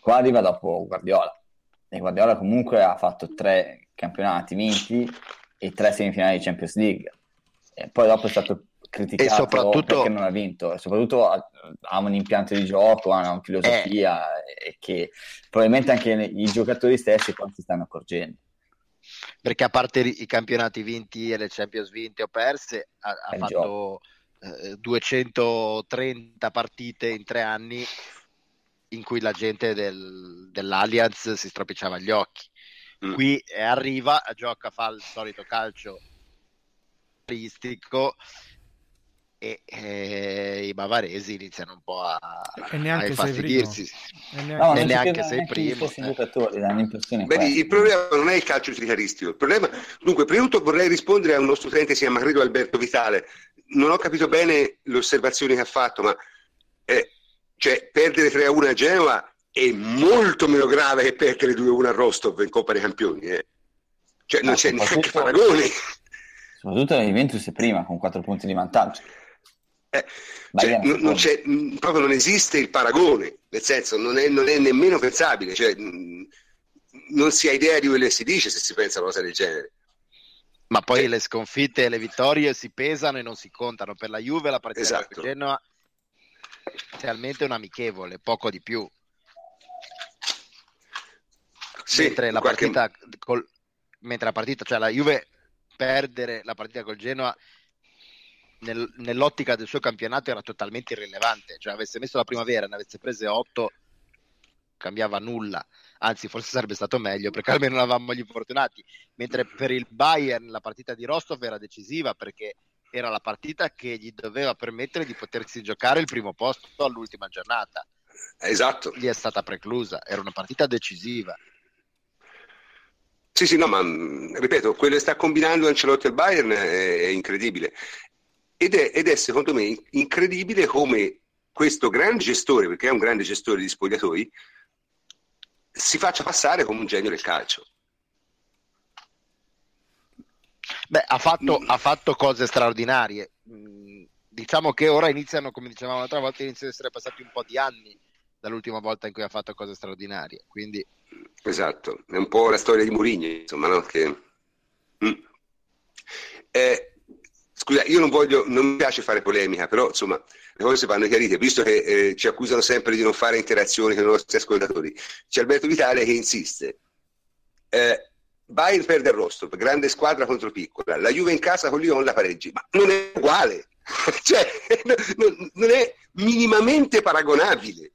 S3: Qua arriva dopo Guardiola e Guardiola comunque ha fatto tre campionati vinti e tre semifinali di Champions League. E poi dopo è stato criticato soprattutto... perché non ha vinto, e soprattutto ha, ha, un impianto di gioco, ha una filosofia eh. che probabilmente anche i giocatori stessi qua si stanno accorgendo.
S4: Perché a parte i campionati vinti e le Champions vinte o perse, ha, ha fatto... Gioco 230 eh, partite in tre anni in cui la gente del, dell'Allianz si stropicciava gli occhi. Mm. Qui arriva, gioca, fa il solito calcio e eh, i bavaresi iniziano un po' a,
S2: e neanche a infastidirsi.
S3: E neanche, no, e neanche sei primo eh. giocatori,
S1: il problema non è il calcio tricaristico il problema dunque prima di tutto vorrei rispondere a un nostro utente si chiama credo Alberto Vitale. Non ho capito bene le osservazioni che ha fatto ma eh, cioè perdere 3-1 a Genova è molto meno grave che perdere 2-1 a Rostov in Coppa dei Campioni eh. cioè non ah, c'è neanche paragone
S3: soprattutto la Juventus è prima con 4 punti di vantaggio
S1: eh, cioè, non, non proprio non esiste il paragone, nel senso non è, non è nemmeno pensabile, cioè, non si ha idea di quello che si dice se si pensa a una cosa del genere.
S4: Ma poi cioè, le sconfitte e le vittorie si pesano e non si contano. Per la Juve la partita esatto. con Genoa è realmente un amichevole, poco di più. Sì, mentre, la qualche... partita col... mentre la partita, cioè la Juve perdere la partita col Genoa nel, nell'ottica del suo campionato era totalmente irrilevante. Cioè, avesse messo la primavera e ne avesse prese 8, cambiava nulla. Anzi, forse sarebbe stato meglio perché almeno non avevamo gli infortunati. Mentre per il Bayern la partita di Rostov era decisiva perché era la partita che gli doveva permettere di potersi giocare il primo posto all'ultima giornata.
S1: Esatto.
S4: Gli è stata preclusa, era una partita decisiva.
S1: Sì, sì, no, ma ripeto, quello che sta combinando Ancelotti al Bayern è, è incredibile. Ed è, ed è secondo me incredibile come questo grande gestore, perché è un grande gestore di spogliatoi, si faccia passare come un genio del calcio.
S4: Beh, ha fatto, mm. ha fatto cose straordinarie. Mm, diciamo che ora iniziano, come dicevamo l'altra volta, iniziano ad essere passati un po' di anni dall'ultima volta in cui ha fatto cose straordinarie. Quindi...
S1: Esatto, è un po' la storia di Mourinho, insomma, no? che... mm. eh, Scusa, io non voglio, non mi piace fare polemica, però insomma le cose vanno chiarite, visto che eh, ci accusano sempre di non fare interazioni con i nostri ascoltatori. C'è Alberto Vitale che insiste. Eh, Bayern perde il Rostov, grande squadra contro piccola, la Juve in casa con Lyon la pareggi, ma non è uguale, cioè non, non è minimamente paragonabile.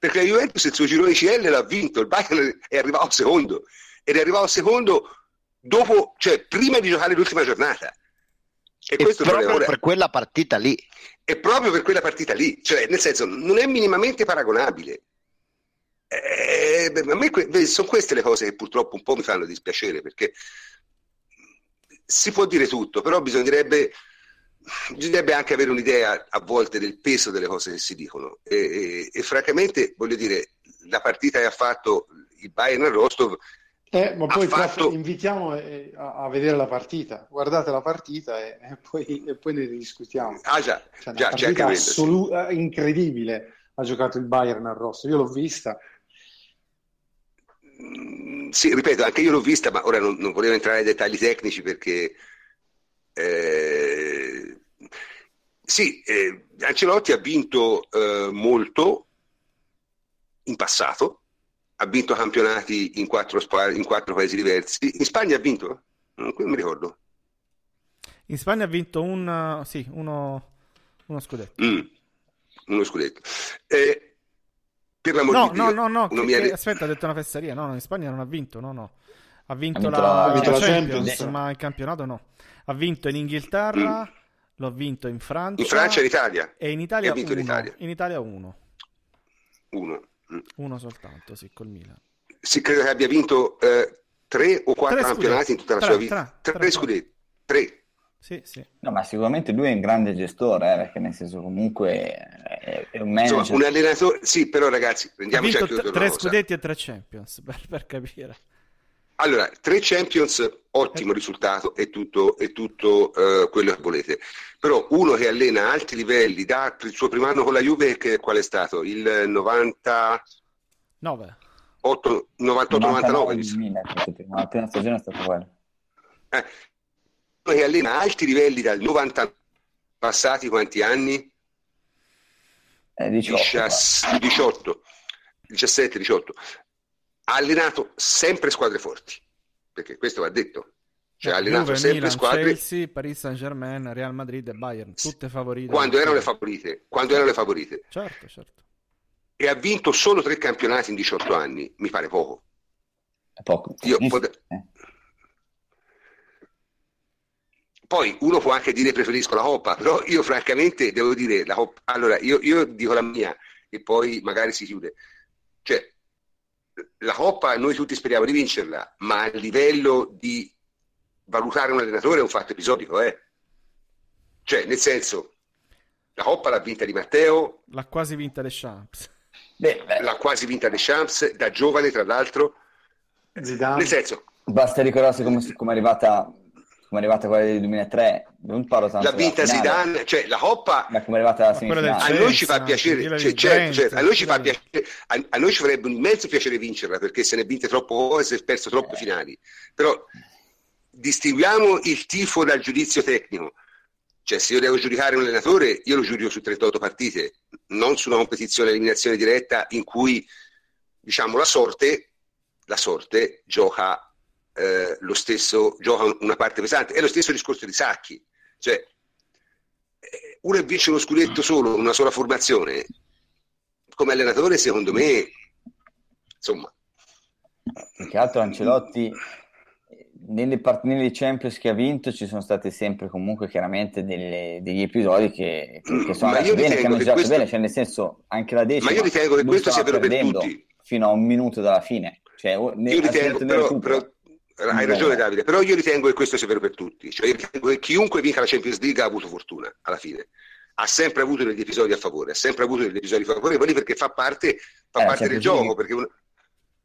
S1: Perché la Juventus il suo girone CL l'ha vinto, il Bayern è arrivato secondo ed è arrivato secondo dopo, cioè prima di giocare l'ultima giornata.
S4: E, e questo proprio per quella partita lì.
S1: E proprio per quella partita lì, cioè nel senso non è minimamente paragonabile. Eh, a me que- sono queste le cose che purtroppo un po' mi fanno dispiacere perché si può dire tutto, però bisognerebbe, bisognerebbe anche avere un'idea a volte del peso delle cose che si dicono e, e, e francamente voglio dire la partita che ha fatto il Bayern a Rostov
S5: eh, ma poi
S1: fatto...
S5: invitiamo eh, a, a, vedere la partita, guardate la partita e, e, poi, e poi, ne discutiamo.
S1: Ah già,
S5: cioè,
S1: già
S5: c'è anche assolu- sì. incredibile ha giocato il Bayern a Rosso, io l'ho vista.
S1: Mm, sì, ripeto, anche io l'ho vista, ma ora non, non volevo entrare nei dettagli tecnici perché... Eh, sì, eh, Ancelotti ha vinto eh, molto in passato, ha vinto campionati in quattro, in quattro paesi diversi. In Spagna ha vinto? Non mi ricordo.
S2: In Spagna ha vinto un, sì, uno, uno scudetto.
S1: Mm, uno scudetto. Eh, per l'amor
S2: no,
S1: di Dio,
S2: no, no, no, che,
S1: che,
S2: aspetta, ha detto una fesseria. No, no, in Spagna non ha vinto, no, no. Ha vinto, ha
S3: vinto
S2: la,
S3: la,
S2: ha vinto
S5: la
S2: Champions,
S5: Champions,
S2: ma il campionato no. Ha vinto in Inghilterra, mm. L'ho vinto in Francia.
S1: In Francia e in Italia.
S2: E in Italia
S1: ha vinto
S2: uno.
S1: in Italia.
S2: In Italia uno.
S1: Uno.
S2: Uno soltanto, sì, col Milan.
S1: Sì, credo che abbia vinto eh, tre o quattro
S2: Tre
S1: campionati in tutta la
S2: Tre,
S1: sua vita.
S2: tre,
S1: scudetti. Tre.
S2: Sì, sì.
S3: No, ma sicuramente lui è un grande gestore, eh, perché nel senso comunque è, è un manager.
S1: Insomma, un allenatore... Sì, però ragazzi, prendiamoci anche una
S2: tre scudetti e tre Champions, per, per capire.
S1: Allora, tre Champions, ottimo risultato, è tutto, è tutto eh, quello che volete. Però uno che allena a alti livelli, da il suo primo anno con la Juve, che, qual è stato? Il 98,
S2: 9.
S1: 98-99, mi
S3: 2000, ma la prima stagione è stata quella.
S1: Eh, uno che allena alti livelli dal 90 passati quanti anni?
S3: Eh, 18,
S1: 18, 18, 17, 18. Ha allenato sempre squadre forti, perché questo va detto. Cioè, ha allenato
S2: Juve,
S1: sempre
S2: Milan,
S1: squadre
S2: Chelsea, Paris Saint-Germain, Real Madrid e Bayern, tutte favorite.
S1: quando erano le favorite. Quando erano le favorite.
S2: Certo, certo.
S1: E ha vinto solo tre campionati in 18 anni, mi pare poco.
S3: È poco.
S1: Io
S3: Sì,
S1: pot-
S3: eh.
S1: Poi uno può anche dire preferisco la Coppa, però io francamente devo dire la Coppa. Allora, io, io dico la mia e poi magari si chiude. Cioè, la Coppa noi tutti speriamo di vincerla, ma a livello di valutare un allenatore è un fatto episodico, eh. Cioè, nel senso, la Coppa l'ha vinta Di Matteo,
S2: L'ha quasi vinta le Champs.
S3: Beh, beh,
S1: l'ha quasi vinta De Champs, da giovane tra l'altro.
S5: Zidane.
S1: Nel senso,
S3: basta ricordarsi come, come è arrivata come è arrivata quella del 2003 non parlo tanto
S1: l'ha vinta Zidane, cioè la Coppa
S3: ma come è arrivata
S2: del
S3: semifinale
S1: a noi ci fa piacere, cioè, certo, certo, a noi ci fa piacere, a, a noi ci farebbe un immenso piacere vincerla perché se ne è vinte troppo poche, si è perso troppe finali. Però distinguiamo il tifo dal giudizio tecnico. Cioè, se io devo giudicare un allenatore, io lo giudico su 38 partite, non su una competizione a eliminazione diretta in cui, diciamo, la sorte, la sorte gioca eh, lo stesso, gioca una parte pesante. È lo stesso discorso di Sacchi. Cioè, eh, uno che vince uno scudetto solo, una sola formazione, come allenatore, secondo me, insomma,
S3: più che altro Ancelotti nelle, part- nelle Champions che ha vinto ci sono stati sempre comunque chiaramente delle- degli episodi che, che- che sono andati bene, che hanno giocato
S1: questo-
S3: bene, cioè nel senso anche la decima
S1: Ma io ritengo che questo sia vero per tutti.
S3: fino a un minuto dalla fine cioè, ne-
S1: io ritengo, però, però hai ragione. Davide, però io ritengo che questo sia vero per tutti. Cioè, io ritengo che chiunque vinca la Champions League ha avuto fortuna alla fine. Ha sempre avuto degli episodi a favore, ha sempre avuto degli episodi favorevoli perché fa parte, fa
S3: Eh,
S1: parte del gioco, perché un-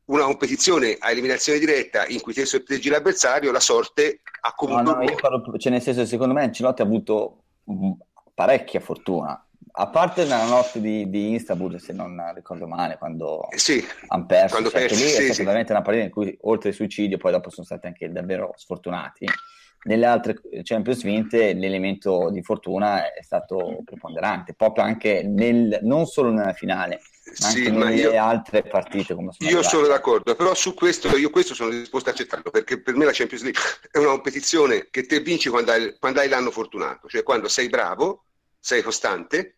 S1: una competizione a eliminazione diretta in cui te sorteggi l'avversario, la sorte ha
S3: No,
S1: comunque
S3: no,
S1: un
S3: io parlo- cioè nel senso secondo me Ancelotti ha avuto mm, parecchia fortuna a parte nella notte di, di Istanbul se non ricordo male quando
S1: Eh, Sì,
S3: hanno perso,
S1: Quando
S3: cioè,
S1: persi,
S3: lì
S1: sì,
S3: è stata
S1: sì.
S3: veramente una partita in cui oltre al suicidio poi dopo sono stati anche davvero sfortunati. Nelle altre Champions vinte l'elemento di fortuna è stato preponderante, proprio anche nel, non solo nella finale, ma anche nelle
S1: io,
S3: altre partite come sono
S1: Io
S3: arrivate.
S1: sono d'accordo, però su questo io questo sono disposto a accettarlo, perché per me la Champions League è una competizione che te vinci quando hai, quando hai l'anno fortunato, cioè quando sei bravo, sei costante,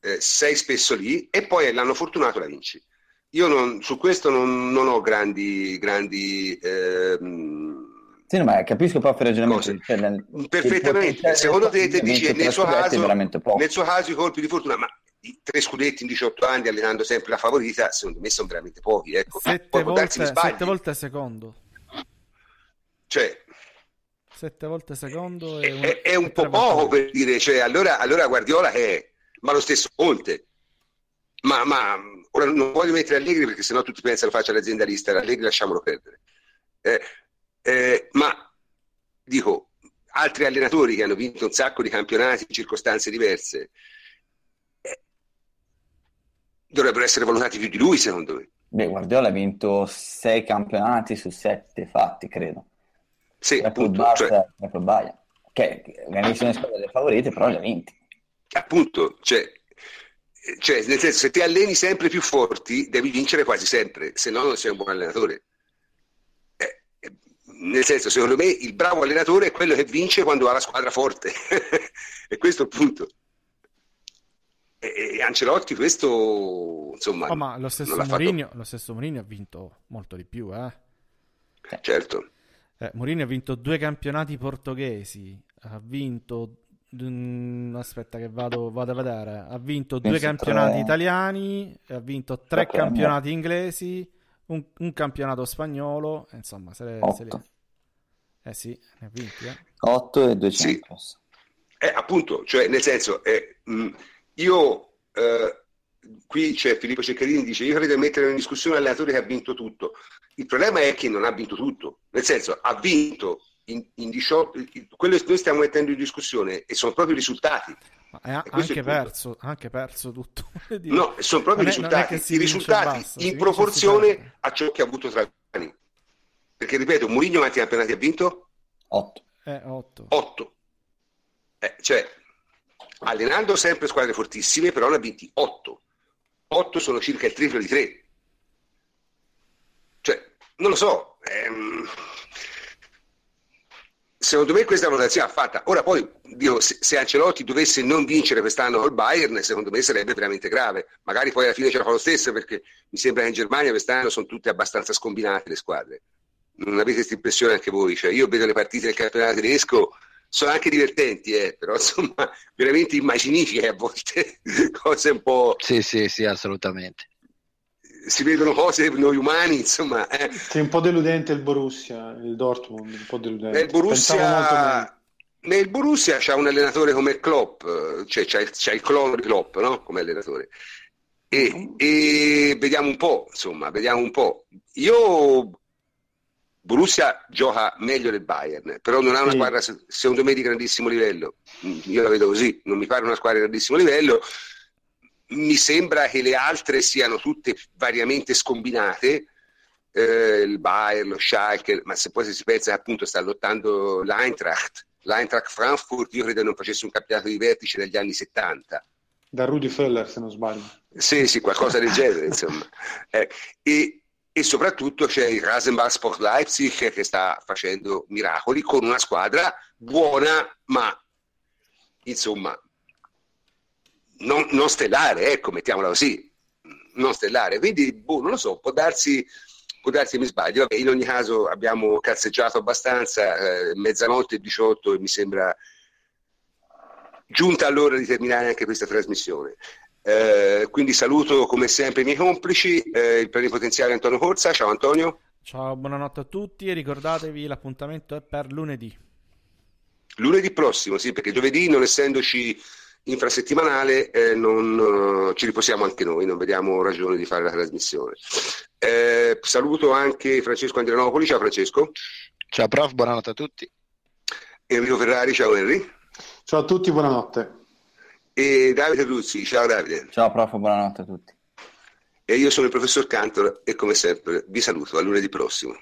S1: eh, sei spesso lì e poi l'anno fortunato la vinci. Io non- su questo non, non ho grandi, grandi ehm,
S3: Sì, no, ma capisco proprio il ragionamento. Cioè, nel-
S1: perfettamente.
S3: il
S1: Secondo te, te dici nel suo, caso, nel suo caso i colpi di fortuna, ma i tre scudetti in 18 anni allenando sempre la favorita, secondo me sono veramente pochi. Ecco.
S2: Sette
S1: Poi
S2: volte, sette volte secondo.
S1: Cioè,
S2: Sette volte secondo
S1: è, è- è un po' poco per dire, cioè, allora, allora Guardiola è, ma lo stesso Conte, ma, ma ora non voglio mettere Allegri perché sennò tutti pensano faccia l'aziendalista, Allegri lasciamolo perdere. Eh, eh, ma dico, altri allenatori che hanno vinto un sacco di campionati in circostanze diverse eh, dovrebbero essere valutati più di lui, secondo me.
S3: Beh, Guardiola ha vinto sei campionati su sette fatti, credo.
S1: Sì, appunto,
S3: Barça,
S1: cioè.
S3: Che grandissime squadre delle favorite, però le ha vinti.
S1: Appunto, cioè, cioè, nel senso, se ti alleni sempre più forti, devi vincere quasi sempre, se no non sei un buon allenatore. Eh, eh, nel senso, secondo me, il bravo allenatore è quello che vince quando ha la squadra forte. e questo è il punto. E, e Ancelotti questo, insomma,
S2: Oh, ma lo stesso,
S1: fatto.
S2: Mourinho, lo stesso Mourinho ha vinto molto di più, eh.
S1: Certo.
S2: Eh, Mourinho ha vinto due campionati portoghesi, ha vinto... mm, aspetta che vado, vado a vedere. Ha vinto due
S3: Penso
S2: campionati
S3: tre-
S2: italiani, ha vinto tre
S3: Premier.
S2: campionati inglesi, un, un campionato spagnolo, insomma, se le, se le-
S3: Otto.
S2: Eh sì, ne ha vinti, eh.
S3: 8 e 2
S1: Sì.
S3: Champions.
S1: Eh, appunto, cioè, nel senso, eh, mh, io eh, qui c'è Filippo Ceccarini dice io credo di mettere in discussione un allenatore che ha vinto tutto. Il problema è che non ha vinto tutto, nel senso, ha vinto in, in 18, quello che noi stiamo mettendo in discussione e sono proprio i risultati.
S2: Ma ha
S1: E
S2: anche perso, anche perso tutto.
S1: No, sono proprio i
S2: Non
S1: risultati, i risultati
S2: basta,
S1: in proporzione a ciò che ha avuto tra anni. Perché ripeto, Mourinho quanti campionati ha vinto?
S3: 8.
S2: Eh, 8.
S1: 8. Eh, cioè, allenando sempre squadre fortissime, però ne ha vinti 8. 8 sono circa il triplo di 3. Cioè, non lo so. ehm, secondo me questa valutazione ha fatta. Ora poi, dico, se, se Ancelotti dovesse non vincere quest'anno col Bayern, secondo me sarebbe veramente grave. Magari poi alla fine ce la fa lo stesso, perché mi sembra che in Germania quest'anno sono tutte abbastanza scombinate le squadre. Non avete questa impressione anche voi? Cioè, io vedo le partite del campionato tedesco, sono anche divertenti, eh, però insomma, veramente immaginifiche a volte, cose un po'...
S4: Sì, sì, sì, assolutamente.
S1: Si vedono cose noi umani, insomma. eh.
S5: Sì, un po' deludente il Borussia, il Dortmund, un po' deludente.
S1: Nel. Borussia, nel Borussia c'ha un allenatore come Klopp, cioè il, c'ha il clone di Klopp, no? Come allenatore. E, e vediamo un po', insomma, vediamo un po'. Io Borussia gioca meglio del Bayern, però non ha una
S5: Sì.
S1: squadra se- secondo me di grandissimo livello. Io la vedo così, non mi pare una squadra di grandissimo livello. Mi sembra che le altre siano tutte variamente scombinate, eh, il Bayern, lo Schalke, ma se poi si pensa che appunto sta lottando l'Eintracht, l'Eintracht Frankfurt, io credo non facesse un campionato di vertice dagli anni 70.
S5: Da Rudy Feller, se non sbaglio.
S1: Sì, sì, qualcosa del genere, insomma. Eh, e, e soprattutto c'è il Rasenball Sport Leipzig che sta facendo miracoli con una squadra buona, ma insomma non, non stellare, ecco, mettiamola così, non stellare. Quindi, boh, non lo so, può darsi, può darsi mi sbaglio. Vabbè, in ogni caso abbiamo cazzeggiato abbastanza, eh, mezzanotte e 18 e mi sembra giunta l'ora di terminare anche questa trasmissione. Eh, quindi saluto come sempre i miei complici, eh, il plenipotenziario Antonio Corsa. Ciao Antonio.
S2: Ciao, buonanotte a tutti e ricordatevi l'appuntamento è per lunedì.
S1: Lunedì prossimo, sì, perché giovedì, non essendoci infrasettimanale, eh, non, eh, ci riposiamo anche noi, non vediamo ragione di fare la trasmissione. Eh, saluto anche Francesco Andrianopoli. Ciao Francesco.
S4: Ciao prof, buonanotte a tutti.
S1: Enrico Ferrari. Ciao Henry.
S5: Ciao a tutti, buonanotte.
S1: E Davide Ruzzi. Ciao Davide.
S3: Ciao prof, buonanotte a tutti.
S1: E io sono il professor Cantor e come sempre vi saluto a lunedì prossimo.